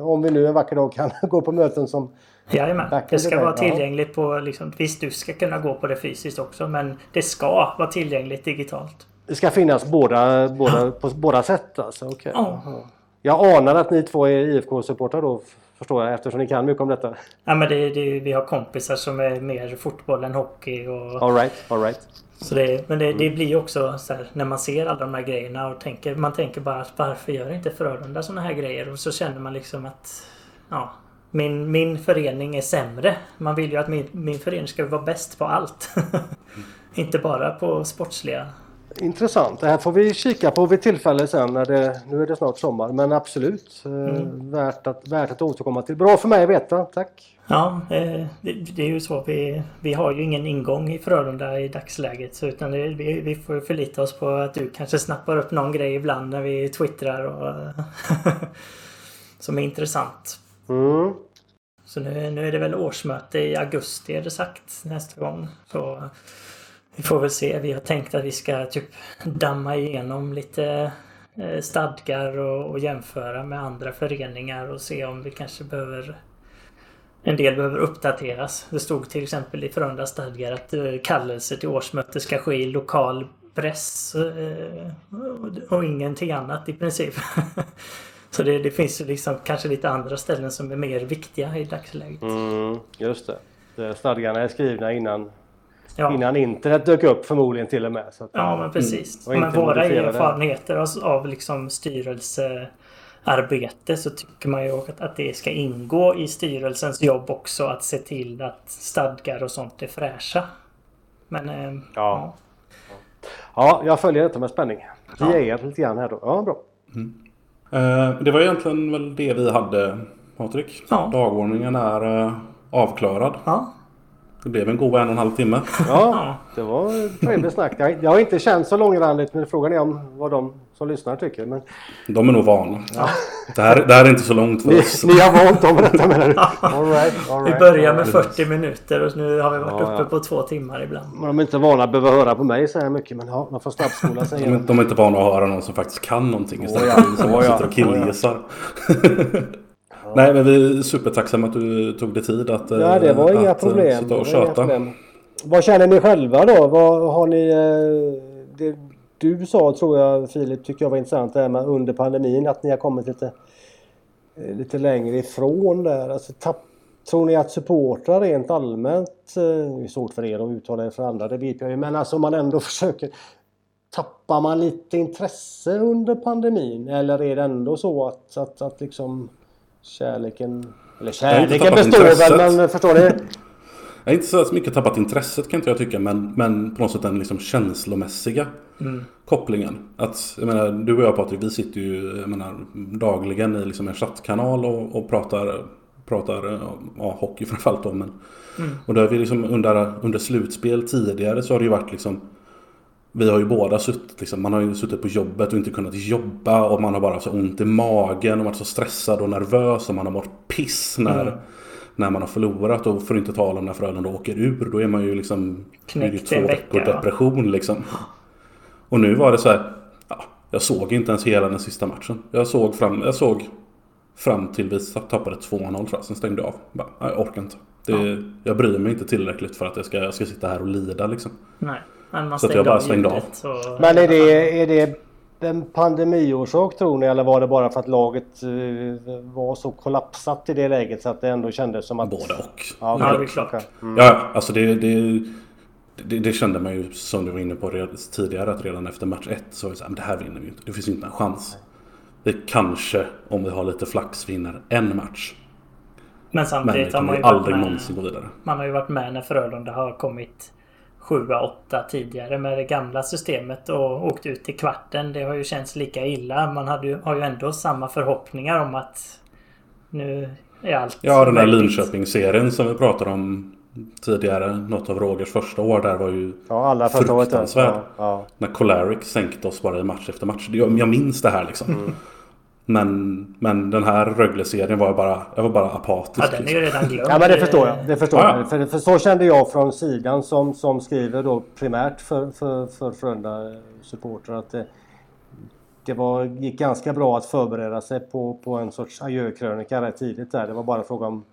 om vi nu en vacker dag kan gå på möten som Jajamän. Det ska vara tillgängligt på, liksom, visst du ska kunna gå på det fysiskt också men det ska vara tillgängligt digitalt. Det ska finnas båda, båda, på båda sätt alltså? Okay. Ja. Jag anar att ni två är IFK-supportrar då förstår jag eftersom ni kan mycket om detta. Ja men det, det, vi har kompisar som är mer fotboll än hockey. Och... All right, all right. Så det, men det, det blir också så här, när man ser alla de här grejerna och tänker, man tänker bara att varför gör inte Frölunda sådana här grejer? Och så känner man liksom att ja, min, min förening är sämre. Man vill ju att min, min förening ska vara bäst på allt. Inte bara på sportsliga. Intressant. Det här får vi kika på vid tillfälle sen. När det, nu är det snart sommar. Men absolut. Eh, mm. värt, att, värt att återkomma till. Bra för mig att veta. Tack. Ja, eh, det, det, är ju så. Vi, vi har ju ingen ingång i Frölunda i dagsläget. Så utan det, vi, vi får förlita oss på att du kanske snappar upp någon grej ibland när vi twittrar. Och som är intressant. Mm. Så nu, nu är det väl årsmöte i augusti är det sagt nästa gång. Så vi får väl se. Vi har tänkt att vi ska typ damma igenom lite eh, stadgar och, och jämföra med andra föreningar och se om vi kanske behöver en del behöver uppdateras. Det stod till exempel i Frölunda stadgar att eh, kallelse till årsmöte ska ske i lokal press eh, och ingenting annat i princip. Så det, det finns liksom kanske lite andra ställen som är mer viktiga i dagsläget. Mm, just det. Stadgarna är skrivna innan, ja. innan internet dök upp förmodligen till och med. Så att, ja, men precis. Mm, men våra erfarenheter av, av liksom styrelsearbete så tycker man ju att, att det ska ingå i styrelsens jobb också att se till att stadgar och sånt är fräscha. Men... Eh, ja. ja. Ja, jag följer detta med spänning. Vi ja. är lite grann här då. Ja, bra. Mm. Eh, det var egentligen väl det vi hade Patrik. Ja. Dagordningen är eh, avklarad. Ja. Det blev en god en och en halv timme. Ja, det var trevligt snack. Jag har inte känt så långrandigt men frågan är om vad de som lyssnar tycker. Men... De är nog vana. Ja. Det, här, det här är inte så långt för ni, oss. Ni har vant dem detta menar du? All right, all right, Vi börjar med 40 minuter och nu har vi varit ja, uppe på två timmar ibland. de är inte vana att behöva höra på mig så här mycket men ja, de får snabbspola sig. De, de är inte vana att höra någon som faktiskt kan någonting istället för oh, ja. som oh, sitter och killgissar. Nej men vi är supertacksamma att du tog dig tid att Ja det var att, inga problem. Sitta och köta. Vad känner ni själva då? Vad har ni... Eh, det, du sa tror jag Filip tycker jag var intressant det här med under pandemin att ni har kommit lite, eh, lite längre ifrån där. Alltså, tapp, tror ni att supportrar rent allmänt, eh, det är svårt för er att uttala er för andra, det vet jag ju, men alltså om man ändå försöker Tappar man lite intresse under pandemin eller är det ändå så att, att, att liksom kärleken... Eller kärleken består väl men förstår ni? Jag är inte så mycket tappat intresset kan inte jag tycka men, men på något sätt den liksom känslomässiga mm. kopplingen. Att, jag menar, du och jag Patrik, vi sitter ju jag menar, dagligen i liksom en chattkanal och, och pratar, pratar ja, hockey framförallt då. Men, mm. Och då har vi liksom under, under slutspel tidigare så har det ju varit liksom vi har ju båda suttit, liksom, man har ju suttit på jobbet och inte kunnat jobba och man har bara så ont i magen och varit så stressad och nervös och man har mått piss när, mm. när man har förlorat och för att inte tala om när Frölunda åker ur. Då är man ju liksom Knäckt två veckor depression liksom. Och nu var det så här, ja, jag såg inte ens hela den sista matchen. Jag såg fram, jag såg fram till vi tappade 2-0 tror jag, sen stängde jag av. Bara, jag orkar inte. Det, ja. Jag bryr mig inte tillräckligt för att jag ska, jag ska sitta här och lida liksom. Nej. Men man så jag bara stängde av. Så... Men är det, är det en pandemiorsak tror ni eller var det bara för att laget eh, var så kollapsat i det läget så att det ändå kändes som att... Både och. Ja, ja det är klart. Mm. Ja, alltså det, det, det, det, kände man ju som du var inne på tidigare att redan efter match 1 så var det så här, det här vinner vi inte. Det finns inte en chans. Vi kanske, om vi har lite flax, vinner en match. Men samtidigt men har man ju aldrig med, någonsin gå vidare. Man har ju varit med när Frölunda har kommit 7-8 tidigare med det gamla systemet och åkt ut till kvarten. Det har ju känts lika illa. Man hade ju, har ju ändå samma förhoppningar om att nu är allt Ja, den där Linköping-serien som vi pratade om tidigare. Något av Rogers första år där var ju ja, alla fruktansvärd. Ja, ja. När Colaric sänkte oss bara i match efter match. Jag, jag minns det här liksom. Mm. Men, men den här Rögle-serien var bara, jag var bara apatisk. Ja, den är ju redan glömd. Ja, men det förstår jag. Det förstår ja, ja. jag. För, för, så kände jag från sidan som, som skriver då primärt för, för, för Frölunda supporter att det, det var, gick ganska bra att förbereda sig på, på en sorts adjökrönika rätt tidigt där. Det var bara fråga om...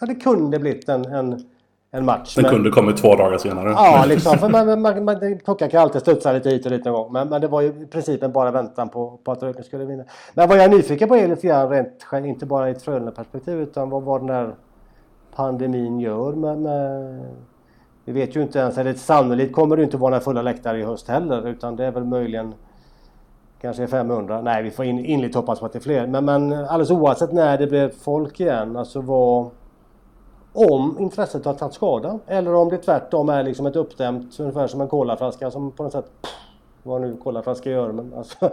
Ja, det kunde blivit en, en en match. Den men... kunde kommit två dagar senare. Ja, liksom. För man, man, man, klockan kan alltid studsa lite hit och dit någon gång. Men, men det var ju i princip bara väntan på, på att Rögle skulle vinna. Men vad jag är nyfiken på är lite grann rent, inte bara i ett Frölunda-perspektiv utan vad, vad den här pandemin gör med, med vi vet ju inte ens, eller sannolikt kommer det inte vara några fulla läktare i höst heller utan det är väl möjligen Kanske är 500. Nej, vi får in, inligt hoppas på att det är fler. Men, men alldeles oavsett när det blir folk igen, alltså vad... Om intresset har tagit skada eller om det tvärtom är liksom ett uppdämt, ungefär som en kolaflaska som på något sätt... Pff, vad nu kolaflaska gör men alltså...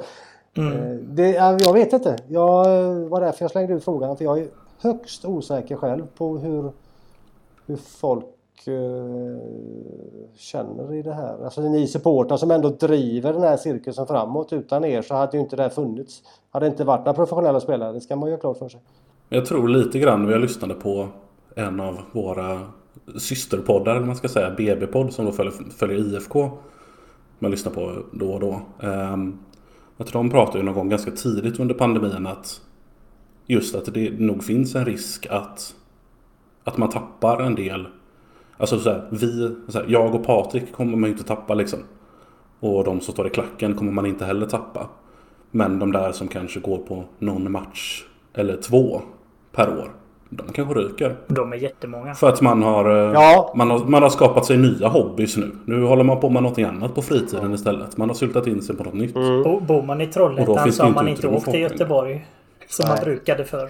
Mm. Det, jag vet inte. Jag var därför jag slängde ut frågan för jag är högst osäker själv på hur, hur folk uh, känner i det här. Alltså ni supportrar som ändå driver den här cirkusen framåt. Utan er så hade ju inte det här funnits. Hade inte varit några professionella spelare. Det ska man ju ha klart för sig. Jag tror lite grann, jag lyssnade på en av våra systerpoddar, eller man ska säga, BB-podd som då följer, följer IFK. Man lyssnar på då och då. Ehm, jag tror de pratade ju någon gång ganska tidigt under pandemin att just att det nog finns en risk att, att man tappar en del. Alltså så här, vi, så här, jag och Patrik kommer man ju inte tappa liksom. Och de som står i klacken kommer man inte heller tappa. Men de där som kanske går på någon match eller två per år. De kanske ryker. De är jättemånga. För att man har, eh, ja. man har, man har skapat sig nya hobbys nu. Nu håller man på med något annat på fritiden istället. Man har syltat in sig på något nytt. Mm. Bor man i Trollhättan så har man inte åkt till Göteborg. Som nej. man brukade förr.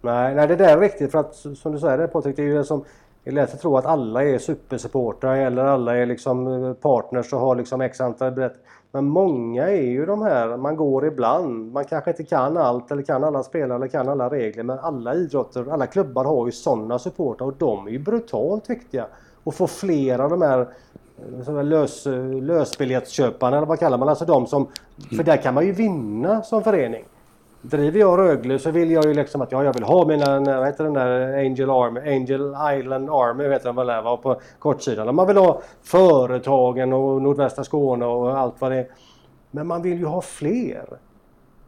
Nej, nej, det där är riktigt. För att som du säger Patrik, det är ju det som det är lätt att tro att alla är supersupportrar eller alla är liksom eh, partners och har liksom x antal berätt. Men många är ju de här, man går ibland, man kanske inte kan allt eller kan alla spelare eller kan alla regler men alla idrotter, alla klubbar har ju sådana supportrar och de är ju brutalt viktiga. Och få fler av de här eh, lös, lösbiljettsköparna eller vad kallar man alltså de som... För där kan man ju vinna som förening. Driver jag Rögle så vill jag ju liksom att ja, jag vill ha mina, vad heter den där Angel Army, Angel Island Army vet jag vad det var på kortsidan. Man vill ha företagen och nordvästra Skåne och allt vad det är. Men man vill ju ha fler.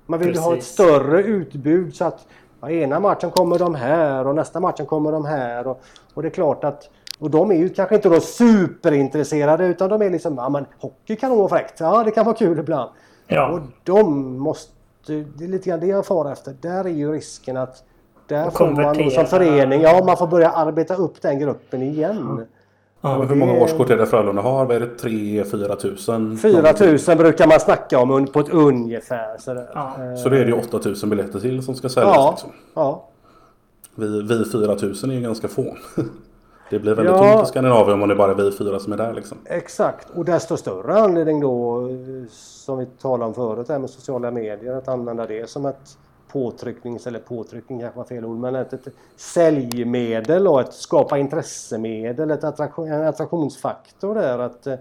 Man vill Precis. ju ha ett större utbud så att ja, ena matchen kommer de här och nästa matchen kommer de här. Och, och det är klart att och de är ju kanske inte då superintresserade utan de är liksom, ja men hockey kan nog vara fräckt. Ja det kan vara kul ibland. Ja. Och de måste det är lite grann det jag far efter. Där är ju risken att där får man som förening, ja man får börja arbeta upp den gruppen igen. Mm. Ja, hur många årskort är det Frölunda har? Vad är det? 3-4 tusen? 4 tusen brukar man snacka om på ett ungefär. Sådär. Ja. Så det är det 8 tusen biljetter till som ska säljas? Ja. Liksom. ja. Vi, vi 4 tusen är ju ganska få. Det blir väldigt ja, tomt i Skandinavien om det bara är vi fyra som är där liksom. Exakt och desto större anledning då som vi talade om förut här med sociala medier att använda det som ett påtrycknings eller påtryckning kanske var fel ord men ett, ett säljmedel och ett skapa intressemedel, ett attraktion, en attraktionsfaktor där att eh,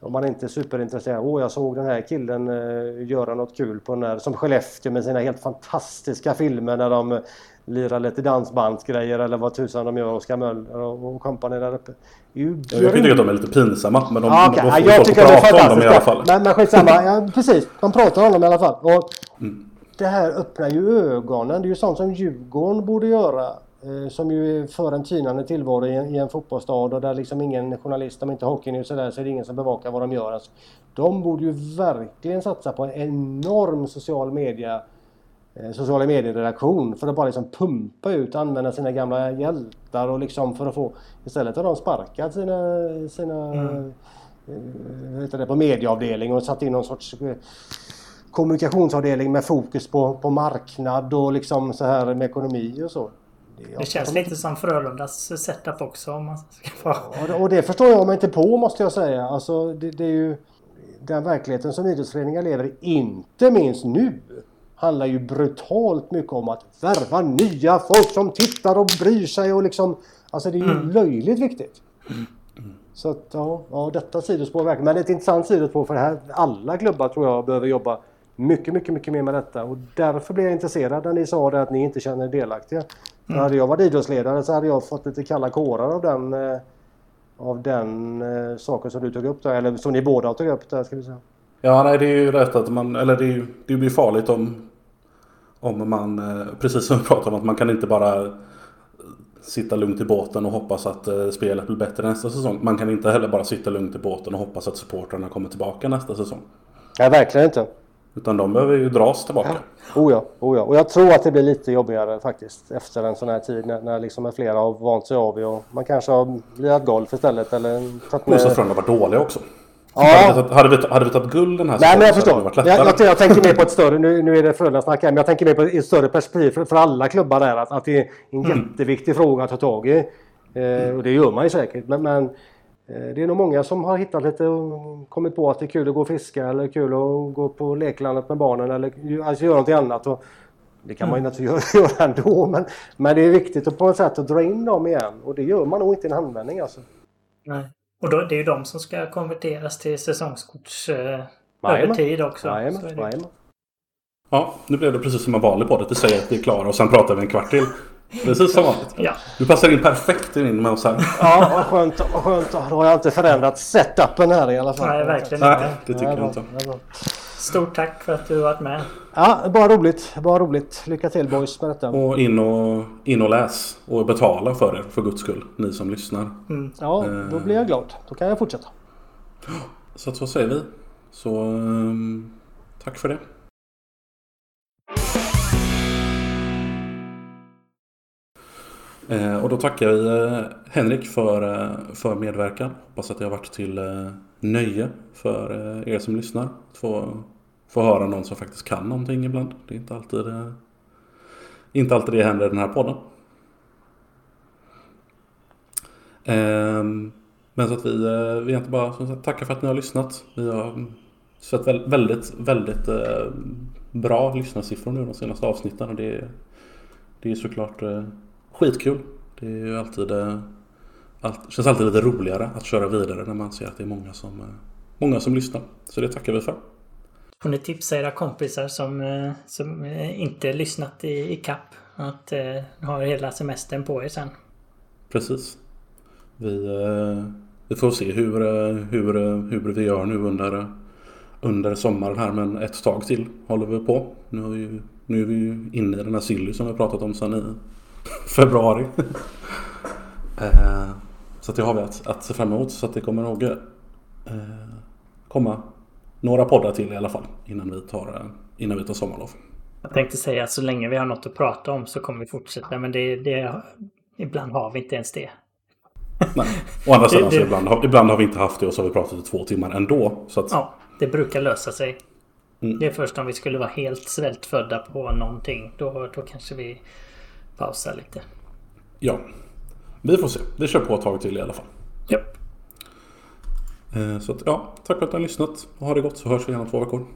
om man inte är superintresserad. Åh, jag såg den här killen uh, göra något kul på den där, som Skellefteå med sina helt fantastiska filmer när de lirar lite dansbandsgrejer eller vad tusan de gör, Oskar Möller och, company där uppe. Jag tycker att de är lite pinsamma men de, ah, okay. de får ja, jag tycker prata om dem i alla fall. Men, men skitsamma, ja, precis. De pratar om dem i alla fall. Och mm. Det här öppnar ju ögonen. Det är ju sånt som Djurgården borde göra. Eh, som ju för en tynande tillvaro i en, i en fotbollsstad och där liksom ingen journalist, om inte Hockeynews är där så är det ingen som bevakar vad de gör. Alltså, de borde ju verkligen satsa på en enorm social media sociala medier-redaktion för att bara liksom pumpa ut, använda sina gamla hjältar och liksom för att få... Istället har de sparkat sina, sina mm. äh, det, på medieavdelning och satt in någon sorts kommunikationsavdelning med fokus på, på marknad och liksom så här med ekonomi och så. Det, det känns lite som Frölundas setup också om man ska. Ja, och det förstår jag mig inte på måste jag säga. Alltså det, det är ju den verkligheten som idrottsföreningar lever i, inte minst nu handlar ju brutalt mycket om att värva nya folk som tittar och bryr sig och liksom... Alltså det är ju mm. löjligt viktigt. Så att ja, ja detta sidospår verkligen. Men det är ett intressant sidospår för det här. Alla klubbar tror jag behöver jobba mycket, mycket, mycket mer med detta. Och därför blev jag intresserad när ni sa det att ni inte känner er delaktiga. Mm. hade jag varit idrottsledare så hade jag fått lite kalla kårar av den, eh, av den eh, saken som du tog upp där. Eller som ni båda tog upp där ska vi säga. Ja, nej, det är ju rätt att man, eller det, är det blir farligt om, om man, eh, precis som vi pratade om, att man kan inte bara sitta lugnt i båten och hoppas att eh, spelet blir bättre nästa säsong. Man kan inte heller bara sitta lugnt i båten och hoppas att supportrarna kommer tillbaka nästa säsong. Nej, verkligen inte. Utan de behöver ju dras tillbaka. Ja. Oh ja, oh ja. Och jag tror att det blir lite jobbigare faktiskt efter en sån här tid när, när liksom flera har vant sig av och man kanske har lirat golf istället eller tagit med... Bostadsfröna var dåliga också. Ja. Hade, vi tagit, hade, vi, hade vi tagit guld den här Nej, men jag förstår. Jag, jag, jag tänker mer på ett större, nu, nu är det Frölunda-snack här, men jag tänker mer på ett större perspektiv för, för alla klubbar där. Att, att det är en Mm. jätteviktig fråga att ta tag i. Eh, och det gör man ju säkert. Men, men eh, det är nog många som har hittat lite och kommit på att det är kul att gå och fiska eller kul att gå på leklandet med barnen eller alltså göra någonting annat. Och det kan man ju naturligtvis göra, göra ändå. Men, men det är viktigt att på något sätt att dra in dem igen. Och det gör man nog inte i en handvändning alltså. Nej. Och då, det är ju de som ska konverteras till säsongskorts eh, över tid också. Jajamän. Ja, nu blev det precis som en vanlig podd. att Vi säger att vi är klara och sen pratar vi en kvart till. Precis som vanligt. Ja. Du passar in perfekt in med oss här. Ja, vad skönt. Vad skönt. Då har jag inte förändrat setupen här i alla fall. Nej, verkligen Nej, inte. det tycker Ja, jag inte. Stort tack för att du varit med. Ja, bara roligt. Bara roligt. Lycka till boys med detta. Och in och, in och läs och betala för er för guds skull. Ni som lyssnar. Ja, då blir jag glad. Då kan jag fortsätta. Så att så säger vi. Så ehm, tack för det. Eh, och då tackar vi eh, Henrik för, eh, för medverkan. Hoppas att det har varit till nöje för er som lyssnar. Att få, höra någon som faktiskt kan någonting ibland. Det är inte alltid, inte alltid det händer i den här podden. Ehm, men så att vi, eh, vi egentligen bara som sagt, tackar för att ni har lyssnat. Vi har mm, sett väldigt, väldigt eh, bra lyssnarsiffror nu de senaste avsnitten. Och det, är- det är såklart eh, skitkul. Det är ju alltid, allt, känns alltid lite roligare att köra vidare när man ser att det är många som, många som lyssnar. Så det tackar vi för. Får ni tipsa era kompisar som, eh, som eh, inte lyssnat i, i kapp att eh, ha hela semestern på er sen. Precis. Vi, eh, vi får se hur, eh, hur, hur vi gör nu under, under sommaren här. Men ett tag till håller vi på. Nu är vi, ju- nu är vi ju inne i den här silly som vi har pratat om sedan i februari. Eh, så att det har vi att, att se fram emot. Så att det kommer nog eh, komma några poddar till i alla fall innan vi tar, eh, innan vi tar sommarlov. Jag tänkte säga att så länge vi har något att prata om så kommer vi fortsätta. Men det, det, ibland har vi inte ens det. Nej. Å andra sidan så ibland, ibland har vi inte haft det och så har vi pratat i två timmar ändå. Så att, Ja, det brukar lösa sig. Mm. Det är först om vi skulle vara helt svältfödda på någonting. Då, då kanske vi pausar lite. Ja, vi får se. Vi kör på ett tag till i alla fall. Eh, Eh, så att, ja, tack för att ni har lyssnat. Och ha det gott så hörs vi igen om två veckor.